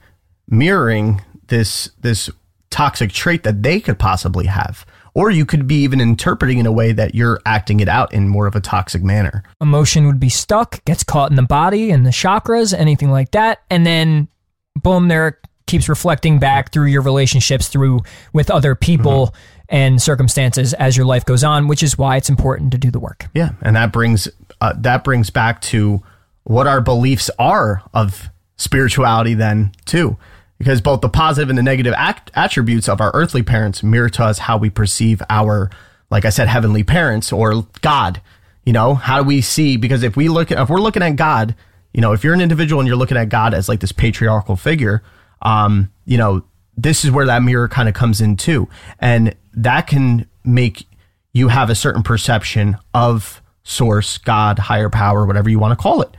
mirroring this this toxic trait that they could possibly have. Or you could be even interpreting in a way that you're acting it out in more of a toxic manner. Emotion would be stuck, gets caught in the body and the chakras, anything like that. And then, boom, there keeps reflecting back through your relationships through with other people mm-hmm. and circumstances as your life goes on, which is why it's important to do the work. Yeah, and that brings uh, that brings back to what our beliefs are of spirituality then too because both the positive and the negative act- attributes of our earthly parents mirror to us how we perceive our, like I said, heavenly parents or God. You know, how do we see? Because if we look if we're looking at God, you know, if you're an individual and you're looking at God as like this patriarchal figure, um, you know, this is where that mirror kind of comes in too. And that can make you have a certain perception of source, God, higher power, whatever you want to call it,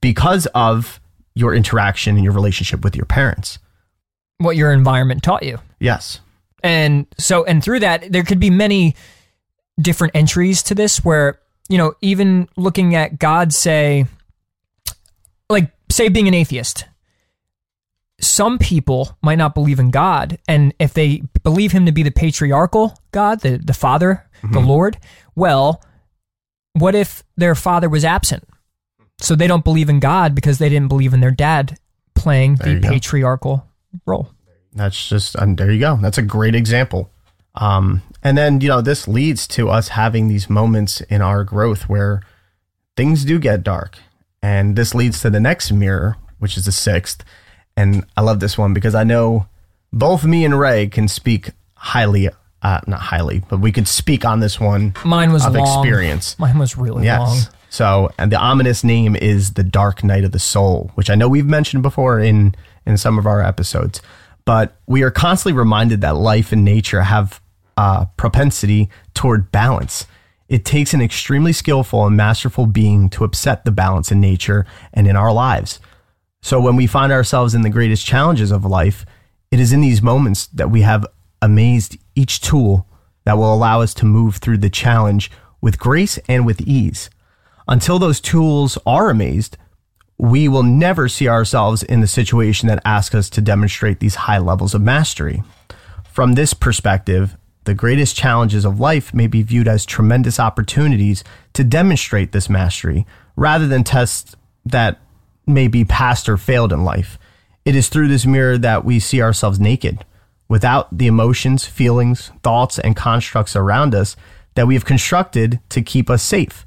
because of your interaction and your relationship with your parents what your environment taught you. Yes. And so, and through that, there could be many different entries to this where, you know, even looking at God, say, like, say, being an atheist, some people might not believe in God. And if they believe him to be the patriarchal God, the, the Father, mm-hmm. the Lord, well, what if their father was absent? So they don't believe in God because they didn't believe in their dad playing the patriarchal roll. That's just, and there you go. That's a great example. Um, and then, you know, this leads to us having these moments in our growth where things do get dark. And this leads to the next mirror, which is the sixth. And I love this one because I know both me and Ray can speak highly, uh, not highly, but we could speak on this one Mine was of long. experience. Mine was really Yes. long. So, and the ominous name is the Dark Night of the Soul, which I know we've mentioned before in in some of our episodes. But we are constantly reminded that life and nature have a propensity toward balance. It takes an extremely skillful and masterful being to upset the balance in nature and in our lives. So when we find ourselves in the greatest challenges of life, it is in these moments that we have amazed each tool that will allow us to move through the challenge with grace and with ease. Until those tools are amazed, we will never see ourselves in the situation that asks us to demonstrate these high levels of mastery. From this perspective, the greatest challenges of life may be viewed as tremendous opportunities to demonstrate this mastery rather than tests that may be passed or failed in life. It is through this mirror that we see ourselves naked, without the emotions, feelings, thoughts, and constructs around us that we have constructed to keep us safe.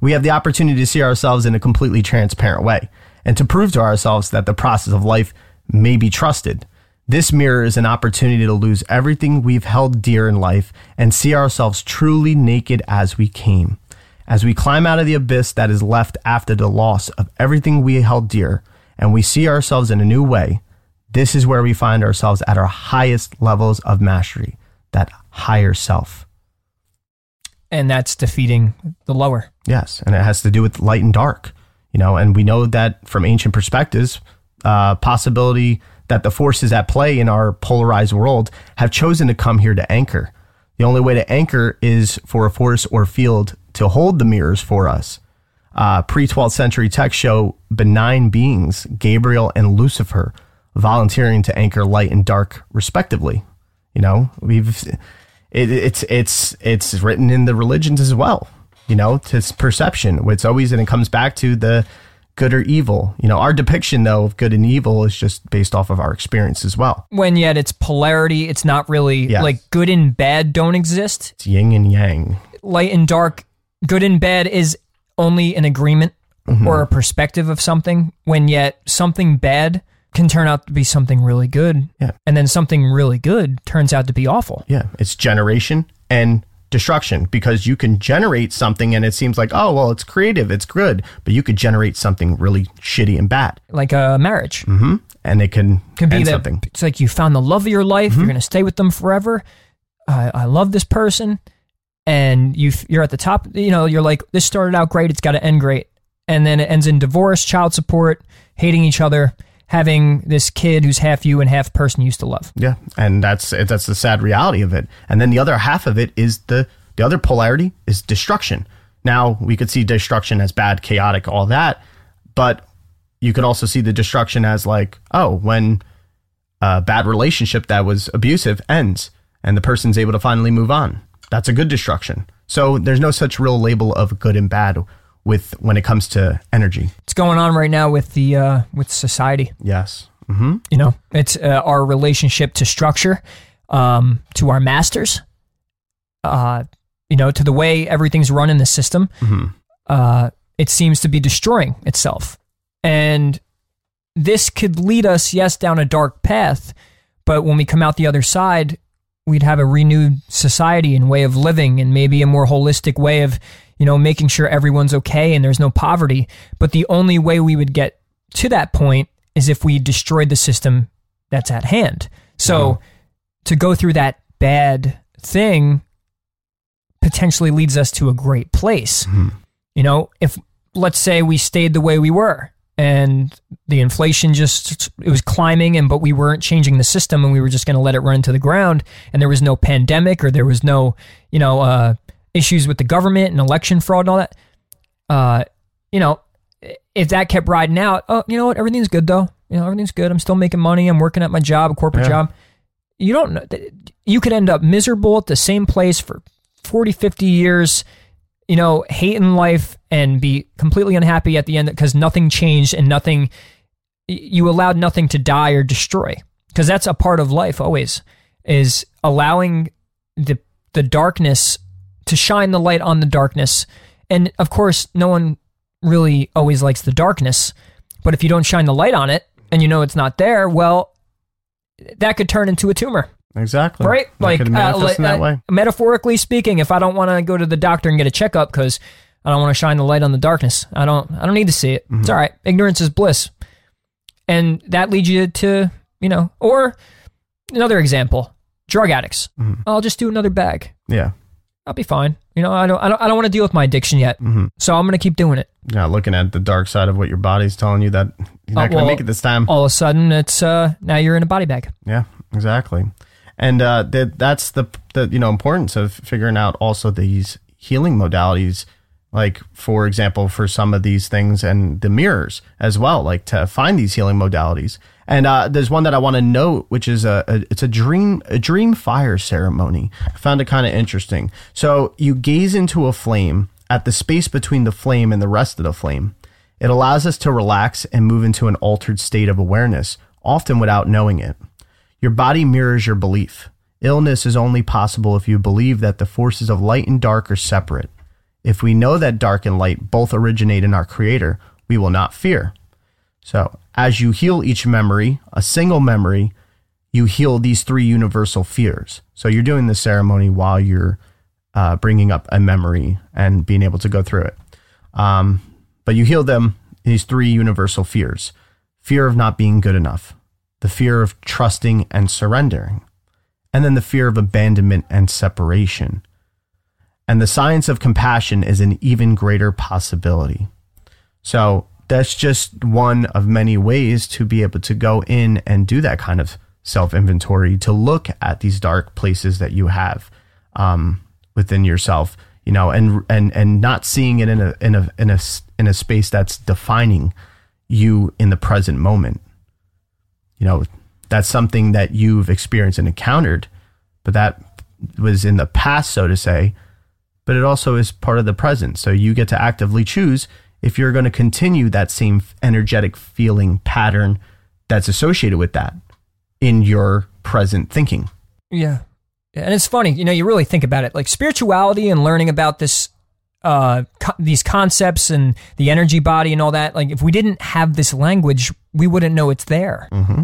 We have the opportunity to see ourselves in a completely transparent way and to prove to ourselves that the process of life may be trusted. This mirror is an opportunity to lose everything we've held dear in life and see ourselves truly naked as we came. As we climb out of the abyss that is left after the loss of everything we held dear and we see ourselves in a new way, this is where we find ourselves at our highest levels of mastery, that higher self. And that's defeating the lower. Yes, and it has to do with light and dark, you know. And we know that from ancient perspectives, uh, possibility that the forces at play in our polarized world have chosen to come here to anchor. The only way to anchor is for a force or field to hold the mirrors for us. Uh, Pre 12th century texts show benign beings, Gabriel and Lucifer, volunteering to anchor light and dark, respectively. You know, we've it, it's it's it's written in the religions as well. You know, to perception. It's always and it comes back to the good or evil. You know, our depiction though of good and evil is just based off of our experience as well. When yet it's polarity, it's not really Yes. like good and bad don't exist. It's yin and yang. Light and dark, good and bad is only an agreement Mm-hmm. or a perspective of something, when yet something bad can turn out to be something really good. Yeah. And then something really good turns out to be awful. Yeah, it's generation and destruction because you can generate something and it seems like oh well it's creative, it's good, but you could generate something really shitty and bad, Like a marriage. and it can Could be that something. it's like you found the love of your life. Mm-hmm. You're going to stay with them forever. I, I love this person, and you you're at the top. You know, you're like this started out great. It's got to end great, and then it ends in divorce, child support, hating each other, having this kid who's half you and half person you used to love. Yeah, and that's that's the sad reality of it. And then the other half of it is the the other polarity is destruction. Now we could see destruction as bad, chaotic, all that, but you could also see the destruction as like, oh, when a bad relationship that was abusive ends and the person's able to finally move on. That's a good destruction. So there's no such real label of good and bad with when it comes to energy. It's going on right now with the uh, with society. Yes. Mm-hmm. You know, it's uh, our relationship to structure, um, to our masters, uh, you know, to the way everything's run in the system. Uh, it seems to be destroying itself, and this could lead us, yes, down a dark path. But when we come out the other side, we'd have a renewed society and way of living, and maybe a more holistic way of, you know, making sure everyone's okay and there's no poverty. But the only way we would get to that point is if we destroyed the system that's at hand. So mm-hmm. to go through that bad thing potentially leads us to a great place. Mm-hmm. You know, if let's say we stayed the way we were and the inflation just it was climbing and but we weren't changing the system and we were just going to let it run into the ground and there was no pandemic or there was no, you know, uh issues with the government and election fraud and all that. Uh, you know, if that kept riding out, oh, you know what? Everything's good though. You know, everything's good. I'm still making money. I'm working at my job, a corporate Yeah. job. You don't know. You could end up miserable at the same place for 40, 50 years, you know, hate in life and be completely unhappy at the end because nothing changed and nothing, you allowed nothing to die or destroy. because that's a part of life always is allowing the the darkness to shine the light on the darkness. And of course, no one really always likes the darkness, but if you don't shine the light on it and you know it's not there, well, that could turn into a tumor. Exactly. Right? Like uh, like, that uh, way. metaphorically speaking, if I don't want to go to the doctor and get a checkup because I don't want to shine the light on the darkness, I don't. I don't need to see it. Mm-hmm. It's all right. Ignorance is bliss, and that leads you to you know. Or another example: drug addicts. Mm-hmm. I'll just do another bag. Yeah. I'll be fine. You know, I don't. I don't. I don't want to deal with my addiction yet. Mm-hmm. So I'm gonna keep doing it. Not looking at the dark side of what your body's telling you that you're not Uh, going to well, make it this time. All of a sudden, it's uh now you're in a body bag. Yeah, exactly. And uh, that that's the the you know importance of figuring out also these healing modalities, like for example, for some of these things and the mirrors as well, like to find these healing modalities. And uh, there's one that I want to note, which is a, a it's a dream a dream fire ceremony. I found it kind of interesting. So you gaze into a flame at the space between the flame and the rest of the flame. It allows us to relax and move into an altered state of awareness, often without knowing it. Your body mirrors your belief. Illness is only possible if you believe that the forces of light and dark are separate. If we know that dark and light both originate in our Creator, we will not fear. So, as you heal each memory, a single memory, you heal these three universal fears. So, you're doing the ceremony while you're uh, bringing up a memory and being able to go through it. Um, but you heal them, these three universal fears fear of not being good enough, the fear of trusting and surrendering, and then the fear of abandonment and separation. And the science of compassion is an even greater possibility. So that's just one of many ways to be able to go in and do that kind of self inventory to look at these dark places that you have um, within yourself, you know, and and and not seeing it in a in a in a in a space that's defining you in the present moment. You know, that's something that you've experienced and encountered, but that was in the past, so to say. But it also is part of the present. So you get to actively choose if you're going to continue that same energetic feeling pattern that's associated with that in your present thinking. Yeah. And it's funny, you know, you really think about it. Like spirituality and learning about this uh co- these concepts and the energy body and all that, like if we didn't have this language, we wouldn't know it's there. Mm-hmm.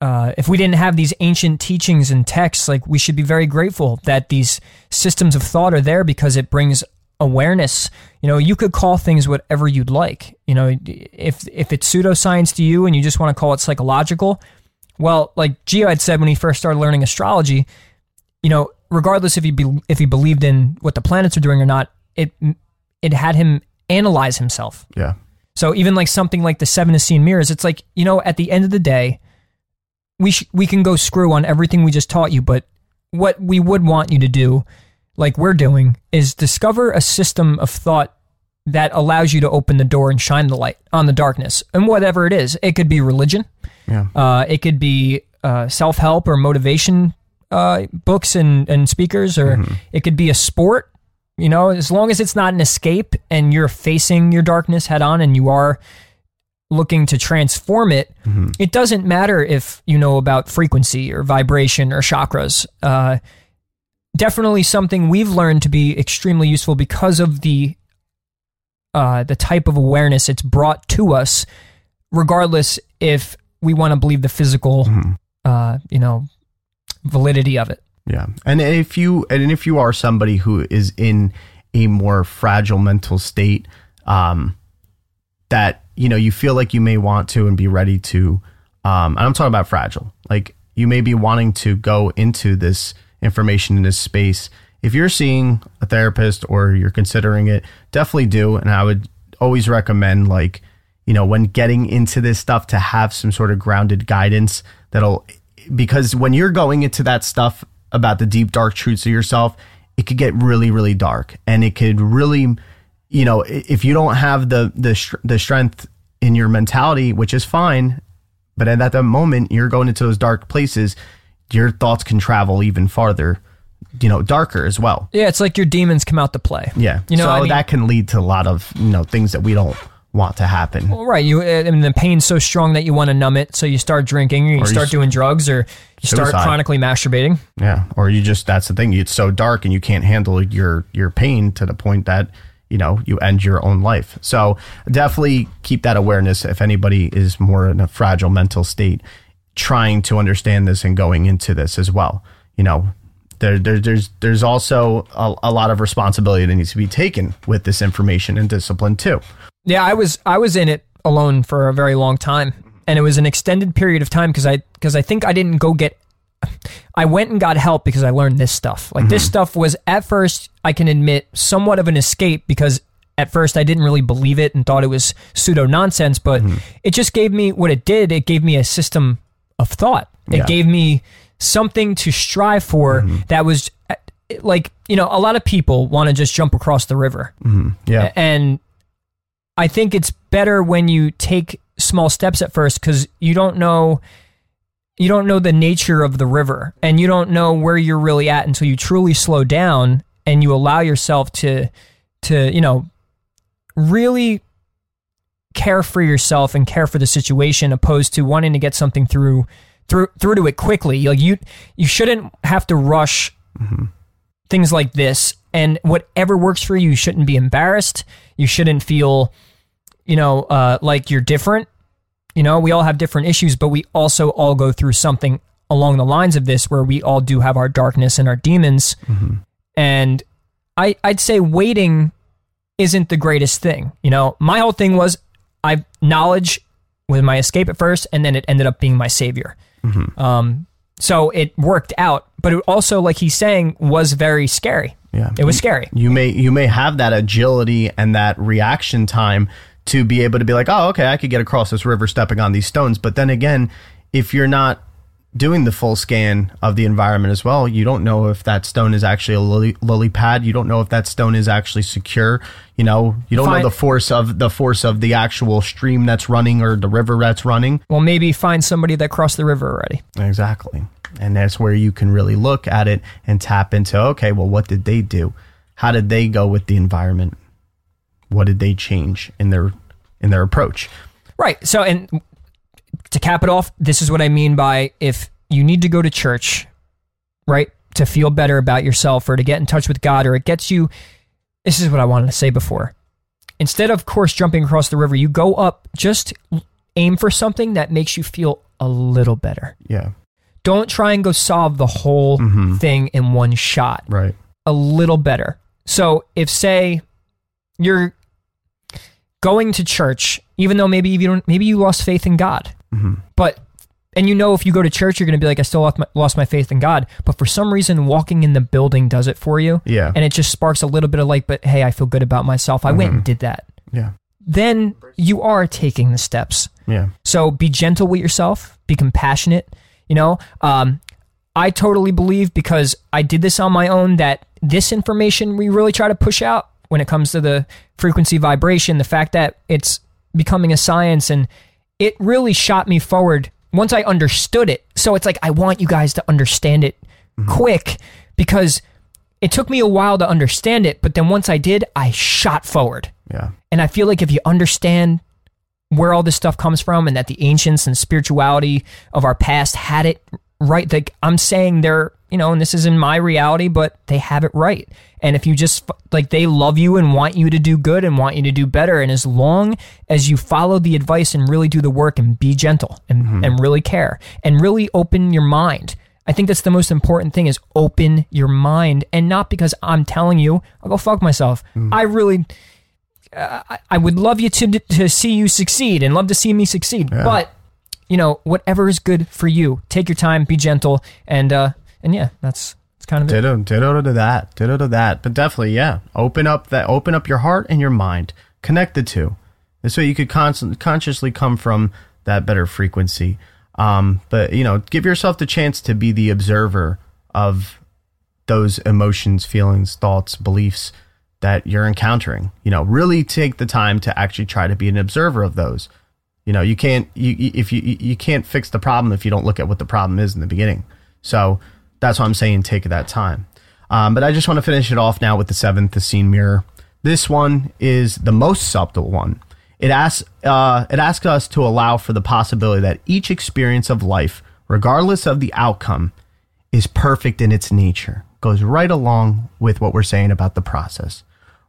Uh, if we didn't have these ancient teachings and texts, like we should be very grateful that these systems of thought are there because it brings awareness. You know, you could call things whatever you'd like. You know, if if it's pseudoscience to you and you just want to call it psychological, well, like Gio had said when he first started learning astrology, you know, regardless if he be, if he believed in what the planets are doing or not, it it had him analyze himself. Yeah. So even like something like the seven Essene mirrors, it's like you know, at the end of the day, we sh- we can go screw on everything we just taught you, but what we would want you to do, like we're doing, is discover a system of thought that allows you to open the door and shine the light on the darkness, and whatever it is, it could be religion, Yeah. uh, it could be uh, self help or motivation uh, books and, and speakers, or it could be a sport. You know, as long as it's not an escape and you're facing your darkness head on and you are looking to transform it, it doesn't matter if you know about frequency or vibration or chakras. Uh, definitely something we've learned to be extremely useful because of the uh, the type of awareness it's brought to us, regardless if we want to believe the physical, uh, you know, validity of it. Yeah. And if you and if you are somebody who is in a more fragile mental state, um, that you know you feel like you may want to and be ready to, um, and I'm talking about fragile. Like you may be wanting to go into this information in this space. If you're seeing a therapist or you're considering it, definitely do. And I would always recommend like you know when getting into this stuff to have some sort of grounded guidance that'll because when you're going into that stuff about the deep dark truths of yourself it could get really really dark. And it could really you know if you don't have the the the strength in your mentality which is fine but at that moment you're going into those dark places your thoughts can travel even farther you know darker as well. Yeah, it's like your demons come out to play. yeah. You know, so I mean- that can lead to a lot of you know things that we don't want to happen. Well, right. You, uh, I mean, the pain's so strong that you want to numb it, so you start drinking, or you Or start doing drugs, or you start chronically masturbating. Yeah, or you just that's the thing. It's so dark and you can't handle your your pain to the point that you know you end your own life. So definitely keep that awareness if anybody is more in a fragile mental state, trying to understand this and going into this as well. You know, there, there there's there's also a, a lot of responsibility that needs to be taken with this information and discipline too. Yeah, I was I was in it alone for a very long time, mm-hmm. and it was an extended period of time because I because I think I didn't go get. I went and got help because I learned this stuff. Like this mm-hmm. stuff was at first I can admit somewhat of an escape because at first I didn't really believe it and thought it was pseudo nonsense, but mm-hmm. it just gave me what it did. It gave me a system of thought. It Yeah. gave me something to strive for that was like you know a lot of people want to just jump across the river Yeah, and I think it's better when you take small steps at first because you don't know you don't know the nature of the river and you don't know where you're really at until you truly slow down and you allow yourself to to you know really care for yourself and care for the situation opposed to wanting to get something through through through to it quickly. Like you you shouldn't have to rush mm-hmm. things like this and whatever works for you you shouldn't be embarrassed. You shouldn't feel you know uh, like you're different. You know we all have different issues but we also all go through something along the lines of this where we all do have our darkness and our demons. And I, i'd say waiting isn't the greatest thing. You know my whole thing was i knowledge was my escape at first and then it ended up being my savior. Um, so it worked out but it also like he's saying was very scary. Yeah. it was scary. You may you may have that agility and that reaction time to be able to be like, oh, okay, I could get across this river stepping on these stones. But then again, if you're not doing the full scan of the environment as well, you don't know if that stone is actually a lily, lily pad. You don't know if that stone is actually secure. You know, you don't Fine. know the force of the force of the actual stream that's running or the river that's running. well maybe find somebody that crossed the river already Exactly. And that's where you can really look at it and tap into okay, well, what did they do? How did they go with the environment? What did they change in their in their approach? Right. So, and to cap it off, this is what I mean by if you need to go to church, right, to feel better about yourself or to get in touch with God, or it gets you. This is what I wanted to say before. Instead of course jumping across the river, you go up. Just aim for something that makes you feel a little better. Yeah. Don't try and go solve the whole mm-hmm. thing in one shot. Right. a little better. So if say you're going to church, even though maybe you don't, maybe you lost faith in God, but and you know if you go to church, you're going to be like, I still lost my, lost my faith in God. But for some reason, walking in the building does it for you, Yeah. and it just sparks a little bit of like, but hey, I feel good about myself. I went and did that. Yeah. Then you are taking the steps. Yeah. So be gentle with yourself, be compassionate. You know, um, I totally believe because I did this on my own that this information we really try to push out when it comes to the frequency vibration, the fact that it's becoming a science and it really shot me forward once I understood it. So it's like I want you guys to understand it mm-hmm. quick because it took me a while to understand it, but then once I did, I shot forward. Yeah. And I feel like if you understand where all this stuff comes from and that the ancients and spirituality of our past had it right, like I'm saying they're, you know, and this is in my reality, but they have it right. And if you just like they love you and want you to do good and want you to do better, and as long as you follow the advice and really do the work and be gentle and, mm-hmm. and really care and really open your mind. I think that's the most important thing is open your mind and not because I'm telling you, I'll go fuck myself. Mm. I really uh, I, I would love you to to see you succeed and love to see me succeed. But you know, whatever is good for you, take your time, be gentle, and uh, and yeah, that's that's kind of it. Ditto, ditto to that, ditto to that. But definitely, yeah. Open up that, open up your heart and your mind. Connect the two. This way, you could constant, consciously come from that better frequency. Um, but you know, give yourself the chance to be the observer of those emotions, feelings, thoughts, beliefs that you're encountering. You know, really take the time to actually try to be an observer of those. You know, you can't you if you you you can't fix the problem if you don't look at what the problem is in the beginning. So that's why I'm saying take that time. Um, but I just want to finish it off now with the seventh, the Essene mirror. This one is the most subtle one. It asks, uh, it asks us to allow for the possibility that each experience of life, regardless of the outcome, is perfect in its nature. Goes right along with what we're saying about the process.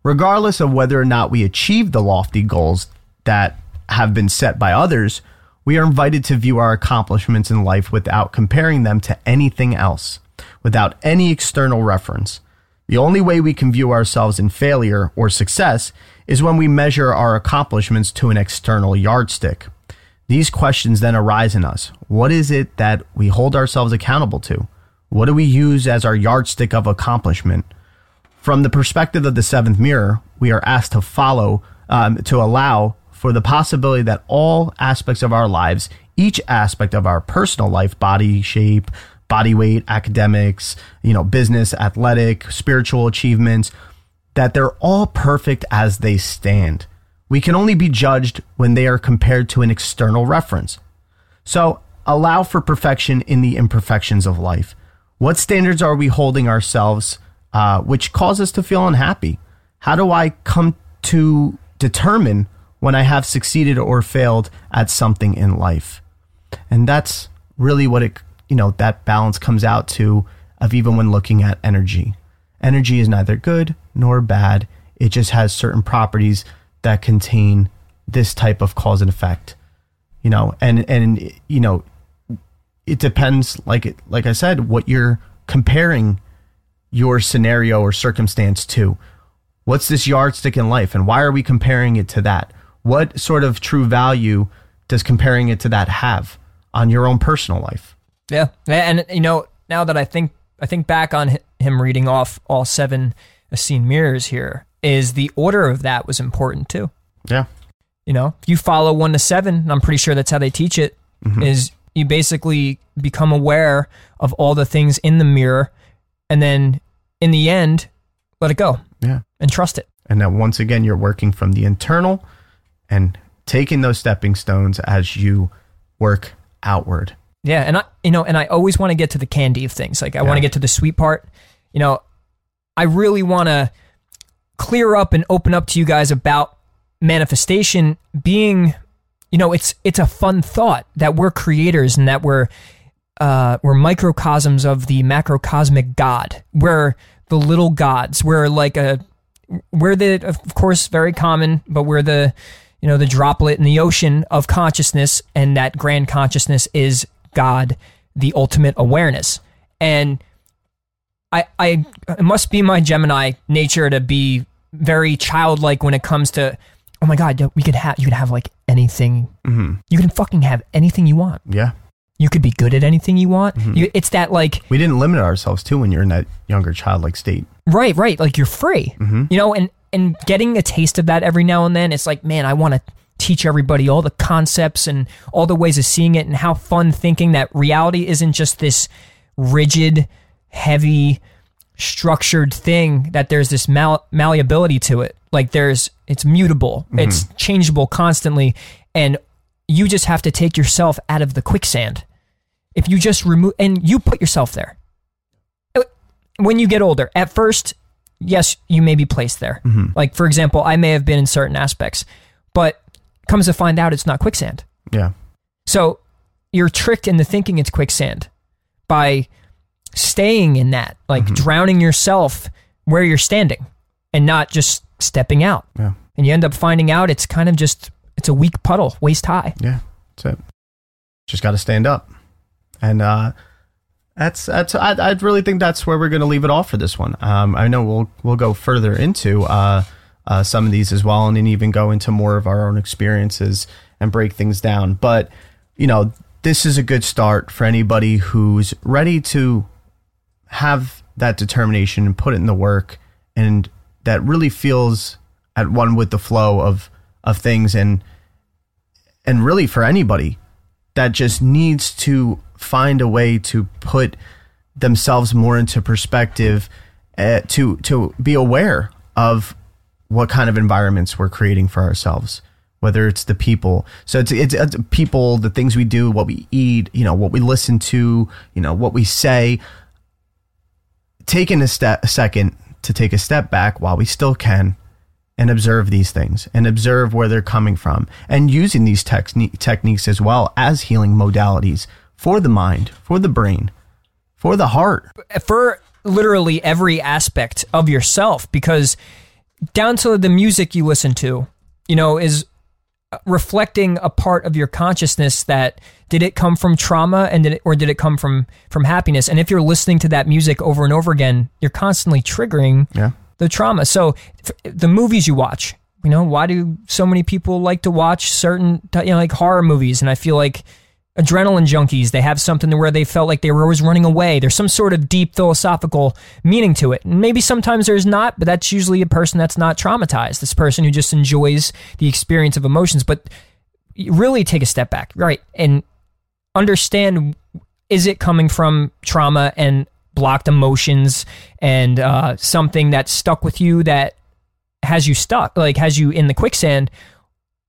Regardless of whether or not we achieve the lofty goals that have been set by others, we are invited to view our accomplishments in life without comparing them to anything else, without any external reference. The only way we can view ourselves in failure or success is when we measure our accomplishments to an external yardstick. These questions then arise in us. What is it that we hold ourselves accountable to? What do we use as our yardstick of accomplishment? From the perspective of the seventh mirror, we are asked to follow, um, to allow for the possibility that all aspects of our lives, each aspect of our personal life, body shape, body weight, academics, you know, business, athletic, spiritual achievements, that they're all perfect as they stand. We can only be judged when they are compared to an external reference. So allow for perfection in the imperfections of life. What standards are we holding ourselves, uh, which cause us to feel unhappy? How do I come to determine when I have succeeded or failed at something in life? And that's really what it, you know, that balance comes out to of even when looking at energy. Energy is neither good nor bad. It just has certain properties that contain this type of cause and effect. You know, and and you know, it depends like like I said what you're comparing your scenario or circumstance to. What's this yardstick in life and why are we comparing it to that? What sort of true value does comparing it to that have on your own personal life? Yeah. And you know, now that I think I think back on him reading off all seven Essene mirrors here is the order of that was important too. Yeah. You know, if you follow one to seven, and I'm pretty sure that's how they teach it, Mm-hmm. is you basically become aware of all the things in the mirror and then in the end, let it go Yeah. and trust it. And that once again, you're working from the internal and taking those stepping stones as you work outward. Yeah, and I you know, and I always want to get to the candy of things. Like I want to get to the sweet part. You know, I really want to clear up and open up to you guys about manifestation being you know, it's it's a fun thought that we're creators and that we're uh, we're microcosms of the macrocosmic God. We're the little gods. We're like a we're the of course very common, but we're the you know the droplet in the ocean of consciousness, and that grand consciousness is God, the ultimate awareness. And I I it must be my Gemini nature to be very childlike when it comes to oh my god we could have you could have like anything Mm-hmm. you can fucking have anything you want Yeah. you could be good at anything you want you, it's that like We didn't limit ourselves too when you're in that younger childlike state. right right like you're free you know and and getting a taste of that every now and then it's like man i want to teach everybody all the concepts and all the ways of seeing it and how fun thinking that reality isn't just this rigid heavy structured thing that there's this mal- malleability to it. Like there's it's mutable. Mm-hmm. It's changeable constantly. And you just have to take yourself out of the quicksand. If you just remove and you put yourself there. Uh, when you get older at first yes you may be placed there like for example i may have been in certain aspects but comes to find out it's not quicksand Yeah. so you're tricked into thinking it's quicksand by staying in that, like drowning yourself where you're standing and not just stepping out. Yeah. And you end up finding out it's kind of just it's a weak puddle, waist high. Yeah. That's it. Just got to stand up. And, uh, that's that's I, I really think that's where we're going to leave it off for this one. Um, I know we'll we'll go further into uh, uh, some of these as well, and then even go into more of our own experiences and break things down. But you know, this is a good start for anybody who's ready to have that determination and put it in the work, and that really feels at one with the flow of of things, and and really for anybody that just needs to find a way to put themselves more into perspective uh, to to be aware of what kind of environments we're creating for ourselves whether it's the people. So it's, it's it's people the things we do what we eat you know what we listen to you know what we say. Taking a step a second to take a step back while we still can and observe these things and observe where they're coming from and using these techni- techniques as well as healing modalities for the mind, for the brain, for the heart. For literally every aspect of yourself, because down to the music you listen to, you know, is reflecting a part of your consciousness that did it come from trauma and did it, or did it come from from happiness and if you're listening to that music over and over again you're constantly triggering Yeah. the trauma so f- the movies you watch you know why do so many people like to watch certain you know like horror movies and i feel like adrenaline junkies. They have something where they felt like they were always running away. There's some sort of deep philosophical meaning to it. And maybe sometimes there's not but that's usually a person that's not traumatized. This person who just enjoys the experience of emotions. But really take a step back right and understand is it coming from trauma and blocked emotions and uh, something that stuck with you that has you stuck like has you in the quicksand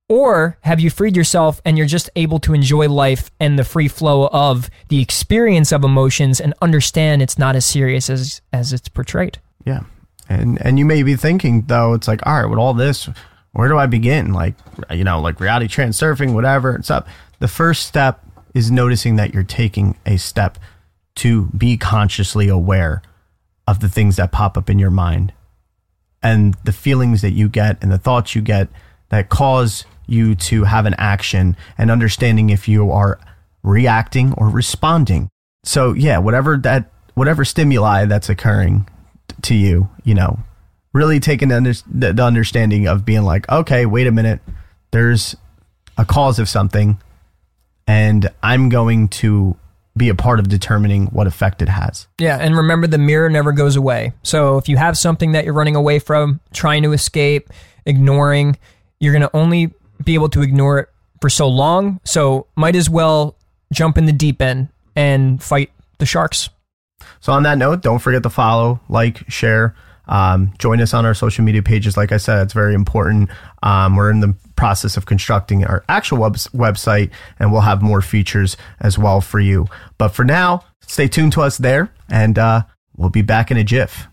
or have you freed yourself and you're just able to enjoy life and the free flow of the experience of emotions and understand it's not as serious as as it's portrayed Yeah. And and you may be thinking though, it's like, all right, with all this, where do I begin? Like you know, like Reality Transurfing, whatever, it's up. The first step is noticing that you're taking a step to be consciously aware of the things that pop up in your mind and the feelings that you get and the thoughts you get that cause you to have an action and understanding if you are reacting or responding. So yeah, whatever that whatever stimuli that's occurring t- to you, you know, really taking the, under, the the understanding of being like, okay, wait a minute, there's a cause of something, and I'm going to be a part of determining what effect it has. Yeah, and remember the mirror never goes away. So if you have something that you're running away from, trying to escape, ignoring, you're going to only be able to ignore it for so long. So might as well jump in the deep end and fight the sharks. So on that note, don't forget to follow, like, share. Um, join us on our social media pages. Like I said, it's very important. Um, we're in the process of constructing our actual web- website, and we'll have more features as well for you. But for now, stay tuned to us there, and uh, we'll be back in a jiff.